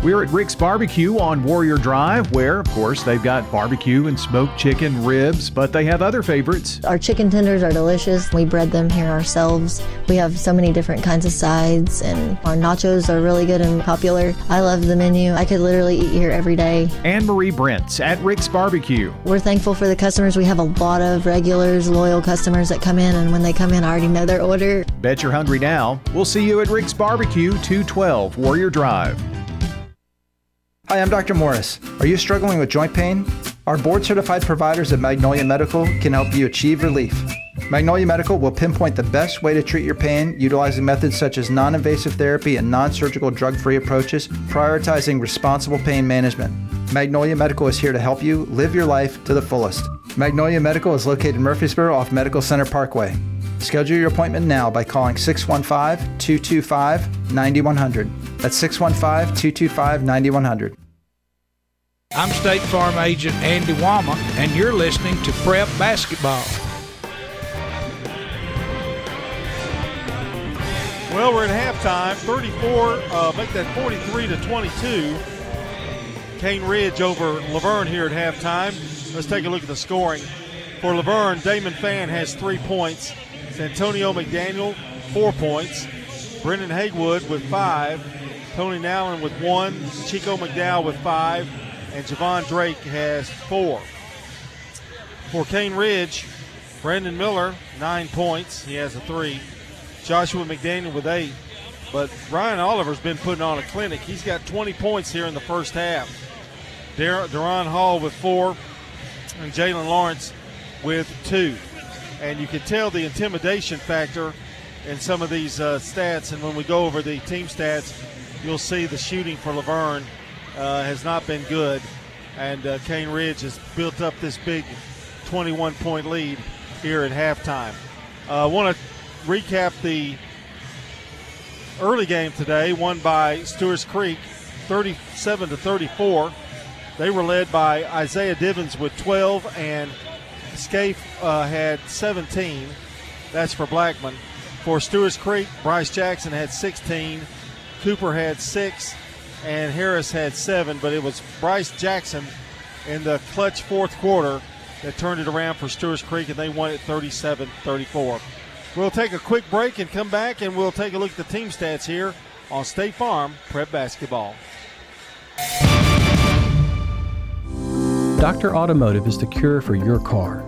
We're at Rick's Barbecue on Warrior Drive, where, of course, they've got barbecue and smoked chicken, ribs, but they have other favorites. Our chicken tenders are delicious. We bread them here ourselves. We have so many different kinds of sides, and our nachos are really good and popular. I love the menu. I could literally eat here every day. Anne Marie Brents at Rick's Barbecue. We're thankful for the customers. We have a lot of regulars, loyal customers that come in, and when they come in, I already know their order. Bet you're hungry now. We'll see you at Rick's Barbecue, 212 Warrior Drive. Hi, I'm Dr. Morris. Are you struggling with joint pain? Our board certified providers at Magnolia Medical can help you achieve relief. Magnolia Medical will pinpoint the best way to treat your pain utilizing methods such as non invasive therapy and non surgical drug free approaches, prioritizing responsible pain management. Magnolia Medical is here to help you live your life to the fullest. Magnolia Medical is located in Murfreesboro off Medical Center Parkway. Schedule your appointment now by calling 615 225 9100. That's 615 225 9100. I'm State Farm Agent Dana Womack, and you're listening to Prep Basketball. Well, we're at halftime. 34, uh, make that 43 to 22. Cane Ridge over La Vergne here at halftime. Let's take a look at the scoring. For La Vergne, Damon Fan has three points. Antonio McDaniel, four points. Brendan Hagewood with five. Tony Nowlin with one. Chico McDowell with five. And Javon Drake has four. For Cane Ridge, Brandon Miller, nine points. He has a three. Joshua McDaniel with eight. But Ryan Oliver's been putting on a clinic. He's got 20 points here in the first half. Duron Hall with four, and Jalen Lawrence with two. And you can tell the intimidation factor in some of these uh, stats. And when we go over the team stats, you'll see the shooting for La Vergne uh, has not been good. And uh, Cane Ridge has built up this big 21 point lead here at halftime. I want to recap the early game today, won by Stewart's Creek 37 to 34. They were led by Isaiah Divins with 12, and Scaife uh, had 17. That's for Blackman. For Stewart's Creek, Bryce Jackson had 16, Cooper had six, and Harris had seven. But it was Bryce Jackson in the clutch fourth quarter that turned it around for Stewart's Creek, and they won it 37 34. We'll take a quick break and come back, and we'll take a look at the team stats here on State Farm Prep Basketball. Dr. Automotive is the cure for your car.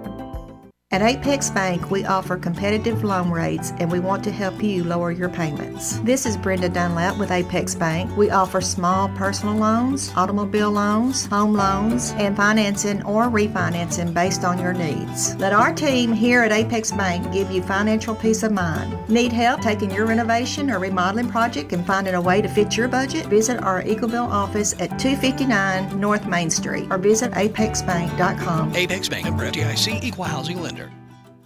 At Apex Bank, we offer competitive loan rates and we want to help you lower your payments. This is Brenda Dunlap with Apex Bank. We offer small personal loans, automobile loans, home loans, and financing or refinancing based on your needs. Let our team here at Apex Bank give you financial peace of mind. Need help taking your renovation or remodeling project and finding a way to fit your budget? Visit our Eagleville office at 259 North Main Street or visit apexbank.com. Apex Bank, member FDIC, equal housing lender.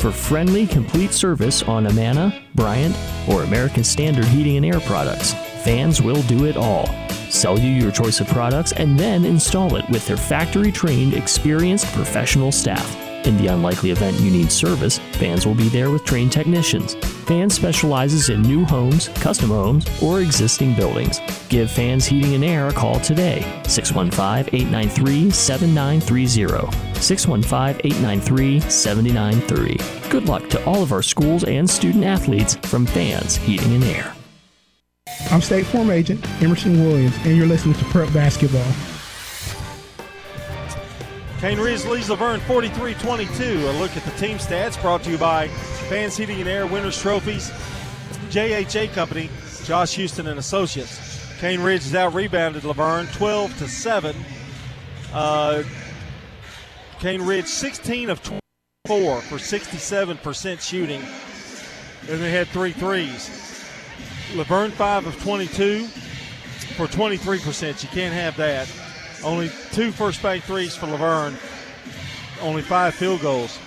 for friendly, complete service on Amana, Bryant, or American Standard Heating and Air products. Fans will do it all. Sell you your choice of products and then install it with their factory trained, experienced professional staff. In the unlikely event you need service, Fans will be there with trained technicians. Fans specializes in new homes, custom homes, or existing buildings. Give Fans Heating and Air a call today, 615 893 7930. 615 893 7930. Good luck to all of our schools and student athletes from Fans Heating and Air. I'm State Farm Agent Emerson Williams, and you're listening to Prep Basketball. Ridge leads La Vergne 43 22. A look at the team stats brought to you by Fans Heating and Air Winners Trophies, JHA Company, Josh Houston and Associates. Cane Ridge has out rebounded La Vergne 12 to 7. Uh, Cane Ridge 16 of 24 for 67% shooting. And they had three threes. La Vergne 5 of 22 for 23%. You can't have that. Only two first bank threes for La Vergne. Only five field goals.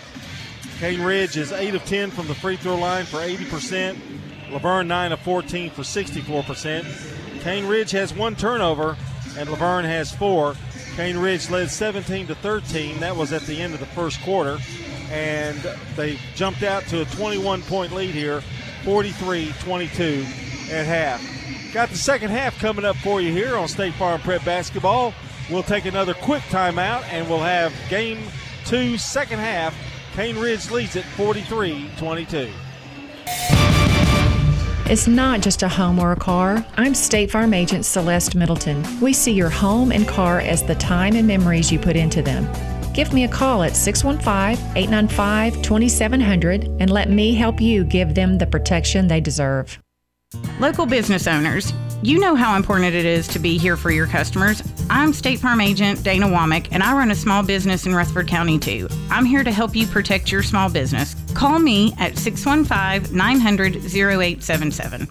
Cane Ridge is 8 of 10 from the free throw line for 80%. La Vergne 9 of 14 for 64%. Cane Ridge has one turnover, and La Vergne has four. Cane Ridge led 17 to 13. That was at the end of the first quarter. And they jumped out to a 21 point lead here, 43 22 at half. Got the second half coming up for you here on State Farm Prep Basketball. We'll take another quick timeout and we'll have game two, second half. Cane Ridge leads it 43 22. It's not just a home or a car. I'm State Farm Agent Celeste Middleton. We see your home and car as the time and memories you put into them. Give me a call at 615 895 2700 and let me help you give them the protection they deserve. Local business owners, you know how important it is to be here for your customers. I'm State Farm Agent Dana Womack, and I run a small business in Rutherford County too. I'm here to help you protect your small business. Call me at 615 900 0877.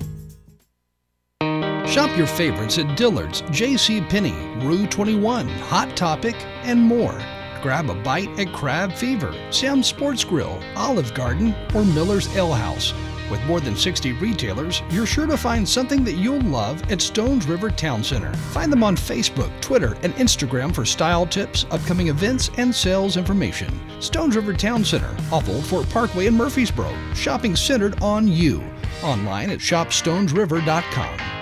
Shop your favorites at Dillard's, J.C. Penney, Rue 21, Hot Topic, and more. Grab a bite at Crab Fever, Sam's Sports Grill, Olive Garden, or Miller's Ale House. With more than 60 retailers, you're sure to find something that you'll love at Stones River Town Center. Find them on Facebook, Twitter, and Instagram for style tips, upcoming events, and sales information. Stones River Town Center, off Old Fort Parkway in Murfreesboro. Shopping centered on you. Online at shopstonesriver.com.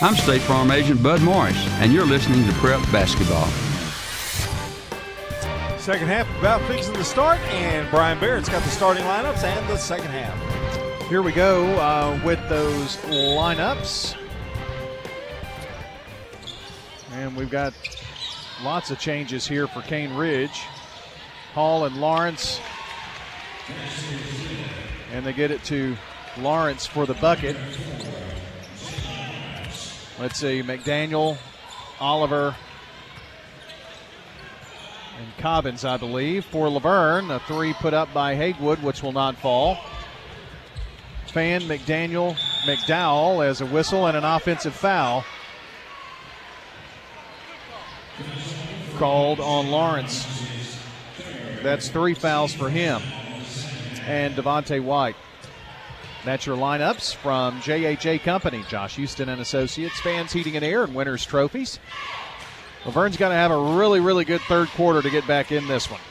I'm State Farm Agent Bud Morris, and you're listening to Prep Basketball. Second half about fixing to start, and Brian Barrett's got the starting lineups and the second half. Here we go uh, with those lineups. And we've got lots of changes here for Cane Ridge. Hall and Lawrence. And they get it to Lawrence for the bucket. Let's see, McDaniel, Oliver, and Cobbins, I believe. For La Vergne, a three put up by Hagewood, which will not fall. Fan, McDaniel, McDowell as a whistle and an offensive foul. Called on Lawrence. That's three fouls for him. And Devontae White. That's your lineups from JHA Company, Josh Houston and Associates, Fans Heating and Air, and Winners Trophies. La Vergne's got to have a really, really good third quarter to get back in this one.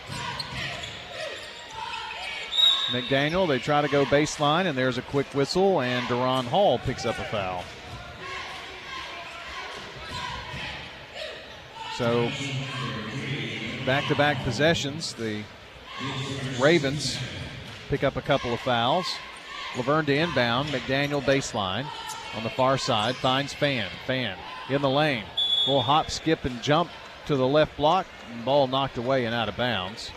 McDaniel, they try to go baseline, and there's a quick whistle, and Duron Hall picks up a foul. So, back to back possessions. The Ravens pick up a couple of fouls. La Vergne to inbound. McDaniel baseline on the far side. Finds Fan. Fan in the lane. Little hop, skip, and jump to the left block. Ball knocked away and out of bounds.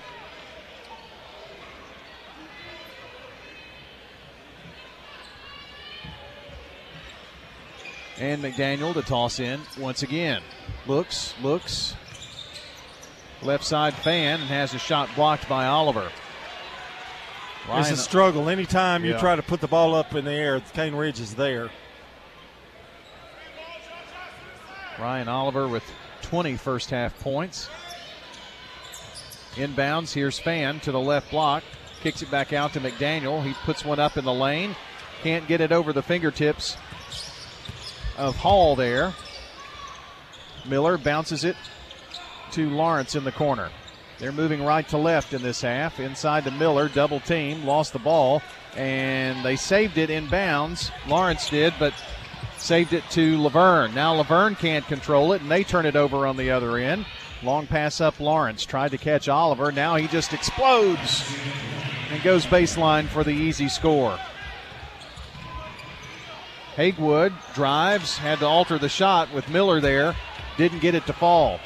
And McDaniel to toss in once again. Looks, looks. Left side fan and has a shot blocked by Oliver. It's a struggle. Anytime you try to put the ball up in the air, Cane Ridge is there. Ryan Oliver with 20 first half points. Inbounds, here's Fan to the left block. Kicks it back out to McDaniel. He puts one up in the lane. Can't get it over the fingertips of Hall there. Miller bounces it to Lawrence in the corner. They're moving right to left in this half. Inside to Miller, double team, lost the ball, and they saved it in bounds. Lawrence did, but saved it to La Vergne. Now La Vergne can't control it, and they turn it over on the other end. Long pass up Lawrence. Tried to catch Oliver. Now he just explodes and goes baseline for the easy score. Hagewood drives, had to alter the shot with Miller there. Didn't get it to fall.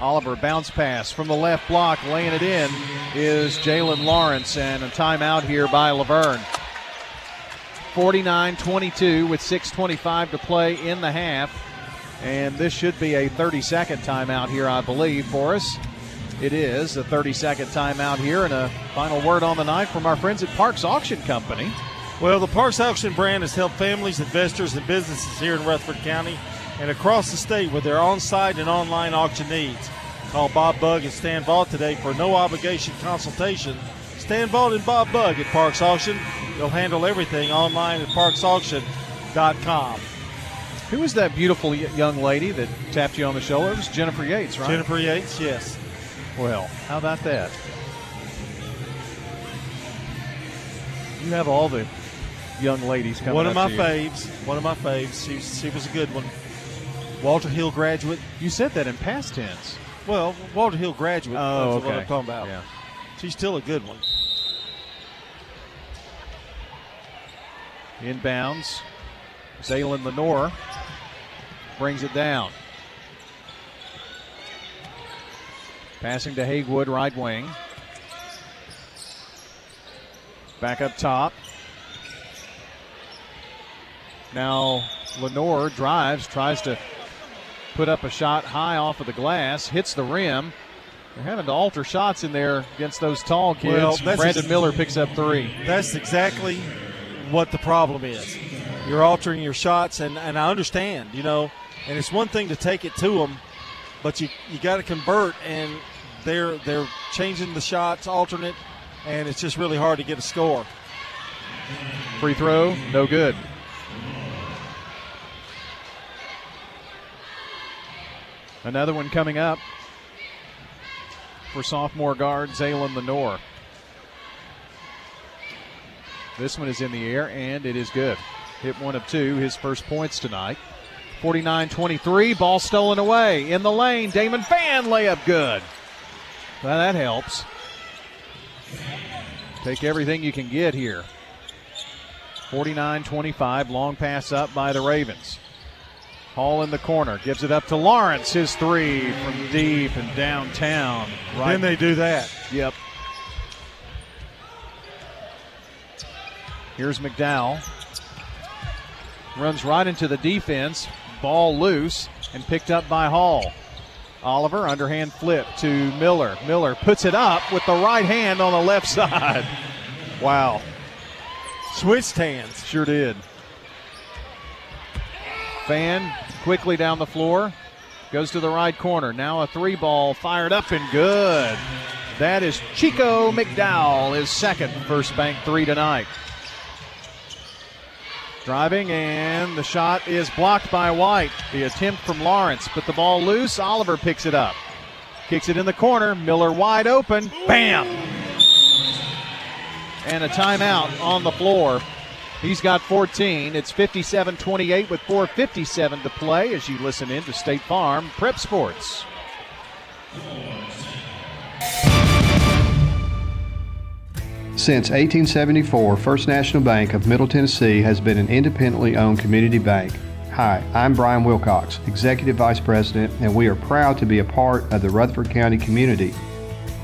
Oliver bounce pass from the left block, laying it in is Jalen Lawrence, and a timeout here by La Vergne. 49 22 with 6.25 to play in the half. And this should be a 30 second timeout here, I believe, for us. It is a 30 second timeout here, and a final word on the night from our friends at Parks Auction Company. Well, the Parks Auction brand has helped families, investors, and businesses here in Rutherford County and across the state with their on site and online auction needs. Call Bob Bug and Stan Vaught today for no obligation consultation. Stan Vaught and Bob Bug at Parks Auction. They'll handle everything online at parksauction.com. Who is that beautiful young lady that tapped you on the shoulder? It was Jennifer Yates, right? Jennifer Yates, yes. Well, how about that? You have all the young ladies coming One of my faves. One of my faves. She, she was a good one. Walter Hill graduate. You said that in past tense. Well, Walter Hill graduate. Oh, that's what. I'm talking about. Yeah. She's still a good one. Inbounds. Zaylen Lenore brings it down. Passing to Hagewood, right wing. Back up top. Now Lenore drives, tries to put up a shot high off of the glass, hits the rim. They're having to alter shots in there against those tall kids. Well, Brandon ex- Miller picks up three. That's exactly what the problem is. You're altering your shots, and, and I understand, you know, and it's one thing to take it to them, but you you got to convert, and they're they're changing the shots, alternate, and it's just really hard to get a score. Free throw, no good. Another one coming up for sophomore guard Zaylen Lenore. This one is in the air and it is good. Hit one of two, his first points tonight. 49 23, ball stolen away in the lane. Damon Fan layup good. Well, that helps. Take everything you can get here. 49 25, long pass up by the Ravens. Hall in the corner, gives it up to Lawrence. His three from deep and downtown. Right. Then they do that. Yep. Here's McDowell. Runs right into the defense. Ball loose and picked up by Hall. Oliver, underhand flip to Miller. Miller puts it up with the right hand on the left side. Wow. Switched hands. Sure did. Fan quickly down the floor. Goes to the right corner. Now a three ball fired up and good. That is Chico McDowell, his second first bank three tonight. Driving, and the shot is blocked by White. The attempt from Lawrence, but the ball loose. Oliver picks it up. Kicks it in the corner. Miller wide open. Bam! And a timeout on the floor. He's got 14. It's 57 28 with 4.57 to play as you listen in to State Farm Prep Sports. Since 1874, First National Bank of Middle Tennessee has been an independently owned community bank. Hi, I'm Brian Wilcox, Executive Vice President, and we are proud to be a part of the Rutherford County community.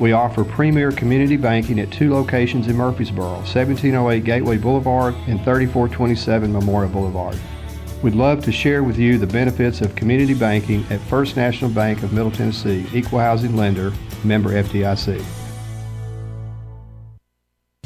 We offer premier community banking at two locations in Murfreesboro 1708 Gateway Boulevard and 3427 Memorial Boulevard. We'd love to share with you the benefits of community banking at First National Bank of Middle Tennessee, equal housing lender, member FDIC.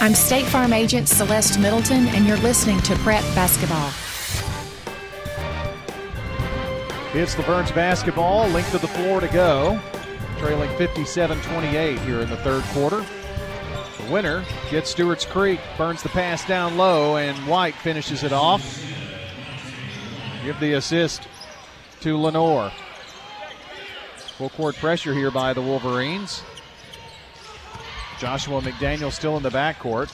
I'm State Farm Agent Celeste Middleton, and you're listening to Prep Basketball. It's the Burns basketball, length of the floor to go. Trailing 57 28 here in the third quarter. The winner gets Stewart's Creek, burns the pass down low, and White finishes it off. Give the assist to Lenore. Full court pressure here by the Wolverines. Joshua McDaniel still in the backcourt.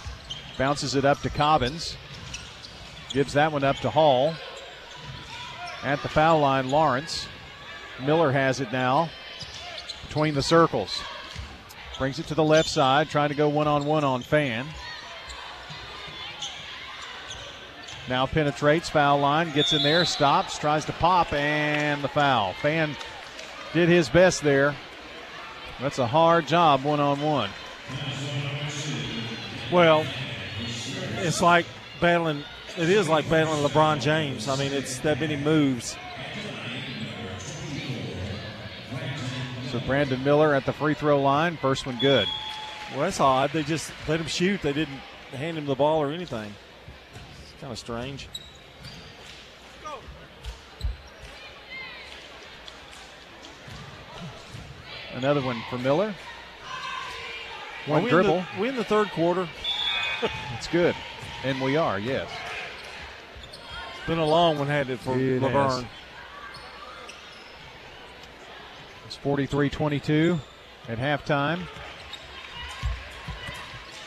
Bounces it up to Cobbins. Gives that one up to Hall. At the foul line, Lawrence. Miller has it now between the circles. Brings it to the left side, trying to go one on one on Fan. Now penetrates, foul line, gets in there, stops, tries to pop, and the foul. Fan did his best there. That's a hard job one on one. Well, it's like battling. It is like battling LeBron James. I mean, it's that many moves. So Brandon Miller at the free throw line, first one good. Well, that's odd. They just let him shoot. They didn't hand him the ball or anything. It's kind of strange. Another one for Miller. One we dribble. In the, we in the third quarter. It's good. And we are, yes. It's been a long one, had it for It La Vergne. has. It's 43 22 at halftime.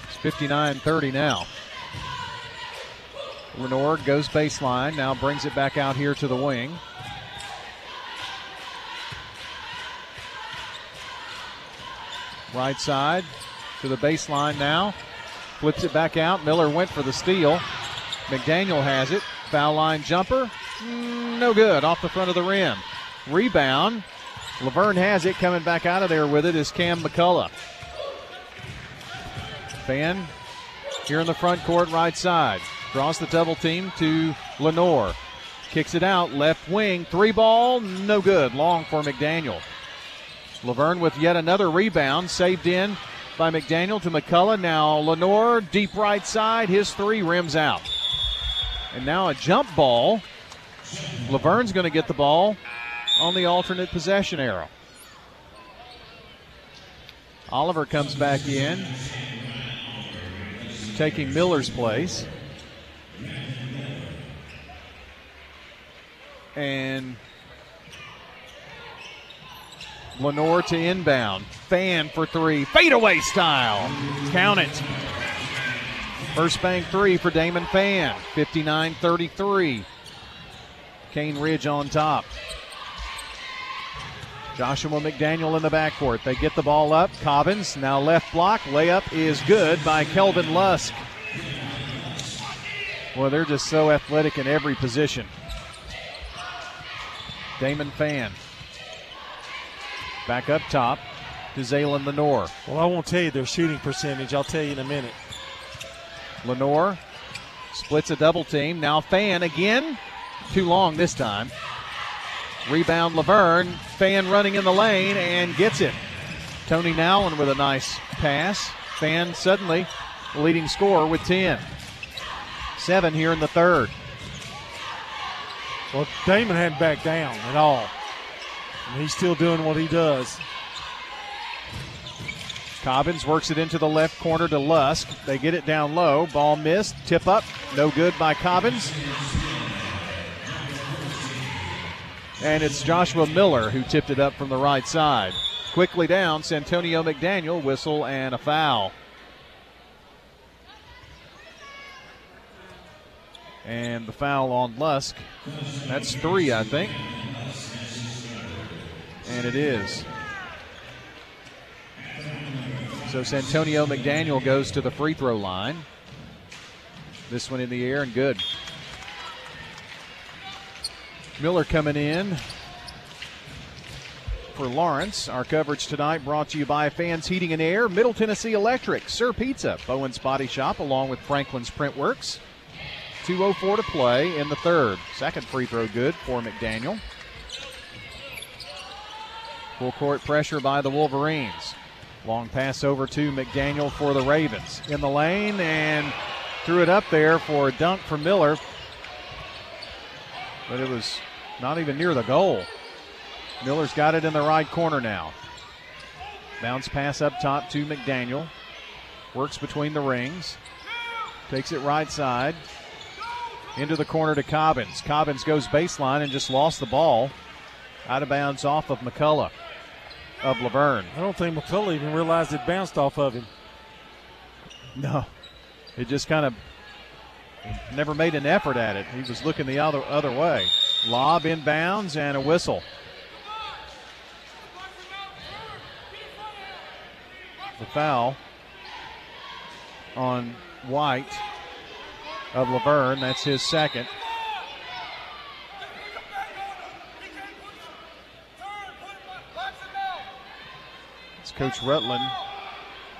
It's 59 30 now. Lenore goes baseline, now brings it back out here to the wing. Right side to the baseline now. Flips it back out. Miller went for the steal. McDaniel has it. Foul line jumper. Mm, no good. Off the front of the rim. Rebound. La Vergne has it. Coming back out of there with it is Cam McCullough. Fan here in the front court, right side. Draws the double team to Lenore. Kicks it out, left wing, three ball, no good. Long for McDaniel. La Vergne with yet another rebound, saved in by McDaniel to McCullough. Now Lenore, deep right side, his three rims out. And now a jump ball. La Vergne's going to get the ball on the alternate possession arrow. Oliver comes back in, taking Miller's place. And Lenore to inbound. Fan for three. Fadeaway style. Count it. First bank three for Damon Fan. 59 33. Cane Ridge on top. Joshua McDaniel in the backcourt. They get the ball up. Cobbins now left block. Layup is good by Kelvin Lusk. Well, they're just so athletic in every position. Damon Fan. Back up top to Zaylen Lenore. Well, I won't tell you their shooting percentage. I'll tell you in a minute. Lenore splits a double team. Now Fan again. Too long this time. Rebound La Vergne. Fan running in the lane and gets it. Tony Nowlin with a nice pass. Fan suddenly leading scorer with 10. Seven here in the third. Well, Damon hadn't backed down at all. And he's still doing what he does. Cobbins works it into the left corner to Lusk. They get it down low. Ball missed. Tip up. No good by Cobbins. And it's Joshua Miller who tipped it up from the right side. Quickly down, Santonio McDaniel, whistle and a foul. And the foul on Lusk. That's three, I think. And it is. So Santonio McDaniel goes to the free throw line. This one in the air and good. Miller coming in for Lawrence. Our coverage tonight brought to you by Fans Heating and Air, Middle Tennessee Electric, Sir Pizza, Bowen's Body Shop, along with Franklin's Printworks. 2.04 to play in the third. Second free throw good for McDaniel. Full court pressure by the Wolverines. Long pass over to McDaniel for the Ravens. In the lane and threw it up there for a dunk from Miller. But it was not even near the goal. Miller's got it in the right corner now. Bounce pass up top to McDaniel. Works between the rings. Takes it right side. Into the corner to Cobbins. Cobbins goes baseline and just lost the ball. Out of bounds off of McCullough of La Vergne. I don't think McCullough even realized it bounced off of him. No. It just kind of never made an effort at it. He was looking the other other way. Lob inbounds and a whistle. The foul on White of La Vergne. That's his second. Coach Rutland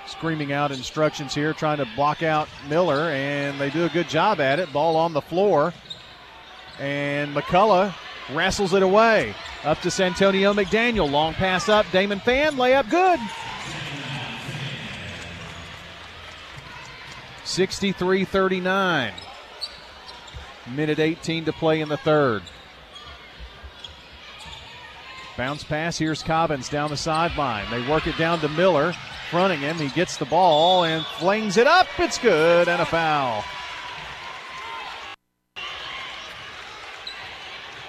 screaming out instructions here, trying to block out Miller, and they do a good job at it. Ball on the floor. And McCullough wrestles it away. Up to Santonio McDaniel. Long pass up. Damon Fan. Layup good. 63 39. Minute 18 to play in the third. Bounce pass. Here's Cobbins down the sideline. They work it down to Miller, fronting him. He gets the ball and flings it up. It's good and a foul.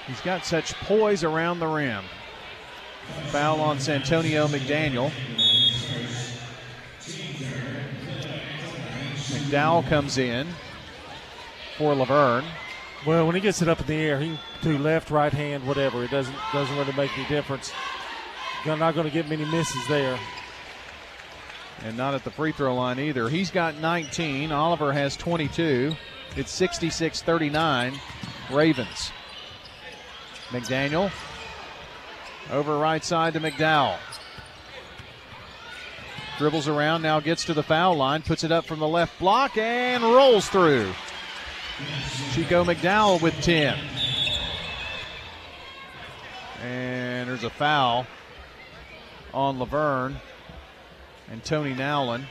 He's got such poise around the rim. Foul on Santonio McDaniel. McDowell comes in for La Vergne. Well, when he gets it up in the air, he can do left, right hand, whatever. It doesn't doesn't really make any difference. You're not going to get many misses there. And not at the free throw line either. He's got 19. Oliver has 22. It's 66 39. Ravens. McDaniel over right side to McDowell. Dribbles around, now gets to the foul line, puts it up from the left block, and rolls through. Chico McDowell with 10. And there's a foul on La Vergne and Tony Nowlin.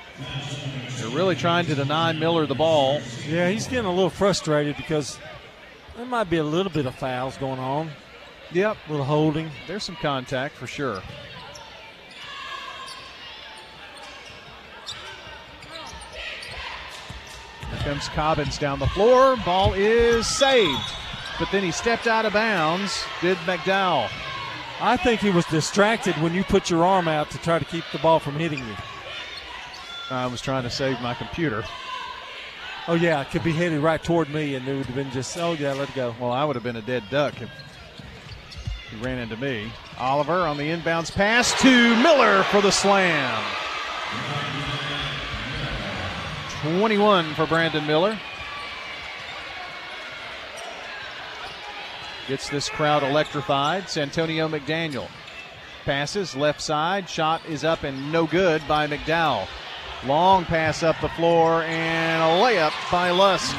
They're really trying to deny Miller the ball. Yeah, he's getting a little frustrated because there might be a little bit of fouls going on. Yep. A little holding. There's some contact for sure. Here comes Cobbins down the floor. Ball is saved. But then he stepped out of bounds, did McDowell. I think he was distracted when you put your arm out to try to keep the ball from hitting you. I was trying to save my computer. Oh, yeah, it could be headed right toward me, and it would have been just, oh, yeah, let it go. Well, I would have been a dead duck if he ran into me. Oliver on the inbounds pass to Miller for the slam. 21 for Brandon Miller. Gets this crowd electrified. Santonio McDaniel passes left side. Shot is up and no good by McDowell. Long pass up the floor and a layup by Lusk.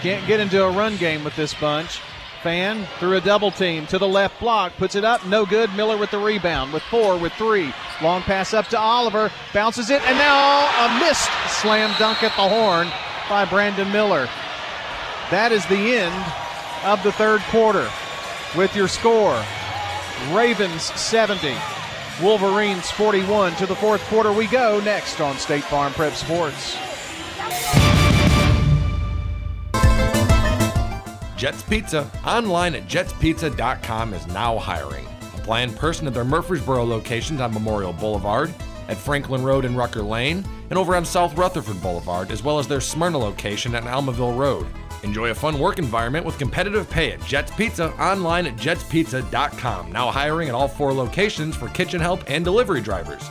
Can't get into a run game with this bunch. Fan through a double team to the left block, puts it up, no good. Miller with the rebound, with four, with three. Long pass up to Oliver, bounces it, and now a missed slam dunk at the horn by Brandon Miller. That is the end of the third quarter with your score Ravens 70, Wolverines 41. To the fourth quarter we go next on State Farm Prep Sports. Jets Pizza, online at jetspizza.com, is now hiring. Apply in person at their Murfreesboro locations on Memorial Boulevard, at Franklin Road and Rucker Lane, and over on South Rutherford Boulevard, as well as their Smyrna location at Almaville Road. Enjoy a fun work environment with competitive pay at Jets Pizza, online at jetspizza.com. Now hiring at all four locations for kitchen help and delivery drivers.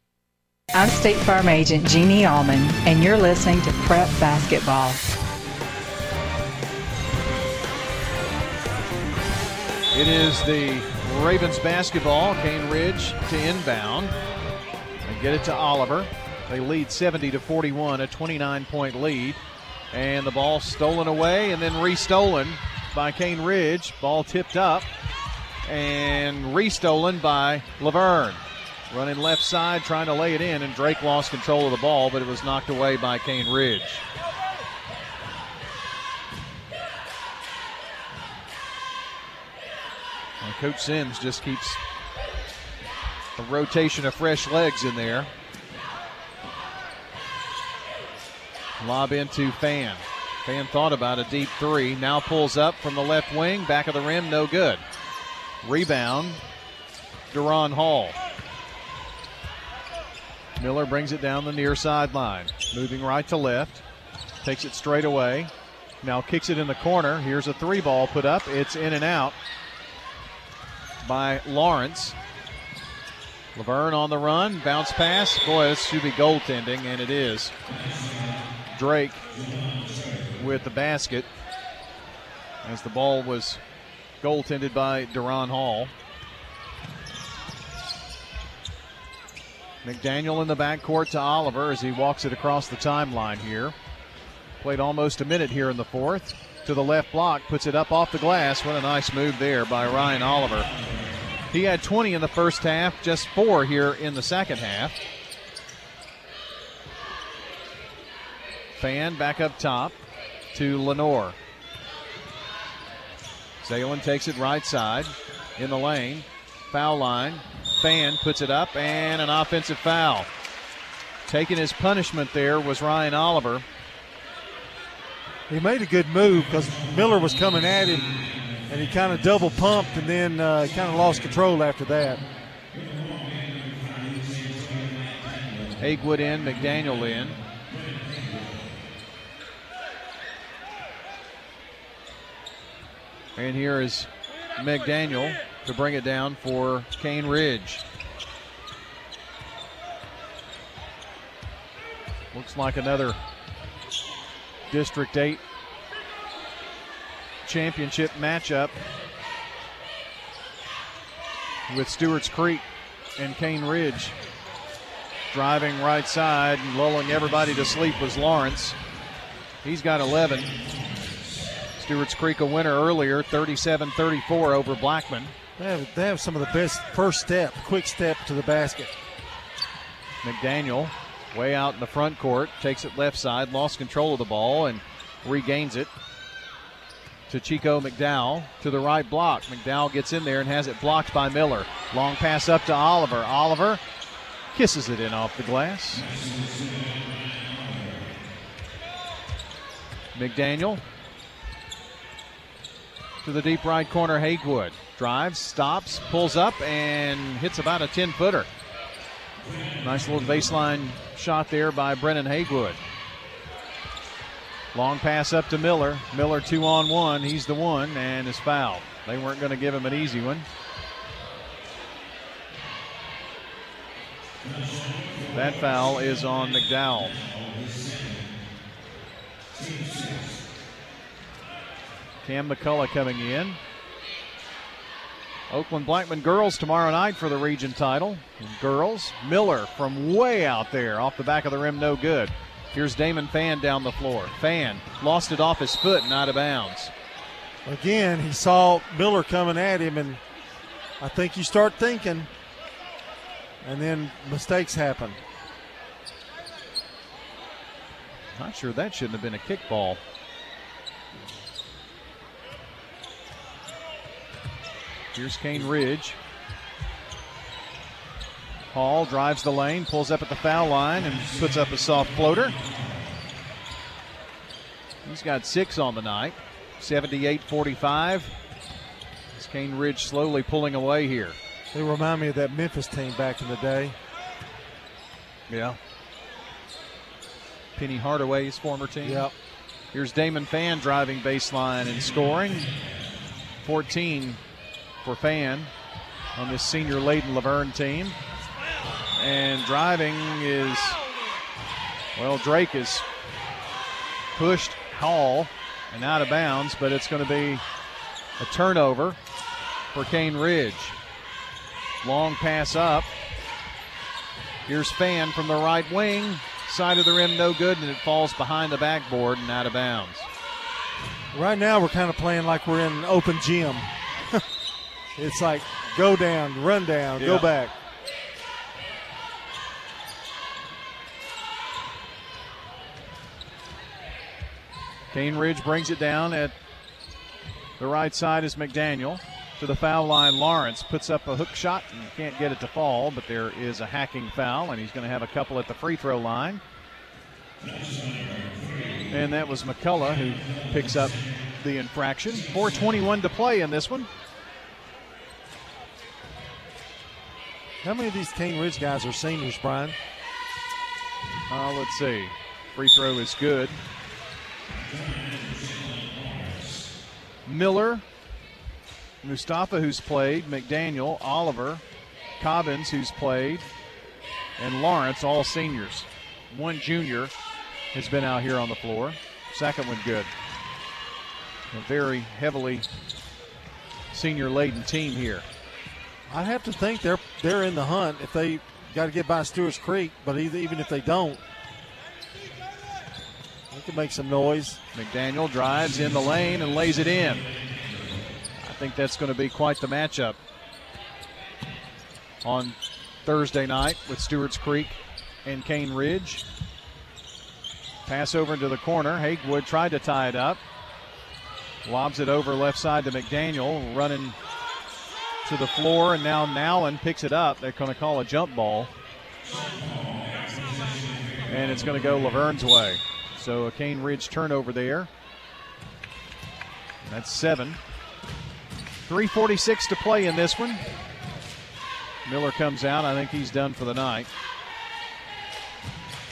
I'm State Farm Agent Jeannie Allman, and you're listening to Prep Basketball. It is the Ravens basketball. Cane Ridge to inbound. They get it to Oliver. They lead 70 to 41, a 29 point lead. And the ball stolen away and then restolen by Cane Ridge. Ball tipped up and restolen by La Vergne. Running left side, trying to lay it in, and Drake lost control of the ball, but it was knocked away by Cane Ridge. And Coach Sims just keeps a rotation of fresh legs in there. Lob into Fan. Fan thought about a deep three. Now pulls up from the left wing. Back of the rim, no good. Rebound, Duron Hall. Miller brings it down the near sideline. Moving right to left. Takes it straight away. Now kicks it in the corner. Here's a three ball put up. It's in and out by Lawrence. La Vergne on the run. Bounce pass. Boy, this should be goaltending, and it is. Drake with the basket as the ball was goaltended by Duron Hall. McDaniel in the backcourt to Oliver as he walks it across the timeline here. Played almost a minute here in the fourth. To the left block, puts it up off the glass. What a nice move there by Ryan Oliver. He had 20 in the first half, just four here in the second half. Fan back up top to Lenore. Zalen takes it right side in the lane. Foul line. Fan puts it up and an offensive foul. Taking his punishment there was Ryan Oliver. He made a good move because Miller was coming at him and he kind of double pumped and then uh, kind of lost control after that. Hagewood in, McDaniel in. And here is McDaniel to bring it down for Cane Ridge. Looks like another District 8 championship matchup with Stewart's Creek and Cane Ridge. Driving right side and lulling everybody to sleep was Lawrence. He's got 11. Stewart's Creek a winner earlier, 37 34 over Blackman. They have, they have some of the best first step, quick step to the basket. McDaniel, way out in the front court, takes it left side, lost control of the ball, and regains it to Chico McDowell to the right block. McDowell gets in there and has it blocked by Miller. Long pass up to Oliver. Oliver kisses it in off the glass. McDaniel to the deep right corner, Hagewood. Drives, stops, pulls up, and hits about a 10 footer. Nice little baseline shot there by Brennan Hagewood. Long pass up to Miller. Miller two on one. He's the one and is fouled. They weren't going to give him an easy one. That foul is on McDowell. Cam McCullough coming in. Oakland Blackman girls tomorrow night for the region title. And girls, Miller from way out there off the back of the rim, no good. Here's Damon Fan down the floor. Fan lost it off his foot and out of bounds. Again, he saw Miller coming at him, and I think you start thinking, and then mistakes happen. Not sure that shouldn't have been a kickball. Here's Cane Ridge. Hall drives the lane, pulls up at the foul line, and puts up a soft floater. He's got six on the night, 78 45. It's Cane Ridge slowly pulling away here. They remind me of that Memphis team back in the day. Yeah. Penny Hardaway's former team. Yep. Here's Damon Fan driving baseline and scoring. 14 for Fan on this senior laden La Vergne team. And driving is, well, Drake is pushed Hall and out of bounds, but it's going to be a turnover for Cane Ridge. Long pass up. Here's Fan from the right wing. Side of the rim, no good, and it falls behind the backboard and out of bounds. Right now, we're kind of playing like we're in an open gym. It's like go down, run down, Yeah. go back. Cane Ridge brings it down at the right side is McDaniel. To the foul line, Lawrence puts up a hook shot and can't get it to fall, but there is a hacking foul, and he's going to have a couple at the free throw line. And that was McCullough who picks up the infraction. 4.21 to play in this one. How many of these Cane Ridge guys are seniors, Brian? Uh, let's see. Free throw is good. Miller, Mustafa, who's played, McDaniel, Oliver, Cobbins, who's played, and Lawrence, all seniors. One junior has been out here on the floor. Second one good. A very heavily senior laden team here. I have to think they're they're in the hunt if they got to get by Stewart's Creek, but even if they don't, they can make some noise. McDaniel drives in the lane and lays it in. I think that's going to be quite the matchup. on Thursday night with Stewart's Creek and Cane Ridge. Pass over into the corner. Hagewood tried to tie it up. Lobs it over left side to McDaniel, running to the floor, and now Nowlin picks it up. They're going to call a jump ball. And it's going to go La Vergne's way. So a Cane Ridge turnover there. That's seven. 346 to play in this one. Miller comes out. I think he's done for the night.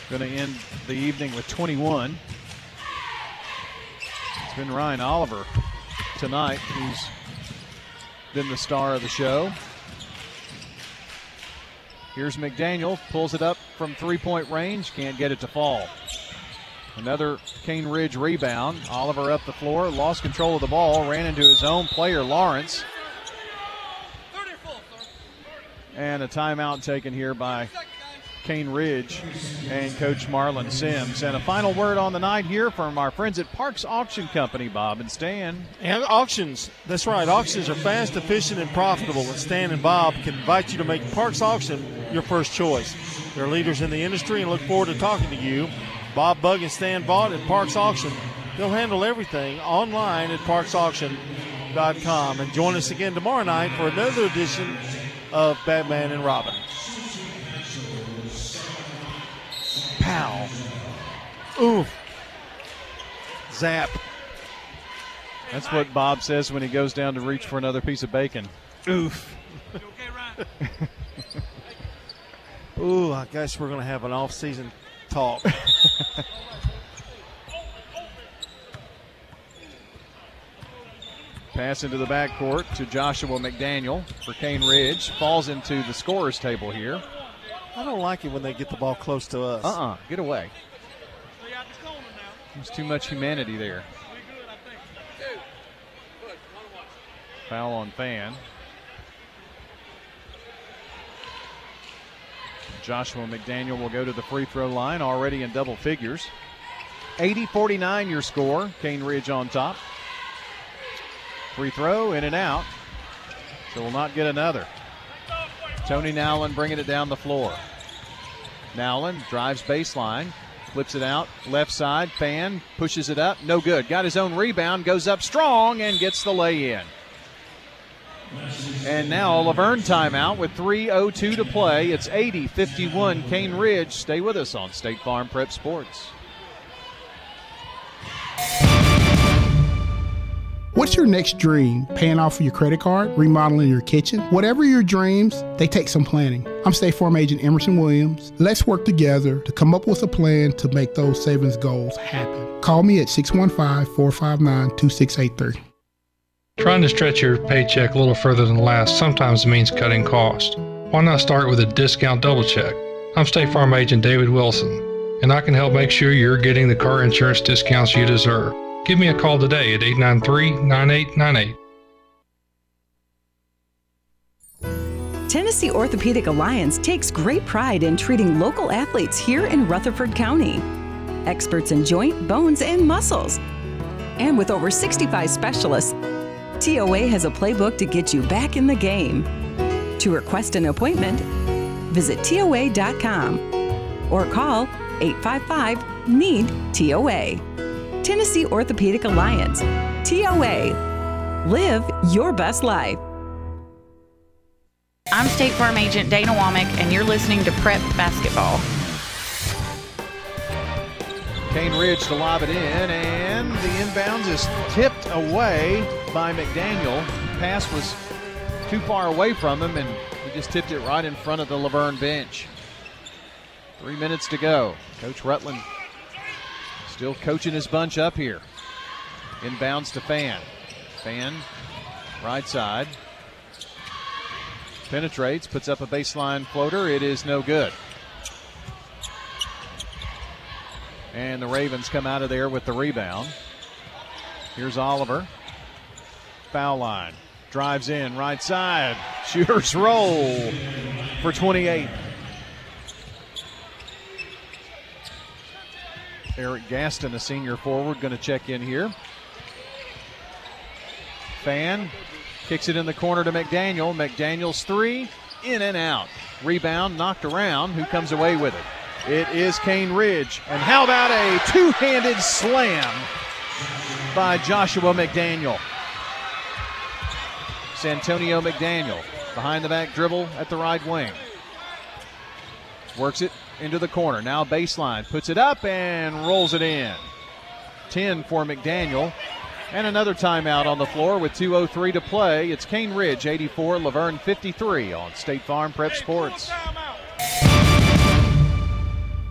Going to end the evening with 21. It's been Ryan Oliver tonight who's been the star of the show. Here's McDaniel, pulls it up from three point range, can't get it to fall. Another Cane Ridge rebound. Oliver up the floor, lost control of the ball, ran into his own player, Lawrence. And a timeout taken here by Cane Ridge and Coach Marlon Sims. And a final word on the night here from our friends at Parks Auction Company, Bob and Stan. And auctions, that's right. Auctions are fast, efficient, and profitable. And Stan and Bob can invite you to make Parks Auction your first choice. They're leaders in the industry and look forward to talking to you. Bob Bug and Stan Vaught at Parks Auction. They'll handle everything online at parksauction.com. And join us again tomorrow night for another edition of Batman and Robin. Pow. Oof. Zap. That's what Bob says when he goes down to reach for another piece of bacon. Oof. Ooh, I guess we're going to have an off-season talk. Pass into the backcourt to Joshua McDaniel for Cane Ridge. Falls into the scorer's table here. I don't like it when they get the ball close to us. Uh uh Get away. There's too much humanity there. Foul on Fan. Joshua McDaniel will go to the free throw line already in double figures. 80 49 your score. Cane Ridge on top. Free throw in and out. So we'll not get another. Tony Nowlin bringing it down the floor. Nowlin drives baseline, flips it out left side. Fan pushes it up, no good. Got his own rebound, goes up strong and gets the lay in. And now La Vergne timeout with 3.02 to play. It's 80 51 Cane Ridge. Stay with us on State Farm Prep Sports. What's your next dream? Paying off your credit card, remodeling your kitchen? Whatever your dreams, they take some planning. I'm State Farm Agent Emerson Williams. Let's work together to come up with a plan to make those savings goals happen. Call me at 615 459 2683. Trying to stretch your paycheck a little further than last sometimes means cutting costs. Why not start with a discount double check? I'm State Farm Agent David Wilson, and I can help make sure you're getting the car insurance discounts you deserve. Give me a call today at 893 9898. Tennessee Orthopedic Alliance takes great pride in treating local athletes here in Rutherford County. Experts in joint, bones, and muscles. And with over 65 specialists, TOA has a playbook to get you back in the game. To request an appointment, visit TOA.com or call 855 NEED TOA. Tennessee Orthopedic Alliance. TOA. Live your best life. I'm State Farm Agent Dana Womack, and you're listening to Prep Basketball. Cane Ridge to lob it in, and the inbounds is tipped away by McDaniel. The pass was too far away from him, and he just tipped it right in front of the La Vergne bench. Three minutes to go. Coach Rutland still coaching his bunch up here. Inbounds to Fan. Fan, right side. Penetrates, puts up a baseline floater. It is no good. And the Ravens come out of there with the rebound. Here's Oliver. Foul line. Drives in, right side. Shooters roll for 28. Eric Gaston, a senior forward, going to check in here. Fan kicks it in the corner to McDaniel. McDaniel's three in and out. Rebound knocked around. Who comes away with it? It is Cane Ridge. And how about a two handed slam by Joshua McDaniel? Santonio McDaniel behind the back dribble at the right wing. Works it into the corner. Now baseline. Puts it up and rolls it in. 10 for McDaniel. And another timeout on the floor with 2.03 to play. It's Cane Ridge 84, La Vergne 53 on State Farm Prep Sports.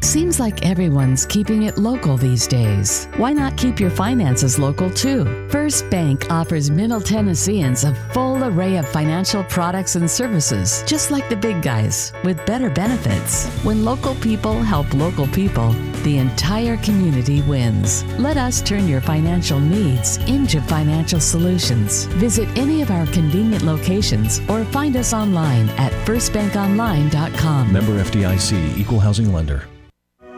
Seems like everyone's keeping it local these days. Why not keep your finances local too? First Bank offers Middle Tennesseans a full array of financial products and services, just like the big guys, with better benefits. When local people help local people, the entire community wins. Let us turn your financial needs into financial solutions. Visit any of our convenient locations or find us online at firstbankonline.com. Member FDIC, Equal Housing Lender.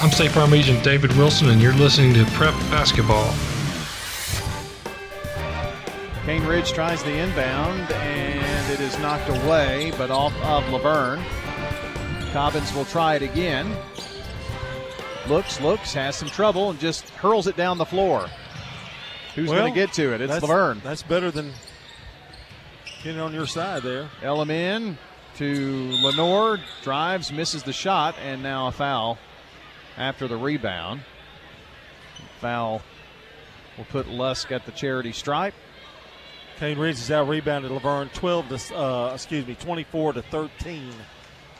I'm State Farm Agent David Wilson, and you're listening to Prep Basketball. Cane Ridge tries the inbound, and it is knocked away, but off of La Vergne. Cobbins will try it again. Looks, looks, has some trouble, and just hurls it down the floor. Who's Well, going to get to it? It's that's- La Vergne. That's better than getting on your side there. Elam in to Lenore, drives, misses the shot, and now a foul after the rebound. Foul will put Lusk at the charity stripe. Cane Ridge is out rebounded La Vergne 12 to uh, excuse me 24 to 13.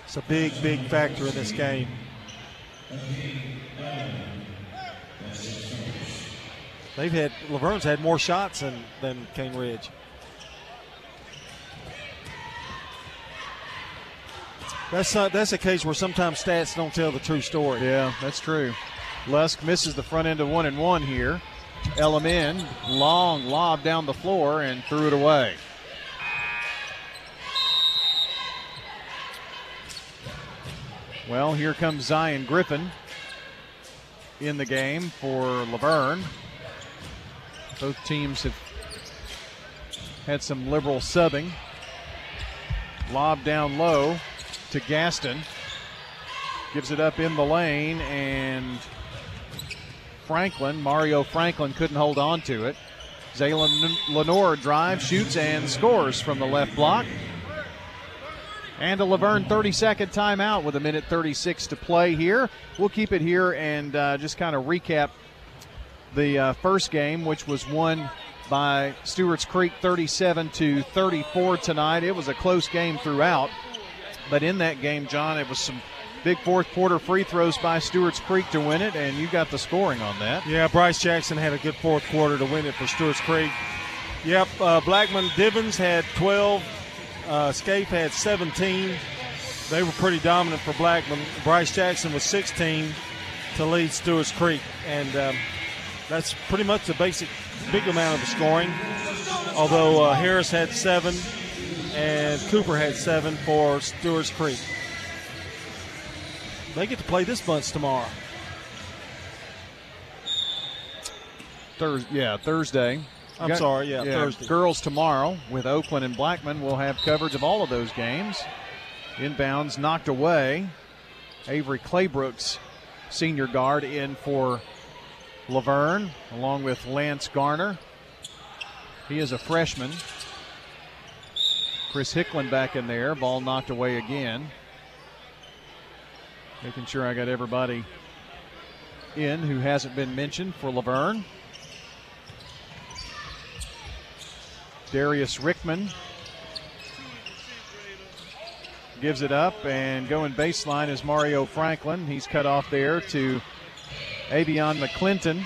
It's a big big factor in this game. They've had La Vergne's had more shots than than Cane Ridge. That's uh, that's a case where sometimes stats don't tell the true story. Yeah, that's true. Lusk misses the front end of one and one here. Elam in, long lob down the floor and threw it away. Well, here comes Zion Griffin in the game for La Vergne. Both teams have had some liberal subbing. Lob down low to Gaston. Gives it up in the lane, and Franklin, Mario Franklin, couldn't hold on to it. Zaylen Lenore drives, shoots, and scores from the left block. And a La Vergne 30 second timeout with a minute 36 to play here. We'll keep it here and uh, just kind of recap the uh, first game, which was won by Stewart's Creek 37 to 34 tonight. It was a close game throughout, but in that game, John, it was some big fourth quarter free throws by Stewart's Creek to win it, and you got the scoring on that. Yeah, Bryce Jackson had a good fourth quarter to win it for Stewart's Creek. Yep, uh, Blackman Divins had 12. Uh, Scaife had 17. They were pretty dominant for Blackman. Bryce Jackson was 16 to lead Stewart's Creek, and um, that's pretty much the basic big amount of the scoring. Although uh, Harris had seven and Cooper had seven for Stewart's Creek. They get to play this bunch tomorrow. Thurs yeah, Thursday. I'm Got- sorry, yeah, Thursday. Girls tomorrow with Oakland and Blackman. We'll have coverage of all of those games. Inbounds knocked away. Avery Claybrooks, senior guard, in for La Vergne, along with Lance Garner. He is a freshman. Chris Hicklin back in there. Ball knocked away again. Making sure I got everybody in who hasn't been mentioned for La Vergne. Darius Rickman gives it up, and going baseline is Mario Franklin. He's cut off there to Avion McClinton.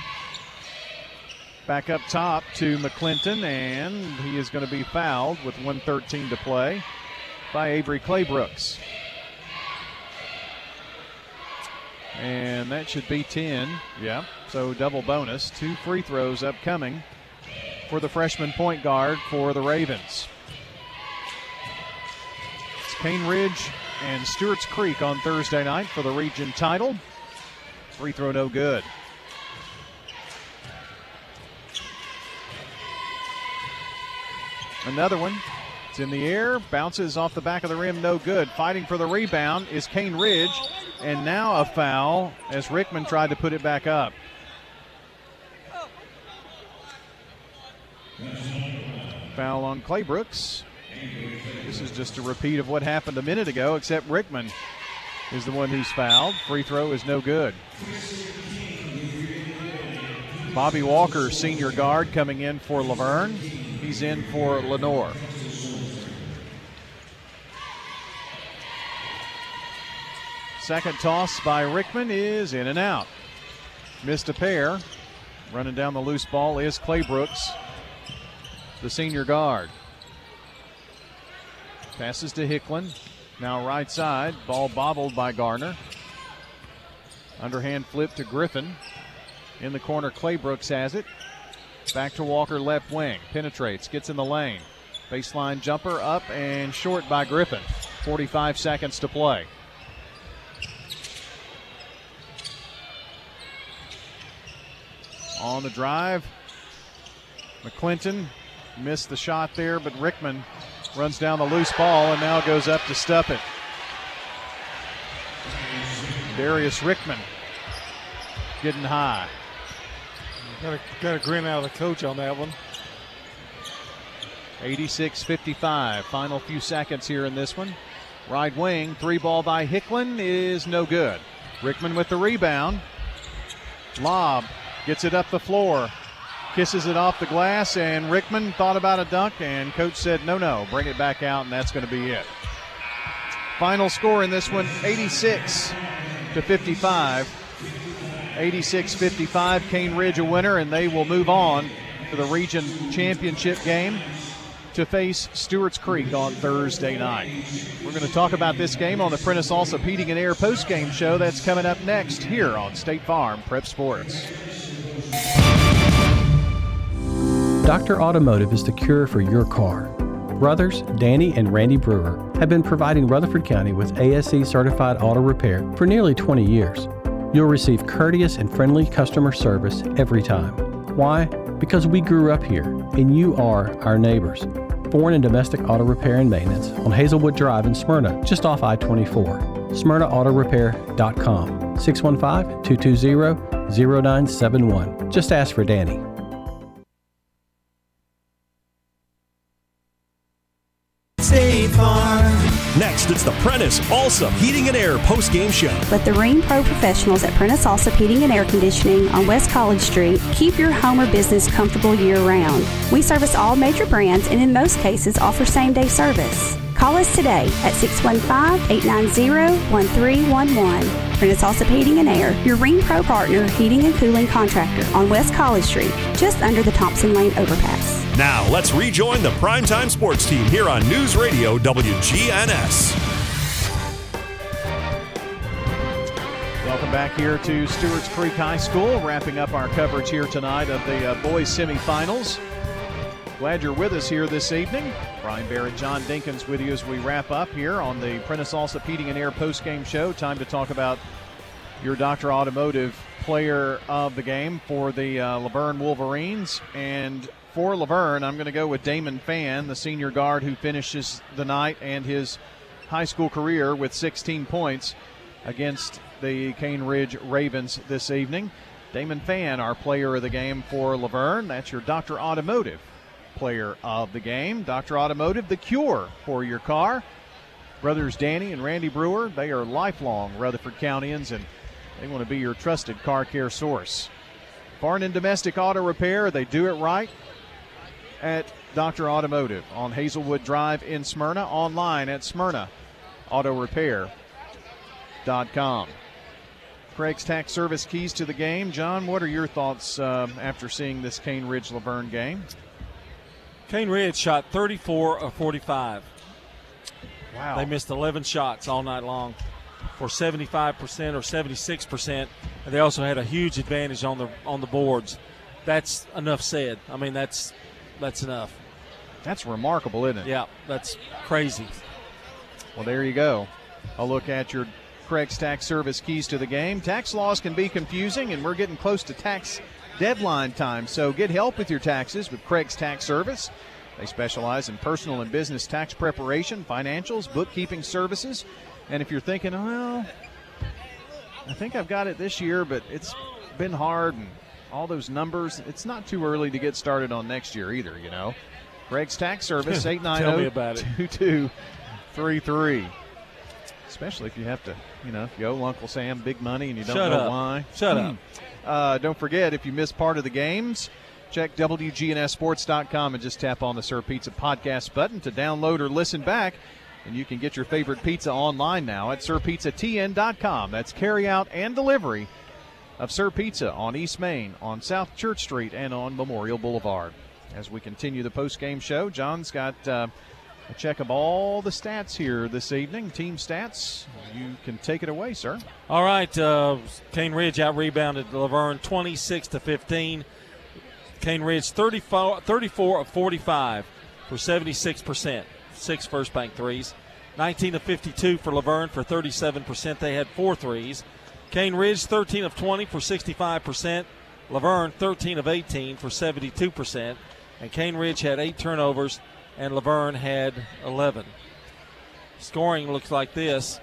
Back up top to McClinton, and he is going to be fouled with 113 to play. by Avery Claybrooks. And that should be 10. Yeah. So double bonus. Two free throws upcoming for the freshman point guard for the Ravens. It's Cane Ridge and Stewart's Creek on Thursday night for the region title. Free throw no good. Another one. It's in the air, bounces off the back of the rim, no good. Fighting for the rebound is Cane Ridge, and now a foul as Rickman tried to put it back up. Foul on Claybrooks. This is just a repeat of what happened a minute ago, except Rickman is the one who's fouled. Free throw is no good. Bobby Walker, senior guard, coming in for La Vergne. He's in for Lenoir. Second toss by Rickman is in and out. Missed a pair. Running down the loose ball is Claybrooks, the senior guard. Passes to Hicklin. Now right side. Ball bobbled by Garner. Underhand flip to Griffin. In the corner, Claybrooks has it. Back to Walker, left wing. Penetrates, gets in the lane. Baseline jumper up and short by Griffin. 45 seconds to play. On the drive, McClinton missed the shot there, but Rickman runs down the loose ball and now goes up to stuff it. Darius Rickman getting high. Got a, got a grin out of the coach on that one. 86 55. Final few seconds here in this one. Right wing, three ball by Hicklin is no good. Rickman with the rebound. Lob gets it up the floor. Kisses it off the glass, and Rickman thought about a dunk, and coach said, no, no, bring it back out, and that's going to be it. Final score in this one 86 to 55. 86 55. Cane Ridge a winner, and they will move on to the region championship game to face Stewart's Creek on Thursday night. We're going to talk about this game on the Prentice Allsup Heating and Air post-game show that's coming up next here on State Farm Prep Sports. Dr. Automotive is the cure for your car. Brothers Danny and Randy Brewer have been providing Rutherford County with ASE certified auto repair for nearly 20 years. You'll receive courteous and friendly customer service every time. Why? Because we grew up here and you are our neighbors. Foreign and domestic auto repair and maintenance on Hazelwood Drive in Smyrna, just off I 24. SmyrnaAutorepair.com 615 220 0971. Just ask for Danny. State Farm. Next, it's the Prentice Allsup Heating and Air post game show. Let the Rheem Pro professionals at Prentice Allsup Heating and Air Conditioning on West College Street keep your home or business comfortable year round. We service all major brands and in most cases offer same day service. Call us today at 615-890-1311. Prentice Allsup Heating and Air, your Rheem Pro partner heating and cooling contractor on West College Street, just under the Thompson Lane overpass. Now, let's rejoin the primetime sports team here on News Radio WGNS. Welcome back here to Stewart's Creek High School, wrapping up our coverage here tonight of the uh, boys semifinals. Glad you're with us here this evening. Brian Barrett, John Dinkins with you as we wrap up here on the Prentice Allsup Heating and Air post-game show. Time to talk about your Dr. Automotive player of the game for the uh, La Vergne Wolverines. And for La Vergne, I'm going to go with Damon Fan, the senior guard who finishes the night and his high school career with 16 points against the Cane Ridge Ravens this evening. Damon Fan, our player of the game for La Vergne. That's your Dr. Automotive player of the game. Dr. Automotive, the cure for your car. Brothers Danny and Randy Brewer, they are lifelong Rutherford Countyans and they want to be your trusted car care source. Foreign and domestic auto repair, they do it right at Dr. Automotive on Hazelwood Drive in Smyrna, online at smyrnaautorepair.com. Craig's Tax Service keys to the game. John, what are your thoughts uh, after seeing this Cane Ridge La Vergne game? Cane Ridge shot 34 of 45. Wow. They missed 11 shots all night long for 75% or 76%. And they also had a huge advantage on the on the boards. That's enough said. I mean, that's that's enough. That's remarkable, isn't it? Yeah, that's crazy. Well, there you go. I'll look at your Craig's Tax Service keys to the game. Tax laws can be confusing, and we're getting close to tax deadline time. So get help with your taxes with Craig's Tax Service. They specialize in personal and business tax preparation, financials, bookkeeping services. And if you're thinking, well, I think I've got it this year, but it's been hard and all those numbers, it's not too early to get started on next year either, you know. Craig's Tax Service, 890 2233. Especially if you have to, you know, if you owe Uncle Sam big money and you don't Shut know up. why. Shut up. Uh, don't forget, if you miss part of the games, check WGNSSports.com and just tap on the Sir Pizza podcast button to download or listen back. And you can get your favorite pizza online now at SirPizzaTN.com. That's carry out and delivery of Sir Pizza on East Main, on South Church Street, and on Memorial Boulevard. As we continue the post-game show, John's got uh, a check of all the stats here this evening, team stats. You can take it away, sir. All right, uh, Cane Ridge out rebounded La Vergne 26 to 15. Cane Ridge 34, 34 of 45 for 76 percent, six first bank threes. 19 of 52 for La Vergne for 37 percent. They had four threes. Cane Ridge 13 of 20 for 65 percent. La Vergne 13 of 18 for 72 percent. And Cane Ridge had eight turnovers, and La Vergne had 11. Scoring looks like this.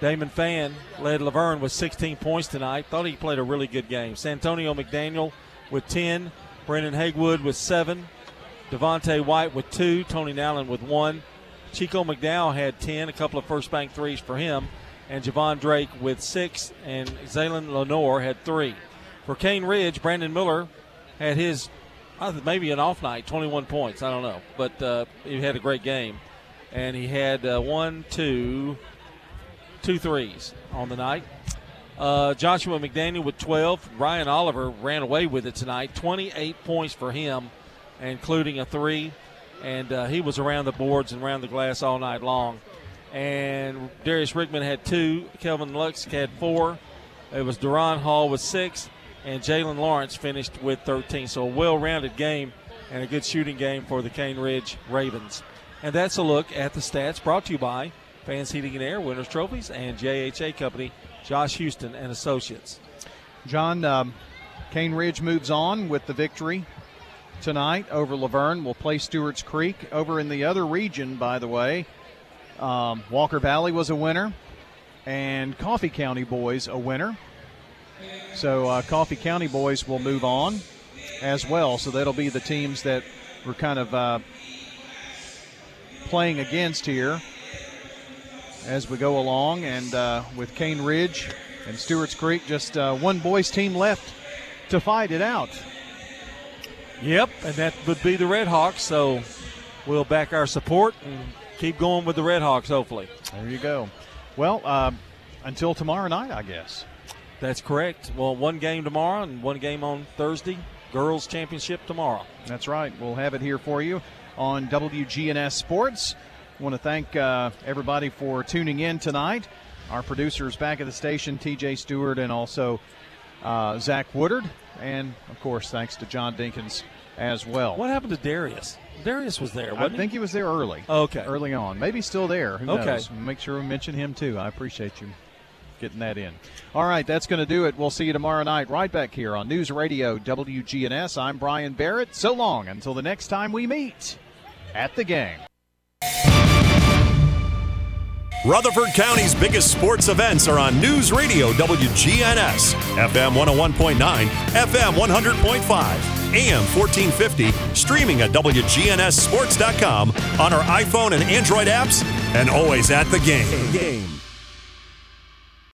Damon Fan led La Vergne with 16 points tonight. Thought he played a really good game. Santonio McDaniel with 10. Brendan Hagewood with 7. Devontae White with 2. Tony Nowlin with 1. Chico McDowell had 10, a couple of first bank threes for him. And Javon Drake with 6. And Zaylen Lenore had 3. For Cane Ridge, Brandon Miller had his, maybe an off night, 21 points. I don't know. But uh, he had a great game. And he had uh, one, two, two threes on the night. Uh, Joshua McDaniel with 12. Ryan Oliver ran away with it tonight. 28 points for him, including a three. And uh, he was around the boards and around the glass all night long. And Darius Rickman had two. Kelvin Lux had four. It was Duron Hall with six. And Jalen Lawrence finished with 13. So a well rounded game and a good shooting game for the Cane Ridge Ravens. And that's a look at the stats brought to you by Fans Heating and Air, Winners Trophies, and JHA Company, Josh Houston and Associates. John, um, Cane Ridge moves on with the victory tonight over La Vergne. We'll play Stewart's Creek. Over in the other region, by the way, um, Walker Valley was a winner, and Coffee County boys a winner. So uh, Coffee County boys will move on as well. So that'll be the teams that we're kind of uh, playing against here as we go along. And uh, with Cane Ridge and Stewart's Creek, just uh, one boys team left to fight it out. Yep, and that would be the Red Hawks. So we'll back our support and keep going with the Red Hawks, hopefully. There you go. Well, um, until tomorrow night, I guess. That's correct. Well, one game tomorrow and one game on Thursday. Girls Championship tomorrow. That's right. We'll have it here for you on WGNS Sports. I want to thank uh, everybody for tuning in tonight. Our producers back at the station, TJ Stewart, and also uh, Zach Woodard. And, of course, thanks to John Dinkins as well. What happened to Darius? Darius was there, I wasn't think he was there early. Okay. Early on. Maybe still there. Who Okay. knows? Make sure we mention him, too. I appreciate you getting that in. All right, that's going to do it. We'll see you tomorrow night right back here on News Radio WGNS. I'm Brian Barrett. So long until the next time we meet at the game. Rutherford County's biggest sports events are on News Radio WGNS, FM 101.9, FM 100.5, AM 1450, streaming at WGNSSports.com on our iPhone and Android apps, and always at the game. game.